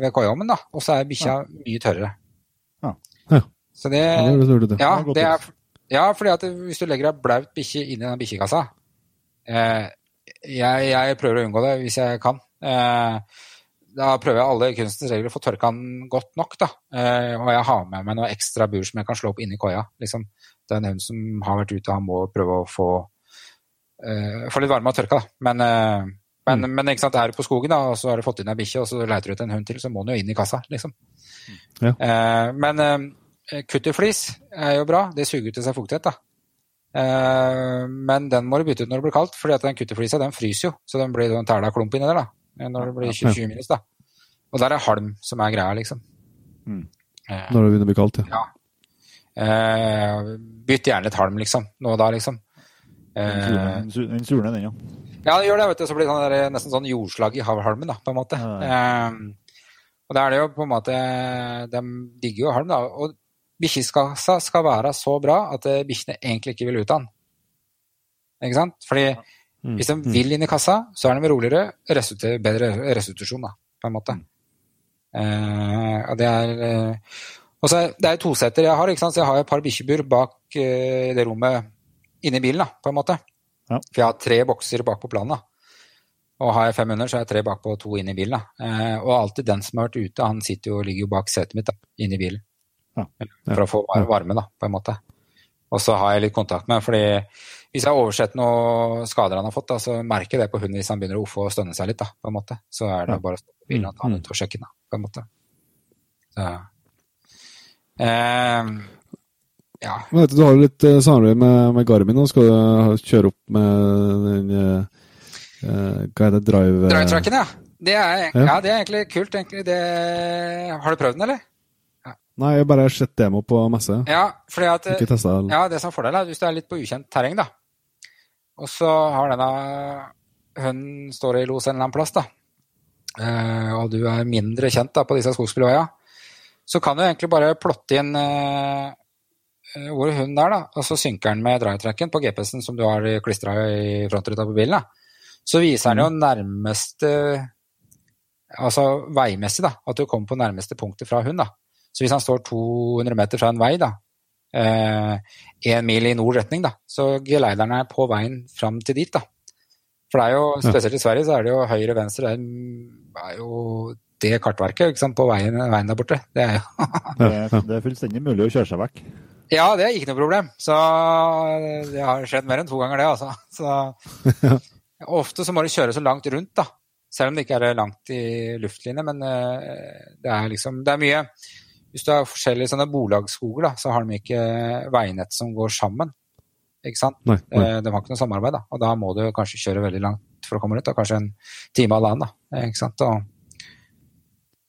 ved koiommen, da. Og så er bikkja mye tørrere. Ja. Ja. Så det, Ja, det det. ja, det er, ja, fordi at hvis du legger ei blaut bikkje inn i den bikkjekassa, Eh, jeg, jeg, prøver å unngå det hvis jeg kan. Eh, da prøver jeg alle kunstens regler å få tørka den godt nok. da. Eh, og jeg har med meg noe ekstra bur som jeg kan slå opp inni koia. Liksom. Det er en hund som har vært ute, han må prøve å få, eh, få litt varme og tørka. Da. Men, eh, men, mm. men ikke sant, er du på skogen da, og så har du fått inn ei bikkje, og så leiter du etter en hund til, så må den jo inn i kassa. liksom. Ja. Eh, men kutterflis er jo bra. Det suger til seg fuktighet. da. Eh, men den må du bytte ut når det blir kaldt, for den kutterflisa den fryser jo. Så den blir en tæla klump inni der da, når det blir 20 minus. da. Og der er halm som er greia, liksom. Mm. Eh, når det begynner å bli kaldt, ja. ja. Eh, bytt gjerne litt halm, liksom. Nå og da, liksom. Den surner, den, ja. Ja, det gjør det. vet du, Så blir det sånn der, nesten sånn jordslag i havhalmen, da, på en måte. Ja, ja. og da er det jo på en måte De digger jo halm, da. Og bikkjeskassa skal være så bra at eh, bikkjene egentlig ikke vil ut av den. Ikke sant? Fordi mm. hvis de mm. vil inn i kassa, så er de roligere, restituer, bedre restitusjon, da, på en måte. Eh, det er uh, og så Det er toseter jeg har, ikke sant? så jeg har et par bikkjebur bak uh, det rommet inni bilen, da, på en måte. Ja. For jeg har tre bokser bak på planen. da. Og har jeg 500, så har jeg tre bakpå og to inni i bilen. da. Og alltid den som har vært ute, han sitter jo og ligger jo bak setet mitt da, inni bilen. Ja. For å få varme, da, på en måte. Og så har jeg litt kontakt med fordi hvis jeg har oversett noen skader han har fått, da, så merker jeg det på hunden hvis han begynner å offe og stønne seg litt. da, på en måte. Så er det bare å stoppe bilen og ta mm. ut og sjekke den, på en måte. Så, eh, ja. Men vet du, du har litt uh, samarbeid med, med, Garmin nå. Skal du kjøre opp med den uh, Hva er det, drive... Drive-tracken, ja. Det er, ja. ja. det er egentlig kult. Egentlig. Det... Har du prøvd den, eller? Nei, jeg har bare sett demo på messe. Ja, at, testa, ja, det som er fordelen, er hvis du er litt på ukjent terreng, da, og så har denne hunden står i los en eller annen plass, da, uh, og du er mindre kjent da, på disse skogsbilveiene, så kan du egentlig bare plotte inn uh, hvor hunden er, da, og så synker den med drivetracken på GPS-en som du har klistra i frontruta på bilen. Da. Så viser den jo mm. nærmeste Altså veimessig, da, at du kommer på nærmeste punktet fra hund. da. Så hvis han står 200 meter fra en vei, da, én eh, mil i nord retning, da, så geleider er på veien fram til dit. da. For det er jo, spesielt i Sverige, så er det jo høyre-venstre det er jo det kartverket ikke sant, på veien, veien der borte. Det er jo *laughs* det, det er fullstendig mulig å kjøre seg vekk. Ja, det er ikke noe problem. Så det har skjedd mer enn to ganger, det, altså. Så, *laughs* ofte så må du kjøre så langt rundt, da. Selv om det ikke er langt i luftlinje, men eh, det er liksom Det er mye hvis du har forskjellige sånne bolagsskoger, da, så har de ikke veinett som går sammen. Ikke sant? Nei, nei. Eh, de har ikke noe samarbeid, da. og da må du kanskje kjøre veldig langt for å komme ut. Da. Kanskje en time av land. Da. Ikke sant? Og,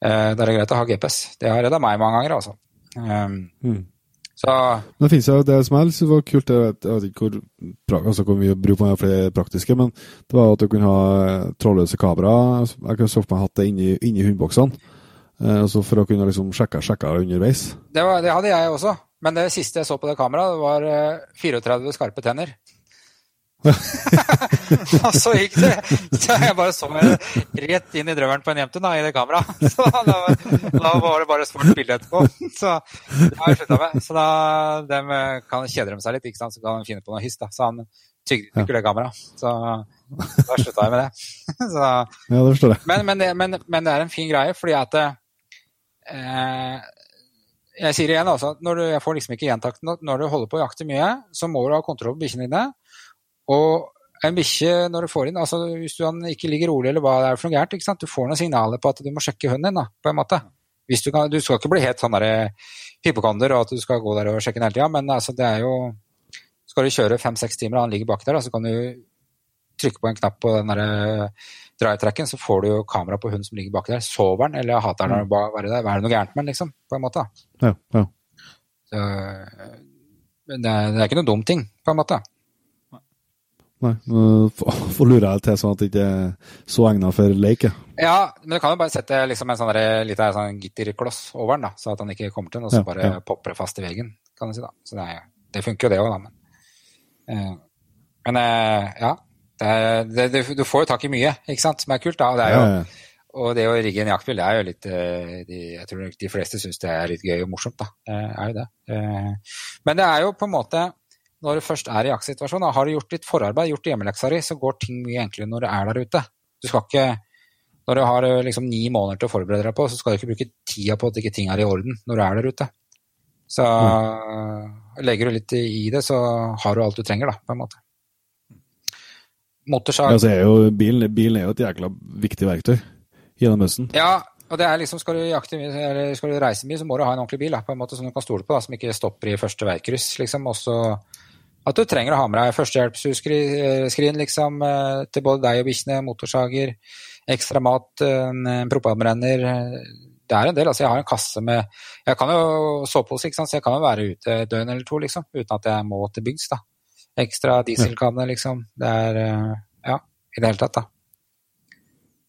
eh, det er greit å ha GPS. Det har redda meg mange ganger, altså. Um, mm. Så Det finnes jo det som helst. Det var kult, jeg vet, jeg vet ikke hvor, altså hvor mye bruk man har for det praktiske, men det var at du kunne ha trådløse kamera. Jeg kunne så for meg hatt det inni, inni hundeboksene. Eh, altså for å kunne liksom sjekke, sjekke underveis. Det, var, det, hadde jeg også, men det siste jeg så på det kameraet, var 34 eh, skarpe tenner. *laughs* og så gikk det så Jeg bare så meg rett inn i drømmeren på en jente da, i det kameraet. *laughs* Så da, da, var det bare svart bilde etterpå. Så jeg slutta med. Så da de kan kjeder de seg litt, ikke sant? så kan de finne på noe hyss. da. Så han tygde ikke det kameraet. Så da slutta jeg med det. *laughs* Så, ja, det forstår jeg. Men, men, det, men, men, det er en fin greie, fordi at Eh, jeg sier igjen altså, når du, jeg får liksom ikke gjentakt når du holder på å jakte mye, så må du ha kontroll på bikkjene dine. Og en bikkje, når du får inn, altså hvis du ikke ligger rolig eller hva det er for noe gærent, ikke sant? du får noen signaler på at du må sjekke hunden din, da, på en måte. Du, kan, du skal ikke bli helt sånn hypokonder og at du skal gå der og sjekke den hele tida, men altså, det er jo Skal du kjøre fem-seks timer og han ligger baki der, da, så kan du trykke på en knapp på den derre drive-tracken, så får du jo kamera på hunden som ligger baki der. Sover han, eller hater han mm. bare være der? Hva er det noe gærent med den, liksom? På en måte. Ja, ja. Så, men det er, det er, ikke noe dum ting, på en måte. Nei, får lure jeg til sånn at det ikke er så egnet for leik. Ja, men du kan jo bare sette liksom en sånn liten sånn gitterkloss over den, da, så at den ikke kommer til den, og så ja, bare ja. popper det fast i veggen. kan du si da. Så det, det funker jo det òg, da. Men, eh, men eh, ja, det, det, du får jo tak i mye, ikke sant, som er kult. da, det er jo ja, ja. Og det å rigge en jaktbil, det er jo litt eh, de, Jeg tror de fleste syns det er litt gøy og morsomt, da. Det er jo det. Eh, men det er jo på en måte når du først er i jaktsituasjonen, har du gjort ditt forarbeid, gjort hjemmeleksa di, så går ting mye enklere når du er der ute. Du skal ikke, Når du har liksom ni måneder til å forberede deg på, så skal du ikke bruke tida på at ikke ting er i orden når du er der ute. Så legger du litt i det, så har du alt du trenger, da, på en måte. Motorsag Ja, altså, er jo, bilen, bilen er jo et jækla viktig verktøy gjennom høsten. Ja, og det er liksom, skal du, jakte, skal du reise mye, så må du ha en ordentlig bil da, på en måte som du kan stole på, da, som ikke stopper i første veikryss. liksom, Også at du trenger å ha med deg førstehjelpsskrin liksom, eh, til både deg og bikkjene, motorsager, ekstra mat, en propanbrenner. Det er en del. altså Jeg har en kasse med Jeg kan jo sovepose, ikke sant, så jeg kan jo være ute et døgn eller to liksom, uten at jeg må til bygds. da. Ekstra dieselkanne, liksom. Det er eh, Ja, i det hele tatt, da.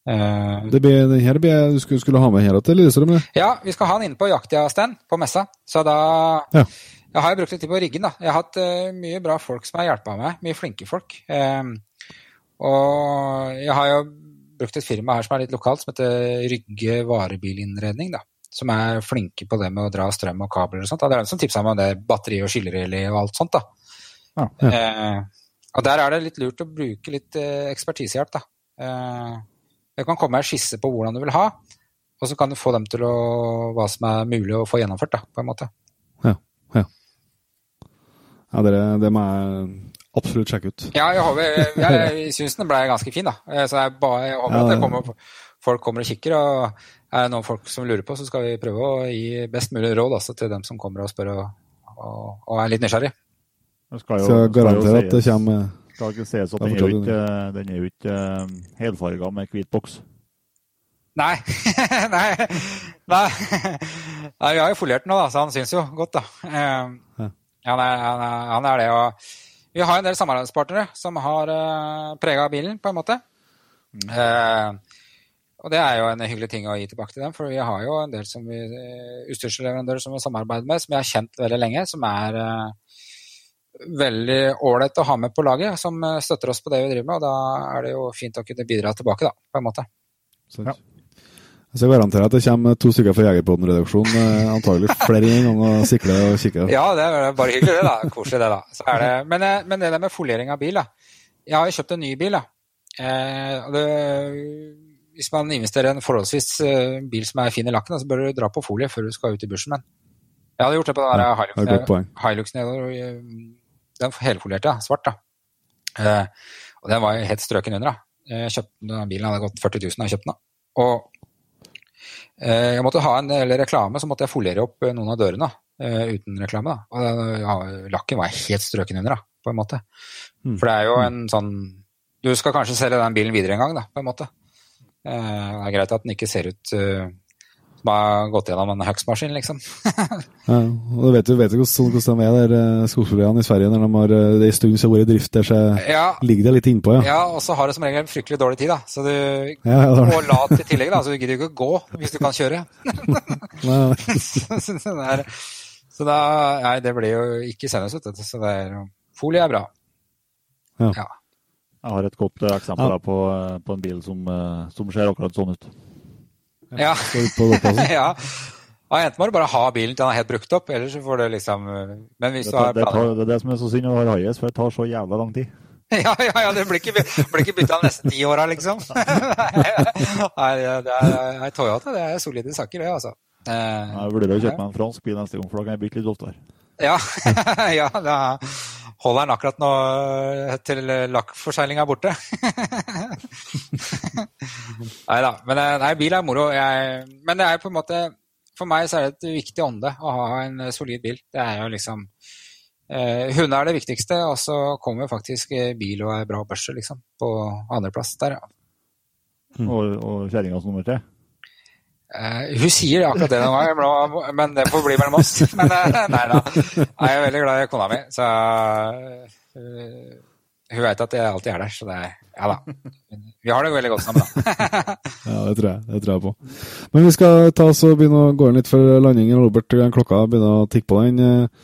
Uh, Det blir, den her blir, du skulle, skulle ha med her til Lillestrøm? Ja, vi skal ha den inne på Jaktia-stand på messa. Så da Ja. Jeg har brukt litt tid på riggen, da. Jeg har hatt uh, mye bra folk som har hjulpet meg. Mye flinke folk. Eh, og jeg har jo brukt et firma her som er litt lokalt, som heter Rygge varebilinnredning. da. Som er flinke på det med å dra strøm og kabler og sånt. da. Det er de som tipsa meg om det batteri og skillerelé og alt sånt. da. Ja. Eh, og der er det litt lurt å bruke litt eh, ekspertisehjelp, da. Eh, det kan komme en skisse på hvordan du vil ha, og så kan du få dem til å hva som er mulig å få gjennomført, da, på en måte. Ja. ja. ja dere, det må jeg absolutt sjekke ut. Ja, jeg, håper, jeg, *laughs* jeg syns den ble ganske fin, da. Eh, Så jeg, bare, jeg håper Ja, at det- kommer, folk kommer og kikker. Og er det noen folk som lurer på, så skal vi prøve å gi best mulig råd altså, til dem som kommer og spør og, og, og er litt nysgjerrig. Jo, Så jeg garanterer at det kommer Skal ikke sies at den er jo ikke, den er jo ikke eh, helfarga med hvit boks. Nei. *laughs* Nei. Nei. Nei, vi har jo foliert den nå, da, så han syns jo godt, da. Eh, Ja. Han, er, han, er, han er det. Og vi har en del samarbeidspartnere som har uh, prega bilen, på en måte. Uh, og det er jo en hyggelig ting å gi tilbake til dem, for vi har jo en del som vi, eh, utstyrsleverandører som vi samarbeider med, som vi har kjent veldig lenge, som er eh, veldig ålreit å ha med på laget, som eh, støtter oss på det vi driver med. Og da er det jo fint å kunne bidra tilbake, da, på en måte. Ja. Jeg garanterer at det kommer to stykker fra Jegerpodden-redaksjonen, eh, antagelig flere ganger og sikler og kikker. Ja, det er bare hyggelig, det. da. Koselig, det. da. Så er det, men, eh, men det der med foliering av bil da. Jeg har jo kjøpt en ny bil. da. Eh, det, hvis man investerer i en forholdsvis bil som er fin i lakken, så bør du dra på folie før du skal ut i bushen. Men jeg hadde gjort det på den Ja, poeng. Hilux nedover. Den helfolierte, ja, svart. da. Eh, og den var jo helt strøken under. da. Jeg kjøpte den bilen, hadde gått 40 000 da jeg kjøpte den. da. Og eh, jeg måtte ha en del reklame, så måtte jeg foliere opp eh, noen av dørene eh, uten reklame. da. Og ja, lakken var helt strøken under, da, på en måte. Mm. For det er jo en sånn Du skal kanskje selge den bilen videre en gang, da, på en måte. Eh, det er greit at den ikke ser ut eh, har gått gjennom en huggsmaskin, liksom. *laughs* Ja, og du vet jo hvordan, hvordan de er der eh, i Sverige når de har eh, det en stund som har vært i drift der, så Ja, ligger det litt innpå, ja. ja og så har du som regel fryktelig dårlig tid, da. Så du Ja, ja, det det. og lat i tillegg, da, så du gidder jo ikke gå hvis du kan kjøre. *laughs* *laughs* Så, det er, så da Nei, det blir jo ikke senest, vet du. Så det er Folie er bra. Ja. Ja. Jeg har et godt eh, eksempel da, på, på en bil som, som ser akkurat sånn ut. Ja. *laughs* Ja. ja. Enten må du bare ha bilen til den er helt brukt opp, eller så får du liksom Men hvis Det, du har det, tar, det er det som er så synd å ha Hayes, for det tar så jævla lang tid. *laughs* Ja, ja, ja, det blir ikke, blir ikke bytta de neste ti åra, liksom. *laughs* Nei, det er, er Toyota, det er solide saker, det, altså. Eh, Jeg vurderer å kjøpe meg en fransk bil neste gang, for da kan jeg bytte litt oftere. Ja, ja da holder den akkurat nå til lakkforseglinga er borte. *laughs* nei da. Men eh, nei, bil er moro. Jeg, men det er på en måte For meg så er det et viktig ånde å ha en eh, solid bil. Det er jo liksom eh, Hunder er det viktigste, og så kommer faktisk eh, bil og ei bra børse, liksom, på andreplass der. ja. Mm. Og, og kjerringas nummer tre. Eh, hun sier akkurat det noen ganger, men det får bli mellom oss. *laughs* Men uh, nei da. Jeg er veldig glad i kona mi, så uh, hun vet at jeg alltid er der. Så det Ja da. Vi har det veldig godt sammen, da. *laughs* Ja, det tror jeg, det tror jeg på. Men vi skal ta oss og begynne å gå inn litt for landingen. Robert, klokka begynner å tikke på den.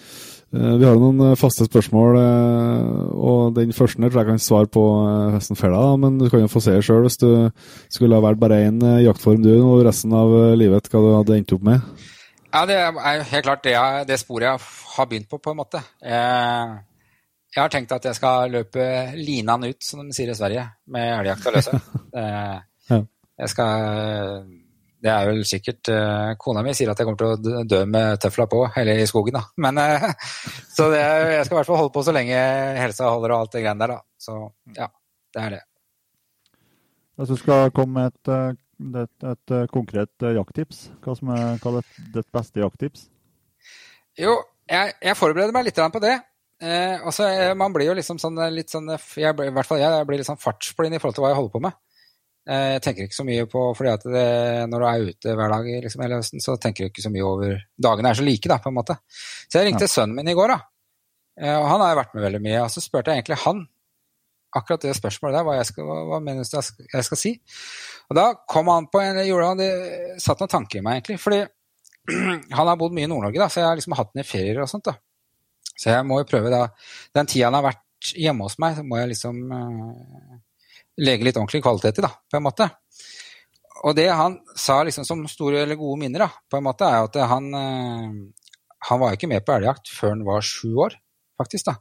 Eh, Vi har noen eh, faste spørsmål, eh, og den første tror jeg kan svare på hesten da, men du kan jo få se sjøl hvis du skulle ha valgt bare én jaktform du og resten av livet, hva du hadde endt opp med. Ja, det er helt klart det, jeg, det sporet jeg har begynt på, på en måte. Jeg har tenkt at jeg skal løpe linan ut, som de sier i Sverige, med elgjakta løse. *laughs* Jeg skal Det er vel sikkert eh, Kona mi sier at jeg kommer til å dø med tøfla på, eller i skogen, da. Men eh, *laughs* Så det, jeg skal i hvert fall holde på så lenge helsa holder og alt det greiene der, da. Så ja, det er det. Hvis du skal komme med et, eh, et, et, et konkret jakttips, hva som er hva er ditt- beste jakttips? Jo, jeg, jeg forbereder meg litt på det. Eh, og så, eh, man blir jo liksom sånn litt sånn jeg, I hvert fall jeg, jeg blir litt sånn fartsblind i forhold til hva jeg holder på med. Eh, jeg tenker ikke så mye på fordi at det, når du er ute hver dag liksom, hele høsten, så tenker du ikke så mye over Dagene er så like, da, på en måte. Så jeg ringte sønnen min i går, da. Eh, og han har jo vært med veldig mye. Og så spurte jeg egentlig han akkurat det spørsmålet der, hva, jeg skal, hva, hva mener du jeg skal, jeg skal si? Og da kom han på en gjorde han det, satt noen tanker i meg, egentlig. Fordi *clears throat* han har bodd mye i Nord-Norge, da, så jeg har liksom hatt den i ferier og sånt. da. Så jeg må jo prøve da Den tida han har vært hjemme hos meg, så må jeg liksom eh, legge litt ordentlig kvalitet i, da, på en måte. Og det han sa liksom som store eller gode minner, da, på en måte, er at han eh, Han var ikke med på elgjakt før han var sju år, faktisk. da.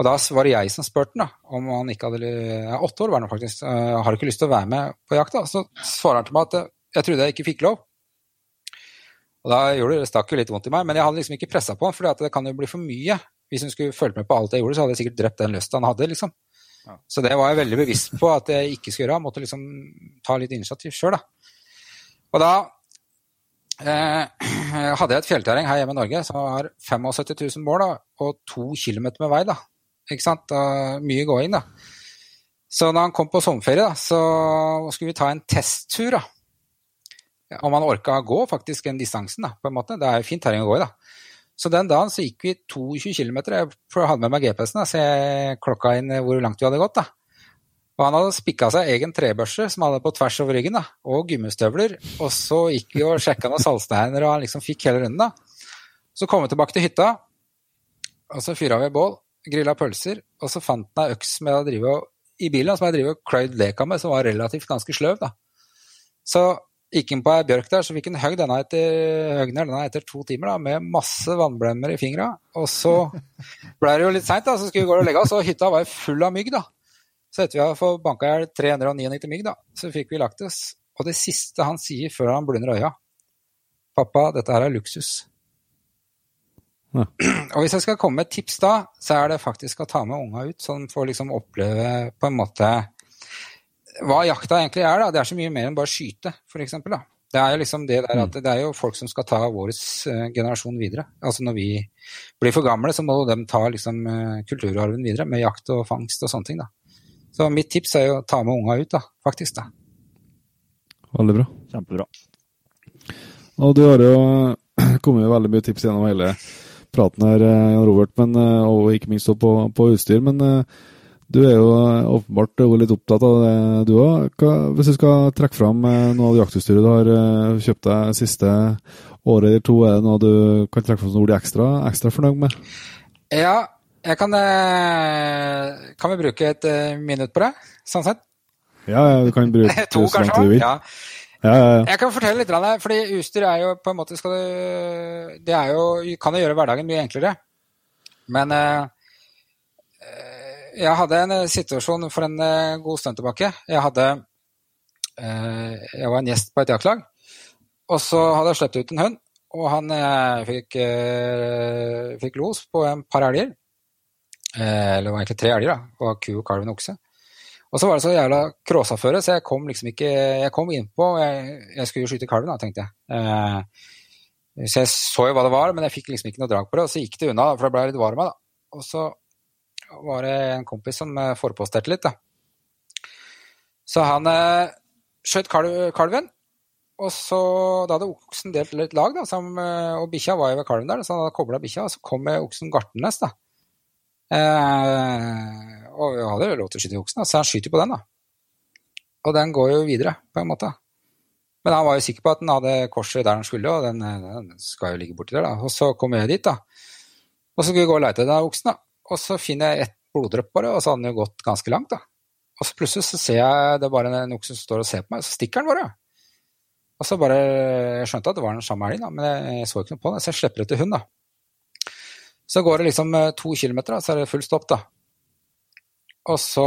Og da var det jeg som spurte han da, om han ikke hadde ja, Åtte år var han faktisk. eh, har ikke lyst til å være med på jakt? da? Så svarer han til meg at eh, jeg trodde jeg ikke fikk lov. Og da gjorde det, det stakk jo litt vondt i meg, men jeg hadde liksom ikke pressa på han, for det kan jo bli for mye. Hvis hun skulle fulgt med på alt jeg gjorde, så hadde jeg sikkert drept den lysta han hadde. liksom. Så det var jeg veldig bevisst på at jeg ikke skulle gjøre. Måtte liksom ta litt initiativ sjøl, da. Og da eh, *clears throat* hadde jeg et fjellterreng her hjemme i Norge som har 75 000 mål da, og to kilometer med vei. da. Ikke sant? Da, mye gåing, da. Så da han kom på sommerferie, da, så skulle vi ta en testtur. da. Om han orka å gå faktisk den distansen, da, på en måte. Det er jo fint terreng å gå i, da. Så den dagen så gikk vi 22 km. Jeg hadde med meg GPS-en, så jeg klokka inn hvor langt vi hadde gått. da. Og han hadde spikka seg egen trebørse som han hadde på tvers over ryggen, da, og gummistøvler. Og så gikk vi og sjekka noen saltsteiner, og han liksom fikk hele runden. da. Så kom vi tilbake til hytta, og så fyra vi bål, grilla pølser, og så fant han ei øks som jeg hadde i bilen som jeg drev og kløyd leka med, som var relativt ganske sløv. da. Så gikk inn på ei bjørk der, så fikk han høgd denne etter, denne etter to timer da, med masse vannblemmer i fingra. Og så *laughs* ble det jo litt seint, så skulle vi gå og legge oss, og hytta var jo full av mygg. da. Så etter vi har fått banka i hjel 399 mygg, da, så fikk vi lagt oss. Og det siste han sier før han blunder øya Pappa, dette her er luksus. Ja. *clears throat* Og hvis jeg skal komme med et tips da, så er det faktisk å ta med unga ut, så de får liksom oppleve på en måte hva jakta egentlig er. da. Det er så mye mer enn bare skyte, f.eks. Det er jo liksom det der at det er jo folk som skal ta vår eh, generasjon videre. Altså Når vi blir for gamle, så må de ta liksom eh, kulturarven videre med jakt og fangst og sånne ting. da. Så mitt tips er jo å ta med unga ut, da, faktisk. da. Veldig bra. Kjempebra. Og du har jo *clears throat* kommet med veldig mye tips gjennom hele praten her, eh, Jan Robert, men, eh, og ikke minst på, på utstyr. Men eh, du er jo åpenbart litt opptatt av det, du òg. Hvis du skal trekke fram noe av jaktutstyret du har kjøpt deg siste året eller to, er det noe du kan trekke fram som du er ekstra, ekstra fornøyd med? Ja, jeg kan Kan vi bruke et minutt på det, sånn sett? Ja, ja, du kan bruke *laughs* to, så langt du vil. Ja. Ja, ja, ja. Jeg kan fortelle litt, fordi utstyr er jo på en måte skal det, det er jo, kan jo gjøre hverdagen mye enklere. Men eh, jeg hadde en eh, situasjon for en eh, god stund tilbake. Jeg hadde eh, Jeg var en gjest på et jaktlag, og så hadde jeg sluppet ut en hund. Og han fikk, fikk los på en par elger. Eller det var egentlig tre elger, da. Det var ku, kalv og okse. Og så var det så jævla kråsaføre, så jeg kom liksom ikke Jeg kom innpå jeg, jeg skulle jo skyte kalven, da, tenkte jeg. Så jeg så jo hva det var, men jeg fikk liksom ikke noe drag på det. Og så gikk det unna, for det ble litt varm av, da. Og så var det en kompis som eh, forposterte litt, da. Så han eh, skjøt kalv, kalven, og så Da hadde oksen delt litt lag, da, som, eh, og bikkja var jo ved kalven der, så han hadde kobla bikkja, og så kom oksen gartenes. da. Eh, og vi hadde jo lov til å skyte i oksen, da, så han skyter på den, da. Og den går jo videre, på en måte. Men han var jo sikker på at den hadde korset der den skulle, og den, den skal jo ligge borti der. da. Og så kom jeg dit, da. Og så skulle vi gå og leite etter oksen, da. Og så finner jeg ett bloddrypp på det, og så hadde den jo gått ganske langt, da. Og så plutselig så ser jeg det er bare en okse som står og ser på meg, så stikker den bare. Og så bare Jeg skjønte at det var den samme elgen, men jeg så ikke noe på den, så jeg slipper etter hund, da. Så går det liksom eh, to kilometer, så er det full stopp, da. Og så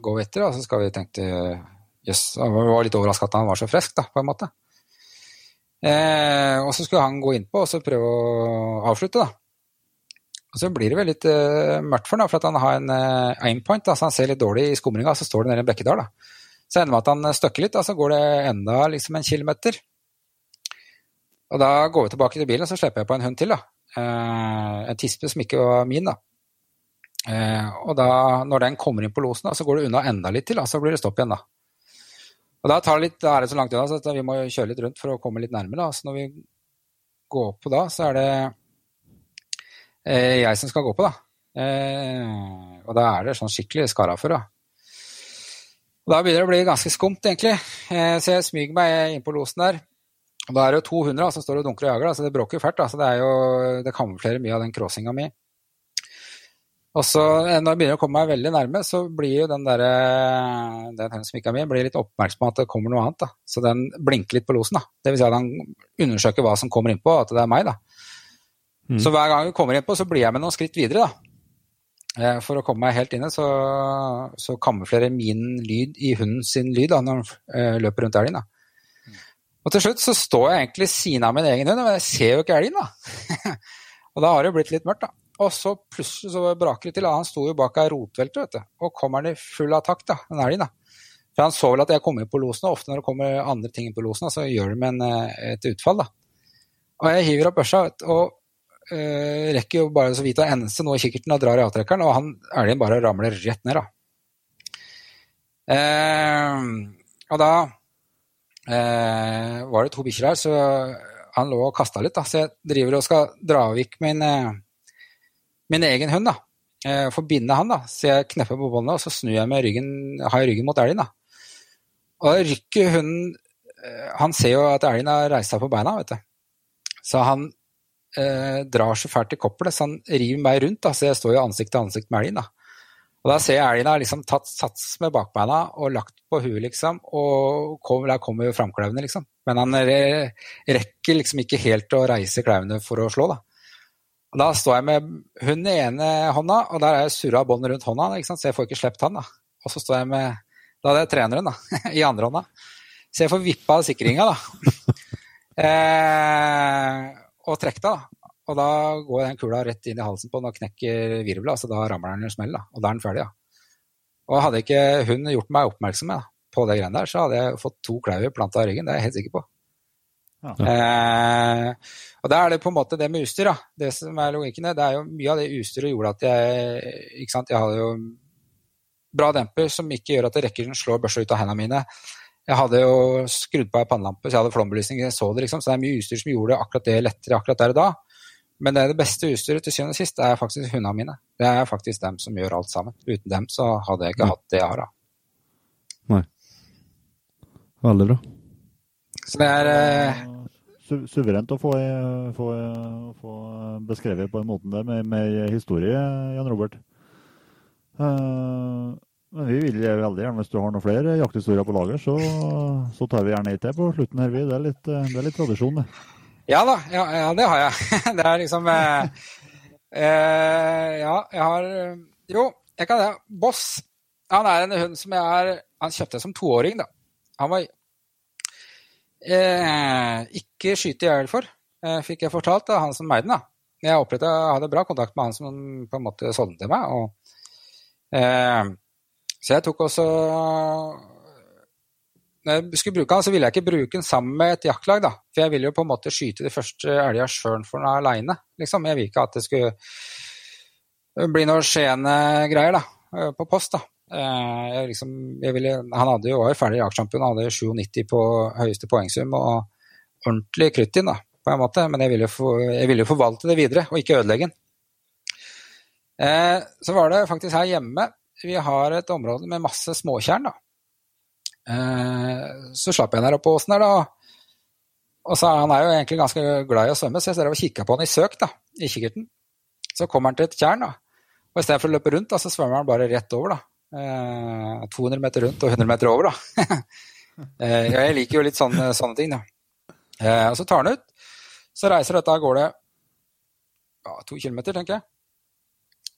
går vi etter, og så skal vi tenke Jøss, yes, jeg var litt overraska at han var så frisk, da, på en måte. Eh, og så skulle han gå innpå og så prøve å avslutte, da. Og så blir det vel litt uh, mørkt for ham, for at han har en uh, aimpoint, Altså han ser litt dårlig i skumringa, så står det nede i en bekkedal. da. Så ender det med at han støkker litt, og så går det enda liksom en kilometer. Og da går vi tilbake til bilen, og så slipper jeg på en hund til. da. Uh, en tispe som ikke var min, da. og da, når den kommer inn på losen, da, så går det unna enda litt til, da, så blir det stopp igjen, da. Og da, tar litt, da er det så langt unna så vi må kjøre litt rundt for å komme litt nærmere. Da. Så når vi går på da, så er det eh, jeg som skal gå på, da. Eh, og da er det sånn skikkelig skara for, da. Og da begynner det å bli ganske skumt, egentlig. Eh, så jeg smyger meg inn på losen der. Og da er det jo to hunder som står og dunker og jager, da, så det bråker jo fælt. Da. Så det, er jo, det kamuflerer mye av den crossinga mi. Og så eh, når jeg begynner å komme meg veldig nærme, så blir jo den der, den hunden mi blir litt oppmerksom på at det kommer noe annet. da. Så den blinker litt på losen. da. Vil si at han undersøker hva som kommer innpå, at det er meg. da. Mm. Så hver gang vi kommer innpå, så blir jeg med noen skritt videre, da. Eh, for å komme meg helt inne, så, så kamuflerer min lyd i hunden sin lyd da, når den uh, løper rundt elgen. da. Og til slutt så står jeg egentlig siden av min egen hund, men jeg ser jo ikke elgen, da. *laughs* og da har det blitt litt mørkt, da. Og så plutselig så braker det til. Han sto jo bak ei rotvelte, vet du. Og kommer han i full attakk, da, den elgen, da. For han så vel at jeg kom inn på losen, og ofte når det kommer andre ting inn på losen, så gjør de en, et utfall, da. Og jeg hiver opp børsa, og uh, rekker jo bare så vidt å ense noe i kikkerten og drar i avtrekkeren, og han elgen bare ramler rett ned, da. Uh, og da uh, var det to bikkjer her, så han lå og kasta litt, da. Så jeg driver og skal dra vekk min, min egen hund, da. For å binde han, da. Så jeg knepper på båndet, og så snur jeg med ryggen, har jeg ryggen mot elgen, da. Og rykker hunden Han ser jo at elgen har reist seg på beina, vet du. Så han eh, drar så fælt i kopplet, så han river meg rundt. Da, så jeg står jo ansikt til ansikt med elgen. da. Og Da ser jeg elgen har liksom tatt sats med bakbeina og lagt på huet, liksom. Og kom, der kommer jo framklauvene, liksom. Men han rekker liksom ikke helt å reise klauvene for å slå, da. Og Da står jeg med hunden i ene hånda, og der er jeg surra båndet rundt hånda, ikke så jeg får ikke sluppet han. da. Og så står jeg med Da hadde jeg treneren da, *laughs* i andre hånda. Så jeg får vippa sikringa, da. *laughs* eh, og trekke da. Og da går den kula rett inn i halsen på den og knekker virvla, så da ramler den i en smell. Da. Og da er den ferdig. da. Og hadde ikke hun gjort meg oppmerksom da, på det greiene der, så hadde jeg fått to klauer planta i ryggen. Det er jeg helt sikker på. Ja. Eh, og da er det på en måte det med utstyr. da. Det som er logikken, det er jo mye av det utstyret gjorde at jeg ikke sant, Jeg hadde jo bra demper som ikke gjør at rekker slår børsa ut av hendene mine. Jeg hadde jo skrudd på ei pannelampe, så jeg hadde flombelysning, jeg så det, liksom. Så det er mye utstyr som gjorde akkurat det lettere akkurat der og da. Men det, er det beste utstyret til syvende og sist er faktisk hundene mine. Det er faktisk dem som gjør alt sammen. Uten dem så hadde jeg ikke Nei. hatt det jeg har, da. Nei. Veldig bra. Så det er eh... Su Suverent å få, få, få, beskrevet på en måte der med, med historie, Jan Robert. Uh, men vi vil veldig gjerne, hvis du har noen flere jakthistorier på lager, så, så tar vi gjerne ei til på slutten her. Det er litt, det er litt tradisjon, det. Ja da, ja, ja, det har jeg. *laughs* Det er liksom eh, eh, Ja, jeg har Jo, jeg kan det. Boss. Han er en hund som jeg er Han kjøpte som toåring, da. Han var eh, ikke skyte i hjel for, eh, fikk jeg fortalt av han som eide den. Jeg jeg hadde bra kontakt med han som på en måte solgte meg. og eh, så jeg tok også Når jeg skulle bruke den, så ville jeg ikke bruke den sammen med et jaktlag. da. For jeg ville jo på en måte skyte de første elga sjøl for den aleine. Liksom. Jeg vil ikke at det skulle bli noe skjene greier da, på post. da. Eh, jeg liksom, jeg ville, han hadde jo var ferdig jaktsjampion, hadde 97 på høyeste poengsum og ordentlig krutt inn, da, på en måte. Men jeg ville, for, jeg ville forvalte det videre, og ikke ødelegge den. Eh, så var det faktisk her hjemme vi har et område med masse småtjern. da. Eh, så slapp jeg ned på åsen her, da. Og så Han er jo egentlig ganske glad i å svømme, så jeg ser og kikka på han i søk da, i kikkerten. Så kommer han til et tjern, da. og istedenfor å løpe rundt, da, så svømmer han bare rett over. da. 200 eh, meter rundt og 100 meter over, da. *laughs* Eh, jeg liker jo litt sånne, sånne ting, da. Og så tar han ut. Så reiser dette av gårde ja, to kilometer, tenker jeg.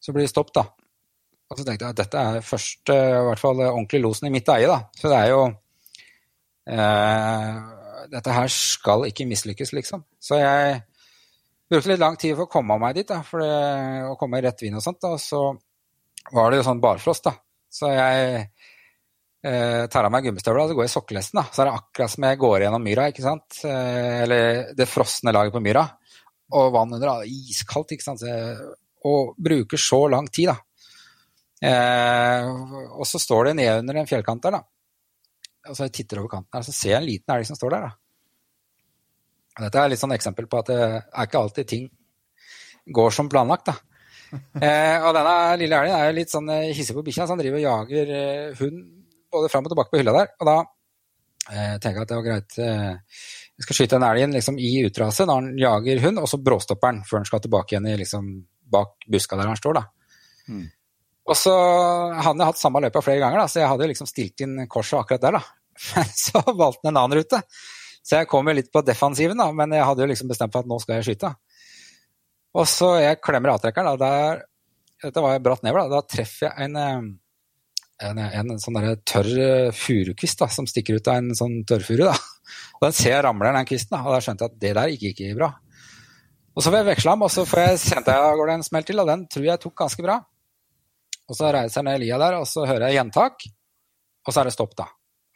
Så blir det stopp, da. Og så tenkte jeg at dette er første, i hvert fall ordentlig losen i mitt eie, da. Så det er jo eh, Dette her skal ikke mislykkes, liksom. Så jeg brukte litt lang tid for å komme meg dit, da, for det, å komme i rett vind og sånt. Da. Og så var det jo sånn barfrost, da. Så jeg eh, tar av meg gummistøvla og så går jeg i sokkelesten. da. Så er det akkurat som jeg går gjennom myra, ikke sant. Eh, eller det frosne laget på myra. Og vann under er iskaldt, ikke sant. Og bruker så lang tid, da. Eh, og så står det ned under en fjellkant der, da. Og så jeg titter over kanten her, så ser jeg en liten elg som står der, da. Dette er litt sånn eksempel på at det er ikke alltid ting går som planlagt, da. *laughs* Eh, og denne lille elgen er jo litt sånn eh, hissig på bikkja, så han driver og jager eh, hund både fram og tilbake på hylla der. Og da eh, tenker jeg at det var greit eh, Jeg skal skyte den elgen liksom, i utraset når han jager hund, og så bråstopper han før han skal tilbake igjen i, liksom, bak buska der han står. da. Mm. Og så hadde jeg hatt samme løypa flere ganger, da, så jeg hadde liksom stilt inn korset akkurat der. da. *laughs* Men så valgte han en annen rute. Så jeg kom jo litt på defensiven, da, men jeg hadde jo liksom bestemt for at nå skal jeg skyte. Og så jeg klemmer avtrekkeren, da, der, dette var bratt nedover, da, da treffer jeg en, eh, en, en sånn der tørr furukvist da, som stikker ut av en sånn tørrfuru. da. Og den ser jeg ramler den kvisten, da, og da skjønte jeg at det der gikk ikke bra. Og så får jeg veksla ham, og så får jeg, kjente jeg går det en smell til, og den tror jeg tok ganske bra. Og så reiser jeg ned lia der, og så hører jeg gjentak, og så er det stopp, da.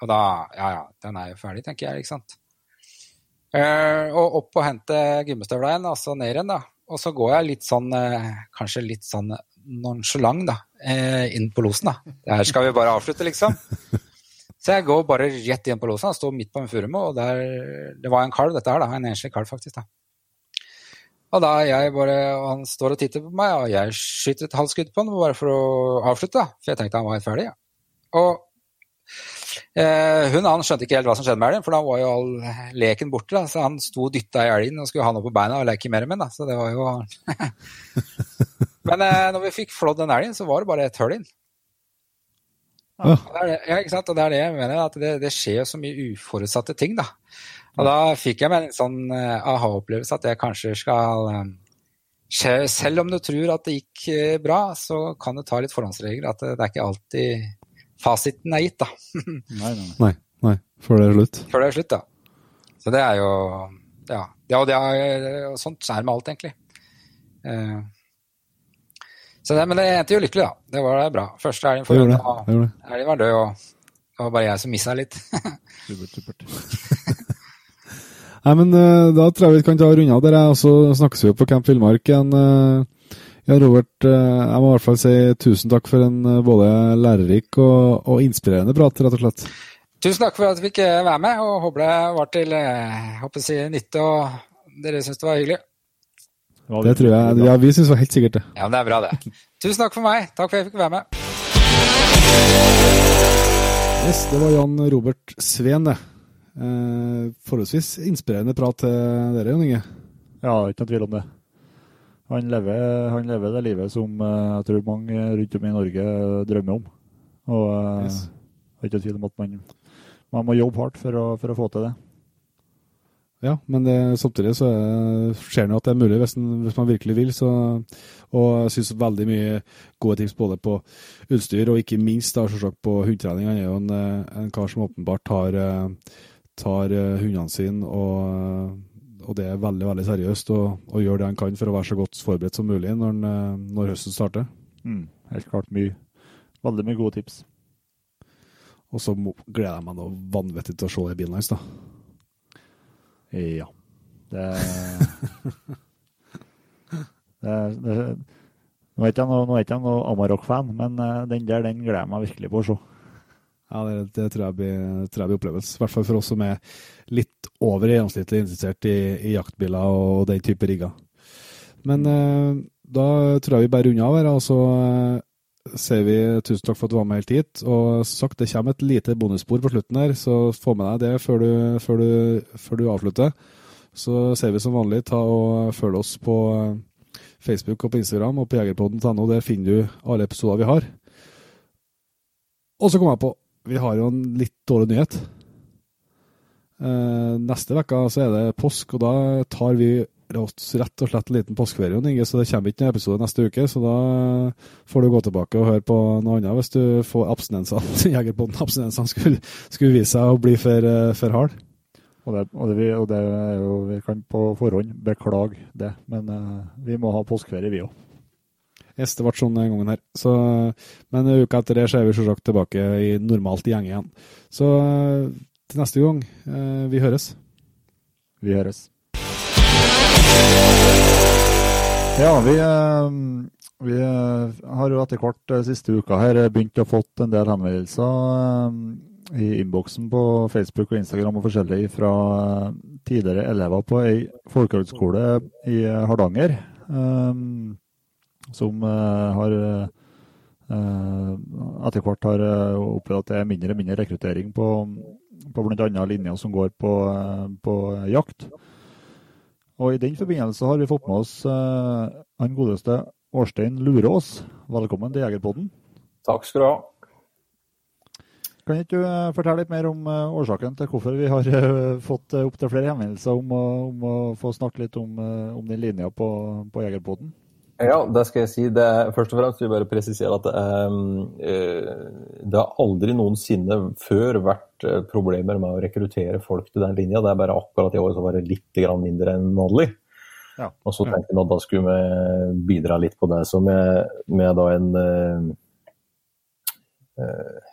Og da Ja ja, den er jo ferdig, tenker jeg, ikke sant. Uh, og opp og hente gummistøvla igjen, og så ned igjen, da. Og så går jeg litt sånn, uh, kanskje litt sånn nonchalant, da, uh, inn på losen, da. Det her skal vi bare avslutte, liksom. Så jeg går bare rett inn på losen. og står midt på en furumo, og der, det var en kalv, dette her, da. En enslig kalv, faktisk, da. Og da jeg bare, han står og titter på meg, og jeg skyter et halvt skudd på han bare for å avslutte. For jeg tenkte han var helt ferdig. Ja. Og eh, hun han skjønte ikke helt hva som skjedde med elgen, for da var jo all leken borte. da, Så han sto og dytta i elgen og skulle ha noe på beina og leke mer med den. Så det var jo *laughs* Men eh, når vi fikk flådd den elgen, så var det bare et hull inn. Ja. Det er det, ja, ikke sant? Og det er det jeg mener, at det, det skjer jo så mye uforutsatte ting, da. Og da fikk jeg meg en sånn eh, aha-opplevelse at jeg kanskje skal skje. Selv om du tror at det gikk eh, bra, så kan du ta litt forhåndsregler. At det, det er ikke alltid fasiten er gitt, da. *laughs* Nei, nei. Nei, nei, før det er slutt. Før det er slutt, da. Så det er jo Ja. ja og det er, og sånt er det med alt, egentlig. Så det, men det endte jo lykkelig, da. Det var bra. Første elgen Det for det. det, det. elgen var død, og det var bare jeg som missa litt. *laughs* Supert, supert. *laughs* Nei, men eh, da tror jeg vi kan ta og runde av der, og så snakkes vi jo på Camp Villmark igjen. eh. ja, Robert, eh, jeg må i hvert fall si tusen takk for en både lærerik og, og inspirerende prat, rett og slett. Tusen takk for at vi fikk være med, og håper det var til eh, håper jeg, nytte, og dere syns det var hyggelig. Det tror jeg, ja, Vi syns helt sikkert det. Ja, men det er bra, det. Tusen takk for meg. Takk for at jeg fikk være med. Yes, det var Jan Robert Sveen, det. Eh, forholdsvis inspirerende prat til dere, Jon Inge. Ja, ikke noe tvil om det. Han lever, han lever det livet som eh, jeg tror mange rundt om i Norge drømmer om. Og eh, Yes. jeg har ikke noen tvil om at man, man må jobbe hardt for å, for å få til det. Ja, men det, samtidig så er- ser en jo at det er mulig hvis, en, hvis man virkelig vil. Så, og jeg syns veldig mye gode tips både på utstyr og ikke minst da, på hundetrening. Han er jo en, eh, en kar som åpenbart tar, eh, tar eh, hundene sine og, og det er veldig veldig seriøst og, og gjør det han kan for å være så godt forberedt som mulig når, eh, når høsten starter. Mm, helt klart mye. Veldig mye gode tips. Og så gleder jeg meg noe vanvittig til å se i bilen hans. da. Ja. Det, *laughs* det, det Nå er ikke jeg noe, nå ikke jeg noe Amarok-fan, men eh, den der den gleder jeg meg virkelig på å se. Ja, det, det tror, jeg blir, tror jeg blir opplevelse. I hvert fall for oss som er litt over gjennomsnittlig interessert i, i jaktbiler og den type rigger. Men eh, da tror jeg vi bare runder av her, og så eh, sier vi tusen takk for at du var med helt hit. Og sagt, det kommer et lite bonusspor på slutten her, så få med deg det før du, før du, før du avslutter. Så sier vi som vanlig, ta og følg oss på eh, Facebook og på Instagram og på jegerpodden.no. Der finner du alle episoder vi har. Og så kom jeg på vi har jo en litt dårlig nyhet. Eh, neste uke så er det påsk, og da tar vi rett og slett en liten påskeferie, Inge, så det kommer ikke noen episode neste uke. Så da får du gå tilbake og høre på noe annet hvis du får abstinensene *laughs* jegerbonden-abstinensene skulle, skulle, vise seg å bli for, eh, for hard. Og, det, og, det, og det, er jo, vi kan på forhånd beklage det, men uh, vi må ha påskeferie, vi òg. Yes, det ble sånn den gangen her. Så, men uka etter det så er vi selvsagt tilbake i normalt gjeng igjen. Så til neste gang, vi høres. Vi høres. Ja, vi, eh, vi, eh, har jo etter hvert eh, siste uka her begynt å fått en del henvendelser i innboksen på Facebook og Instagram og forskjellig fra tidligere elever på ei folkehøgskole i Hardanger. Som har etter hvert har opplevd at det er mindre og mindre rekruttering på, på bl.a. linja som går på, på jakt. Og I den forbindelse har vi fått med oss uh, han godeste Årstein Lurås. Velkommen til Jegerpodden. Takk skal du ha. Kan ikke du uh, fortelle litt mer om uh, årsaken til hvorfor vi har fått opptil flere henvendelser om, om, å få snakke litt om, om den linja på, på Jegerpodden? Ja, det skal jeg si. Det er, først og fremst vil jeg bare presisere at det, er, eh, det har aldri noensinne før vært eh, problemer med å rekruttere folk til den linja. Det er bare akkurat i år så var det litt mindre enn vanlig. Ja. Og så tenkte vi at da skulle vi bidra litt på det. Så med, med da en eh, eh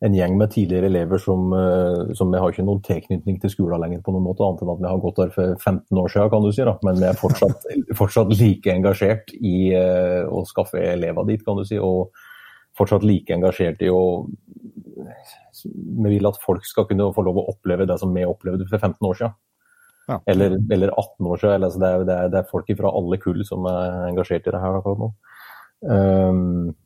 en gjeng med tidligere elever som, eh, som vi har ikke noen tilknytning til skolen lenger på noen måte, annet enn at vi har gått der for 15 år siden, kan du si. da, Men vi er fortsatt, *laughs* fortsatt like engasjert i uh, å skaffe elever dit, kan du si. Og fortsatt like engasjert i å Vi vil at folk skal kunne få lov å oppleve det som vi opplevde for 15 år siden. Ja. Eller, eller, 18 år siden. Eller, altså er, det, er, det, er, folk fra alle kull som er engasjert i det her akkurat nå. Um,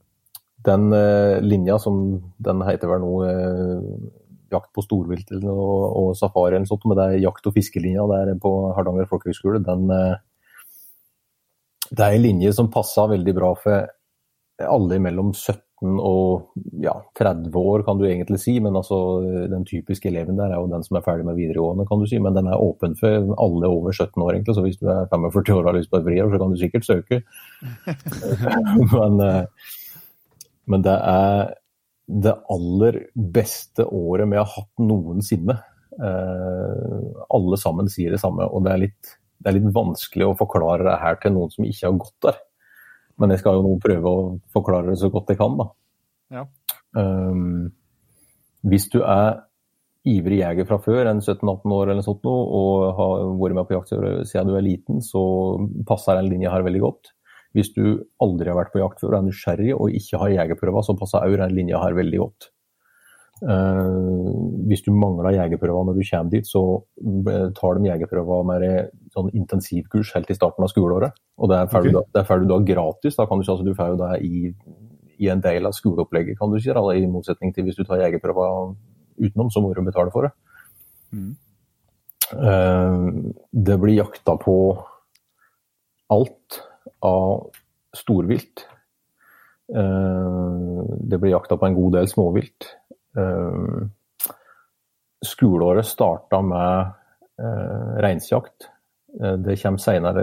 den uh, linja som den heter vel nå uh, jakt på storvilt og, og, safari eller sånt, men det er jakt- og fiskelinja der på Hardanger folkehøgskole. Den, uh, det er en linje som passer veldig bra for alle mellom 17 og ja, 30 år, kan du egentlig si. Men altså, den typiske eleven der er jo den som er ferdig med videregående, kan du si. Men den er åpen for alle over 17 år, egentlig. Så hvis du er 45 år og har lyst på et friår, så kan du sikkert søke. *laughs* *laughs* men men det er det aller beste året vi har hatt noensinne. Eh, alle sammen sier det samme, og det er, litt, det er, litt, vanskelig å forklare det her til noen som ikke har gått der. Men jeg skal jo nå prøve å forklare det så godt jeg kan, da. Ja. Um, hvis du er ivrig jeger fra før, en 17-18 år eller sånt noe, og har vært med på jakt siden du er liten, så passer den linja her veldig godt. Hvis du aldri har vært på jakt før og er nysgjerrig og ikke har jegerprøver, så passer òg den linja her veldig godt. Uh, hvis du mangler jegerprøver når du kommer dit, så tar de jegerprøver med sånn intensivkurs helt i starten av skoleåret. Og det får okay. du, du, da gratis. Da kan du si altså, du får jo det i, i, en del av skoleopplegget, kan du si. Da, I motsetning til hvis du tar jegerprøver utenom, så må du betale for det. Mm. Uh, det blir jakta på alt av storvilt. Eh, det ble jakta på en god del småvilt. Eh, skoleåret starta med eh, reinsjakt. Det kommer senere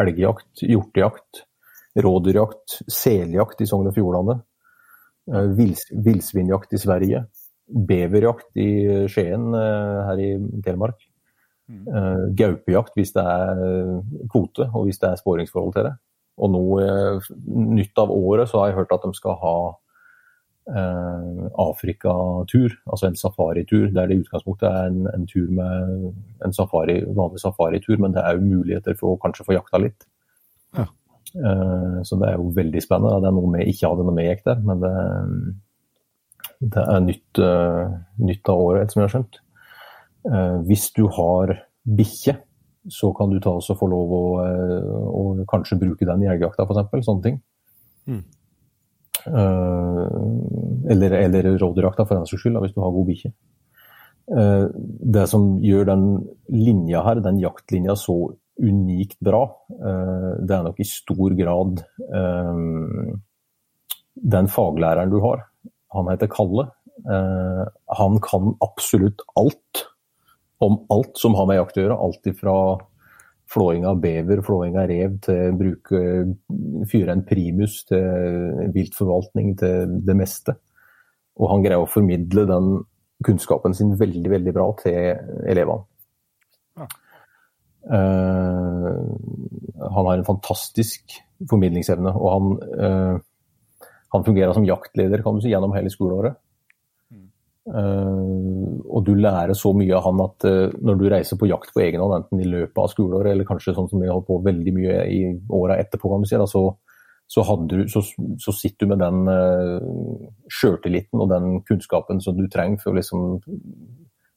elgjakt, hjortejakt, rådyrjakt, seljakt i Sogn og Fjordane. Villsvinjakt i Sverige. Beverjakt i Skien her i Telemark. Uh, gaupejakt hvis det er eh, kvote og hvis det er sporingsforhold til det. Og nå uh, nytt av året så har jeg hørt at de skal ha uh, Afrikatur, altså en safaritur. Der det i utgangspunktet er en, en tur med en safari, vanlig safaritur, men det er jo muligheter for å kanskje få jakta litt. Ja. Så det er jo veldig spennende. Det er noe vi ikke hadde når vi gikk der, men det, det er nytt, nytt av året, som jeg har skjønt. Eh, hvis du har bikkje, så kan du ta og få lov å, eh, å kanskje bruke den i elgjakta, f.eks. Sånne ting. Mm. Eh, eller, eller rådyrjakta, for den saks skyld, hvis du har god bikkje. Det som gjør den linja her, den jaktlinja, så unikt bra, det er nok i stor grad den faglæreren du har. Han heter Kalle. Han kan absolutt alt om alt som har med jakt å gjøre. Alt fra flåing av bever, flåing av rev, til bruke fyre en primus, til viltforvaltning, til det meste. Og han greier å formidle den kunnskapen sin veldig, veldig bra til elevene. Ja. Uh, han har en fantastisk formidlingsevne, og han, uh, han fungerer som jaktleder si, gjennom hele skoleåret. Uh, og du lærer så mye av han at uh, når du reiser på jakt på egen hånd, enten i løpet av skoleåret eller kanskje sånn som vi holdt på veldig mye i åra etterpå, kan du si, da, så, så, du, så, så, sitter du med den uh, sjøltilliten og den kunnskapen som du trenger for liksom,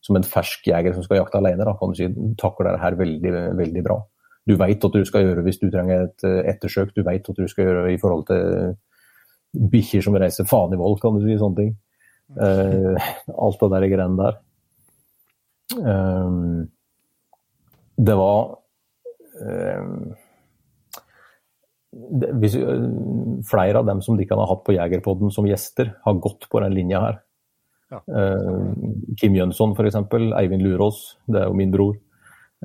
som en fersk jeger som skal jakte alene, da, kan du si, takler dette her veldig, veldig bra. Du veit at du skal gjøre hvis du trenger et ettersøk, du veit at du skal gjøre i forhold til bikkjer som reiser faen i vold, kan du si, sånne ting. Uh, alt det der greiene der. Um, det var um, det, hvis, Flere av dem som de kan ha hatt på Jegerpodden som gjester, har gått på den linja her. Ja. Uh, Kim Jønsson f.eks., Eivind Lurås, det er jo min bror.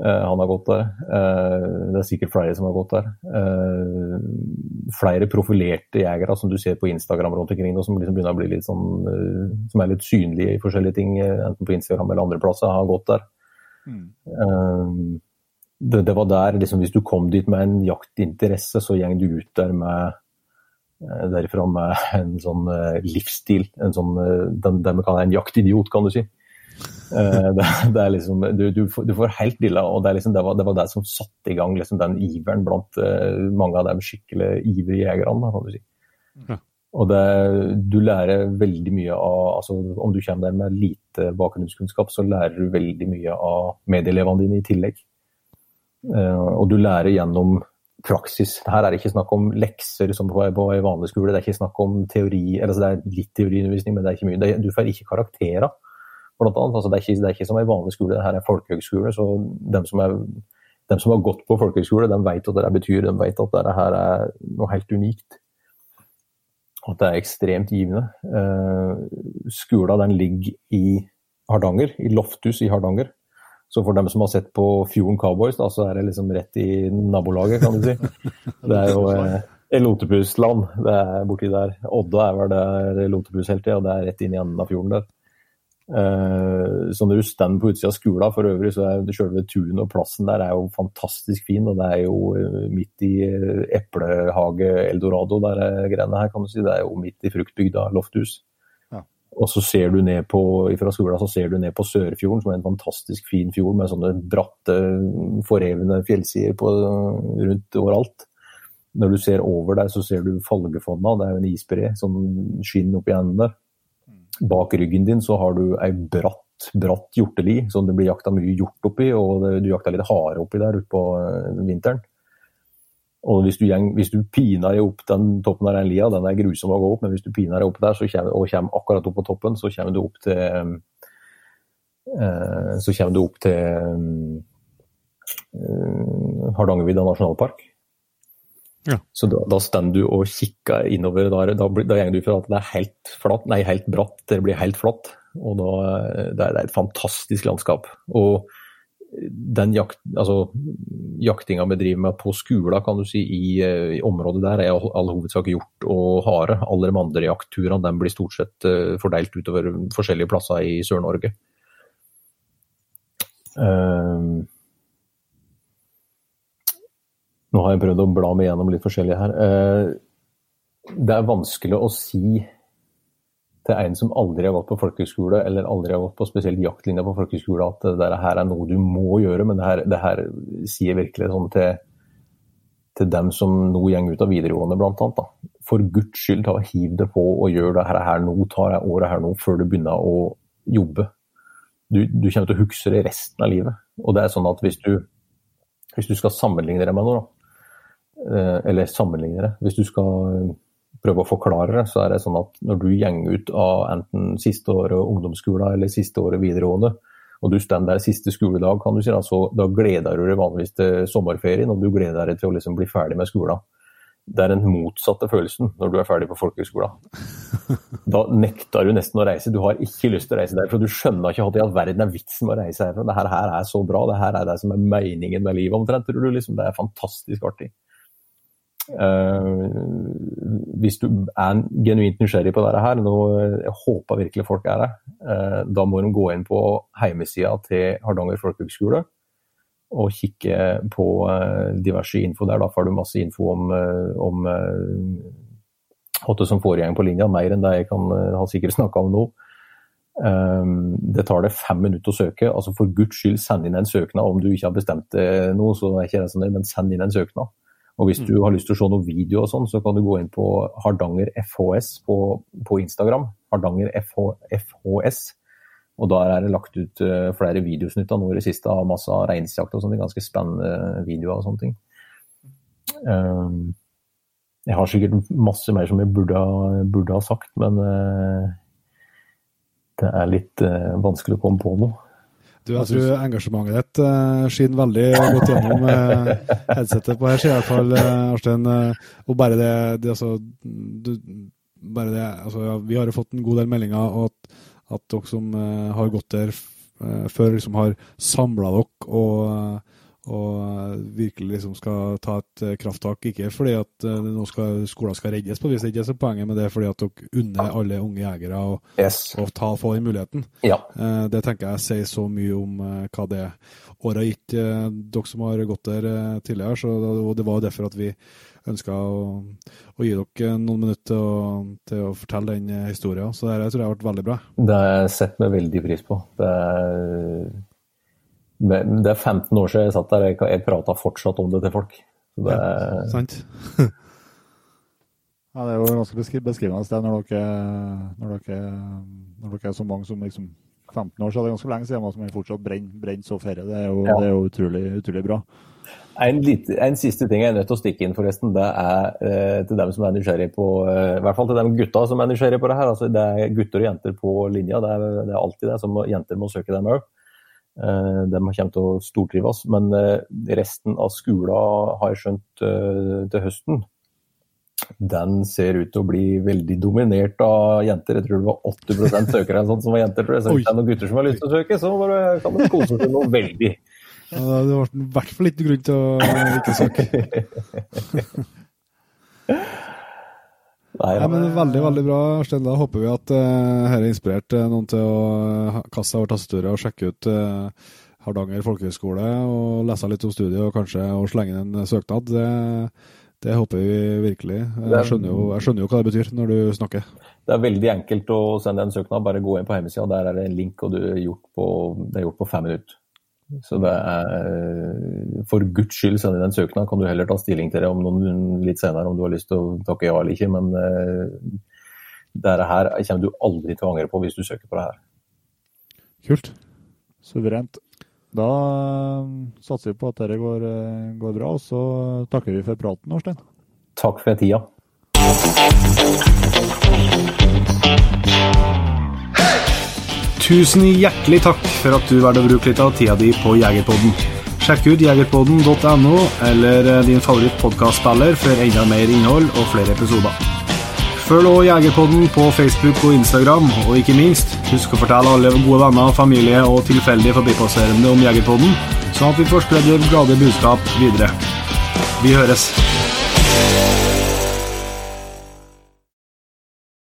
Eh, han har gått der. Eh, det er sikkert flere som har gått der. Eh, flere profilerte jegere som du ser på Instagram rundt omkring, og som liksom begynner å bli litt sånn, som er litt synlige i forskjellige ting, enten på Instagram eller andre plasser, har gått der. Mm. Det, det, var der, liksom, Hvis du kom dit med en jaktinteresse, så går du ut der med derifra med en sånn livsstil. en sånn, Den, den kaller en jaktidiot, kan du si. Eh, det, det, er liksom, du, du, du får helt dilla, og det, liksom, det, var, det, var, det som satte i gang liksom, den iveren blant uh, mange av de skikkelig ivrige jegerne. kan du si. Ja. Og du lærer veldig mye av altså, Om du kommer der med lite bakgrunnskunnskap, så lærer du veldig mye av medieelevene dine i tillegg. Uh, og du lærer gjennom praksis. Her er det ikke snakk om lekser som på, på vanlig skole, det er ikke snakk om teori, eller altså, det er litt teoriundervisning, men det er ikke mye. du får ikke karakterer blant annet. Altså, det, er ikke, det er ikke som en vanlig skole, det her er folkehøgskole. Så dem som, er, dem som har gått på folkehøgskole, de vet at det betyr, de vet at dette her er noe helt unikt. At det er ekstremt givende. Eh, skolen den ligger i Hardanger, i Lofthus i Hardanger. Så for dem som har sett på Fjorden Cowboys, da, så er det liksom rett i nabolaget, kan du si. *laughs* Det er jo eh, Lotepusland, det er borti der. Odda er vel der Lotepus helt tida, og det er rett inn i enden av fjorden der. Uh, så når du står på utsida av skolen for øvrig, så er det selve tunet og plassen der er jo fantastisk fin. Og det er jo uh, midt i uh, eplehage-eldorado, der greiene her, kan du si. Det er jo midt i fruktbygda Lofthus. Ja. Og så ser du ned på fra skolen så ser du ned på Sørfjorden, som er en fantastisk fin fjord med sånne bratte, forhevende fjellsider på, rundt overalt. Når du ser over der, så ser du Falgefonna, det er jo en isbre som skinner opp i enden der. Bak ryggen din så har du ei bratt, bratt hjorteli som det blir jakta mye hjort oppi, og det, du jakta litt hare oppi der utpå eh, vinteren. Og hvis du, gjeng, hvis du piner deg opp den toppen av den lia, den er grusom å gå opp, men hvis du piner deg opp der kommer, og kommer akkurat opp på toppen, så kommer du opp til uh, Så kommer du opp til uh, Hardangervidda nasjonalpark. Ja. Så da, da står du og kikker innover. Da, da, da går du fra at det er helt flatt, nei, helt bratt til det blir helt flatt. Og da, det, er, det er et fantastisk landskap. Og den jakt, altså, jaktinga vi driver med på skolen kan du si, i, i området der, er i all hovedsak hjort og hare. Alle de andre jaktturene blir stort sett uh, fordelt utover forskjellige plasser i Sør-Norge. Uh, nå har jeg prøvd å bla meg gjennom litt forskjellig her. Eh, det er vanskelig å si til en som aldri har gått på folkehøyskole, eller aldri har gått på spesielt jaktlinja på folkehøyskole, at dette her er noe du må gjøre. Men det her, det her sier virkelig sånn til, til dem som nå går ut av videregående, blant annet. Da. For guds skyld, ta og hiv det på og gjør det her, her nå, ta det året her nå, før du begynner å jobbe. Du, du kommer til å huske det resten av livet. Og det er sånn at hvis du, hvis du skal sammenligne det med noe, da, eller sammenligne det. Hvis du skal eh, prøve å forklare det, så er det sånn at når du går ut av enten siste året ungdomsskolen eller siste året videregående, og du står der siste skoledag, kan du si, altså, da gleder du deg vanligvis til sommerferien, og du gleder deg til å liksom bli ferdig med skolen. det er den motsatte følelsen når du er ferdig på folkehøgskolen. *laughs* Da nekter du nesten å reise. Du har ikke lyst til å reise der, for Du skjønner ikke at i all verden er vitsen med å reise herfra. Det her, her er så bra. Det her er det som er meningen med livet omtrent. tror du liksom. Det er fantastisk artig. Uh, hvis du er genuint nysgjerrig på dette her, nå, jeg håper virkelig folk er det, uh, da må de gå inn på hjemmesida til Hardanger folkehøgskole og kikke på uh, diverse info der. Da får du masse info om, om hva som foregår på linja, mer enn det jeg kan ha sikkert snakka om nå. Det tar det fem minutter å søke. altså For guds skyld, send inn en søknad. Om du ikke har bestemt noe, så er ikke det sånn, men send inn en søknad. Og hvis du mm. har lyst til å se noen video og sånn, så kan du gå inn på Hardanger FHS på, på Instagram. Hardanger FH, FHS. Og der er det lagt ut uh, flere videosnutt nå i det siste av masse reinsjakt og sånne ganske spennende videoer og sånne ting. Um, jeg har sikkert masse mer som jeg burde, burde ha sagt, men uh, det er litt uh, vanskelig å komme på noe. Du, jeg tror engasjementet ditt uh, skinner veldig godt gjennom uh, headsetet på her, sier i hvert fall uh, Arstein. Uh, og bare det, det altså, du, bare det altså, ja, Vi har jo fått en god del meldinger, og at, at dere som har gått der før, liksom har samla dere og og virkelig liksom skal ta et eh, krafttak. Ikke fordi at uh, nå skal skolen skal reddes, på hvis det ikke er så poenget, men det er fordi at dere unner alle unge jegere å, yes. ta, få den muligheten. Ja. Uh, det tenker jeg sier så mye om hva det året har gitt dere som har gått der tidligere. Så, og det var derfor at vi ønska å, å, gi dere noen minutter til å, til å fortelle den historien. Så det tror jeg har vært veldig bra. Det setter vi veldig pris på. Det er det er 15 år siden jeg satt der, jeg, jeg prata fortsatt om det til folk. Det. Ja, sant. *laughs* ja, det er jo ganske beskrivende sted når dere, når, dere, når dere er så mange som liksom 15 år siden, det er ganske lenge siden, som er fortsatt brenner brenn så ferie. Det er jo, ja. det er jo utrolig, utrolig, bra. En, lite, en, siste ting jeg er nødt til å stikke inn, forresten. Det er eh, til dem som er nysgjerrig på eh, I hvert fall til de gutta som er nysgjerrig på det her. Altså, det er gutter og jenter på linja. Det er, det er alltid det. som Jenter må søke dem òg. De kommer til å stortrives. Men eh, resten av skolen, har jeg skjønt eh, til høsten, den ser ut til å bli veldig dominert av jenter. Jeg tror det var 80% søkere sånn som var jenter. tror jeg. Så hvis det er noen gutter som har lyst til å søke, så bare kan de kose seg noe veldig. Ja, det ble i hvert fall ikke grunn til å ikke søke. *laughs* Nei, ja, men Veldig veldig bra, Arstein. Da håper vi at uh, dette har inspirert uh, noen til å uh, kaste seg over tastaturet og sjekke ut uh, Hardanger folkehøgskole og lese litt om studiet og kanskje og slenge inn en søknad. Det, det, håper vi virkelig. Jeg skjønner, jo, jeg skjønner, jo, hva det betyr når du snakker. Det er veldig enkelt å sende en søknad. Bare gå inn på hjemmesida. Der er det en link, og det er gjort på, det er gjort på fem minutter. Så det er For guds skyld, send inn en søknad. Kan du heller ta stilling til det om noen litt senere om du har lyst til å takke ja eller ikke. Men uh, dette her kommer du aldri til å angre på hvis du søker på det her. Kult. Suverent. Da uh, satser vi på at dette går, uh, går, bra, og så takker vi for praten, Årstein. Takk for tida. Tusen hjertelig takk for at du valgte å bruke litt av tida di på Jegerpodden. Sjekk ut jegerpodden.no eller eh, din favoritt-podkastspiller for enda mer innhold og flere episoder. Følg også Jegerpodden på Facebook og Instagram, og ikke minst, husk å fortelle alle gode venner, familie og tilfeldige forbipasserende om Jegerpodden, sånn at vi får spredd glade budskap videre. Vi høres.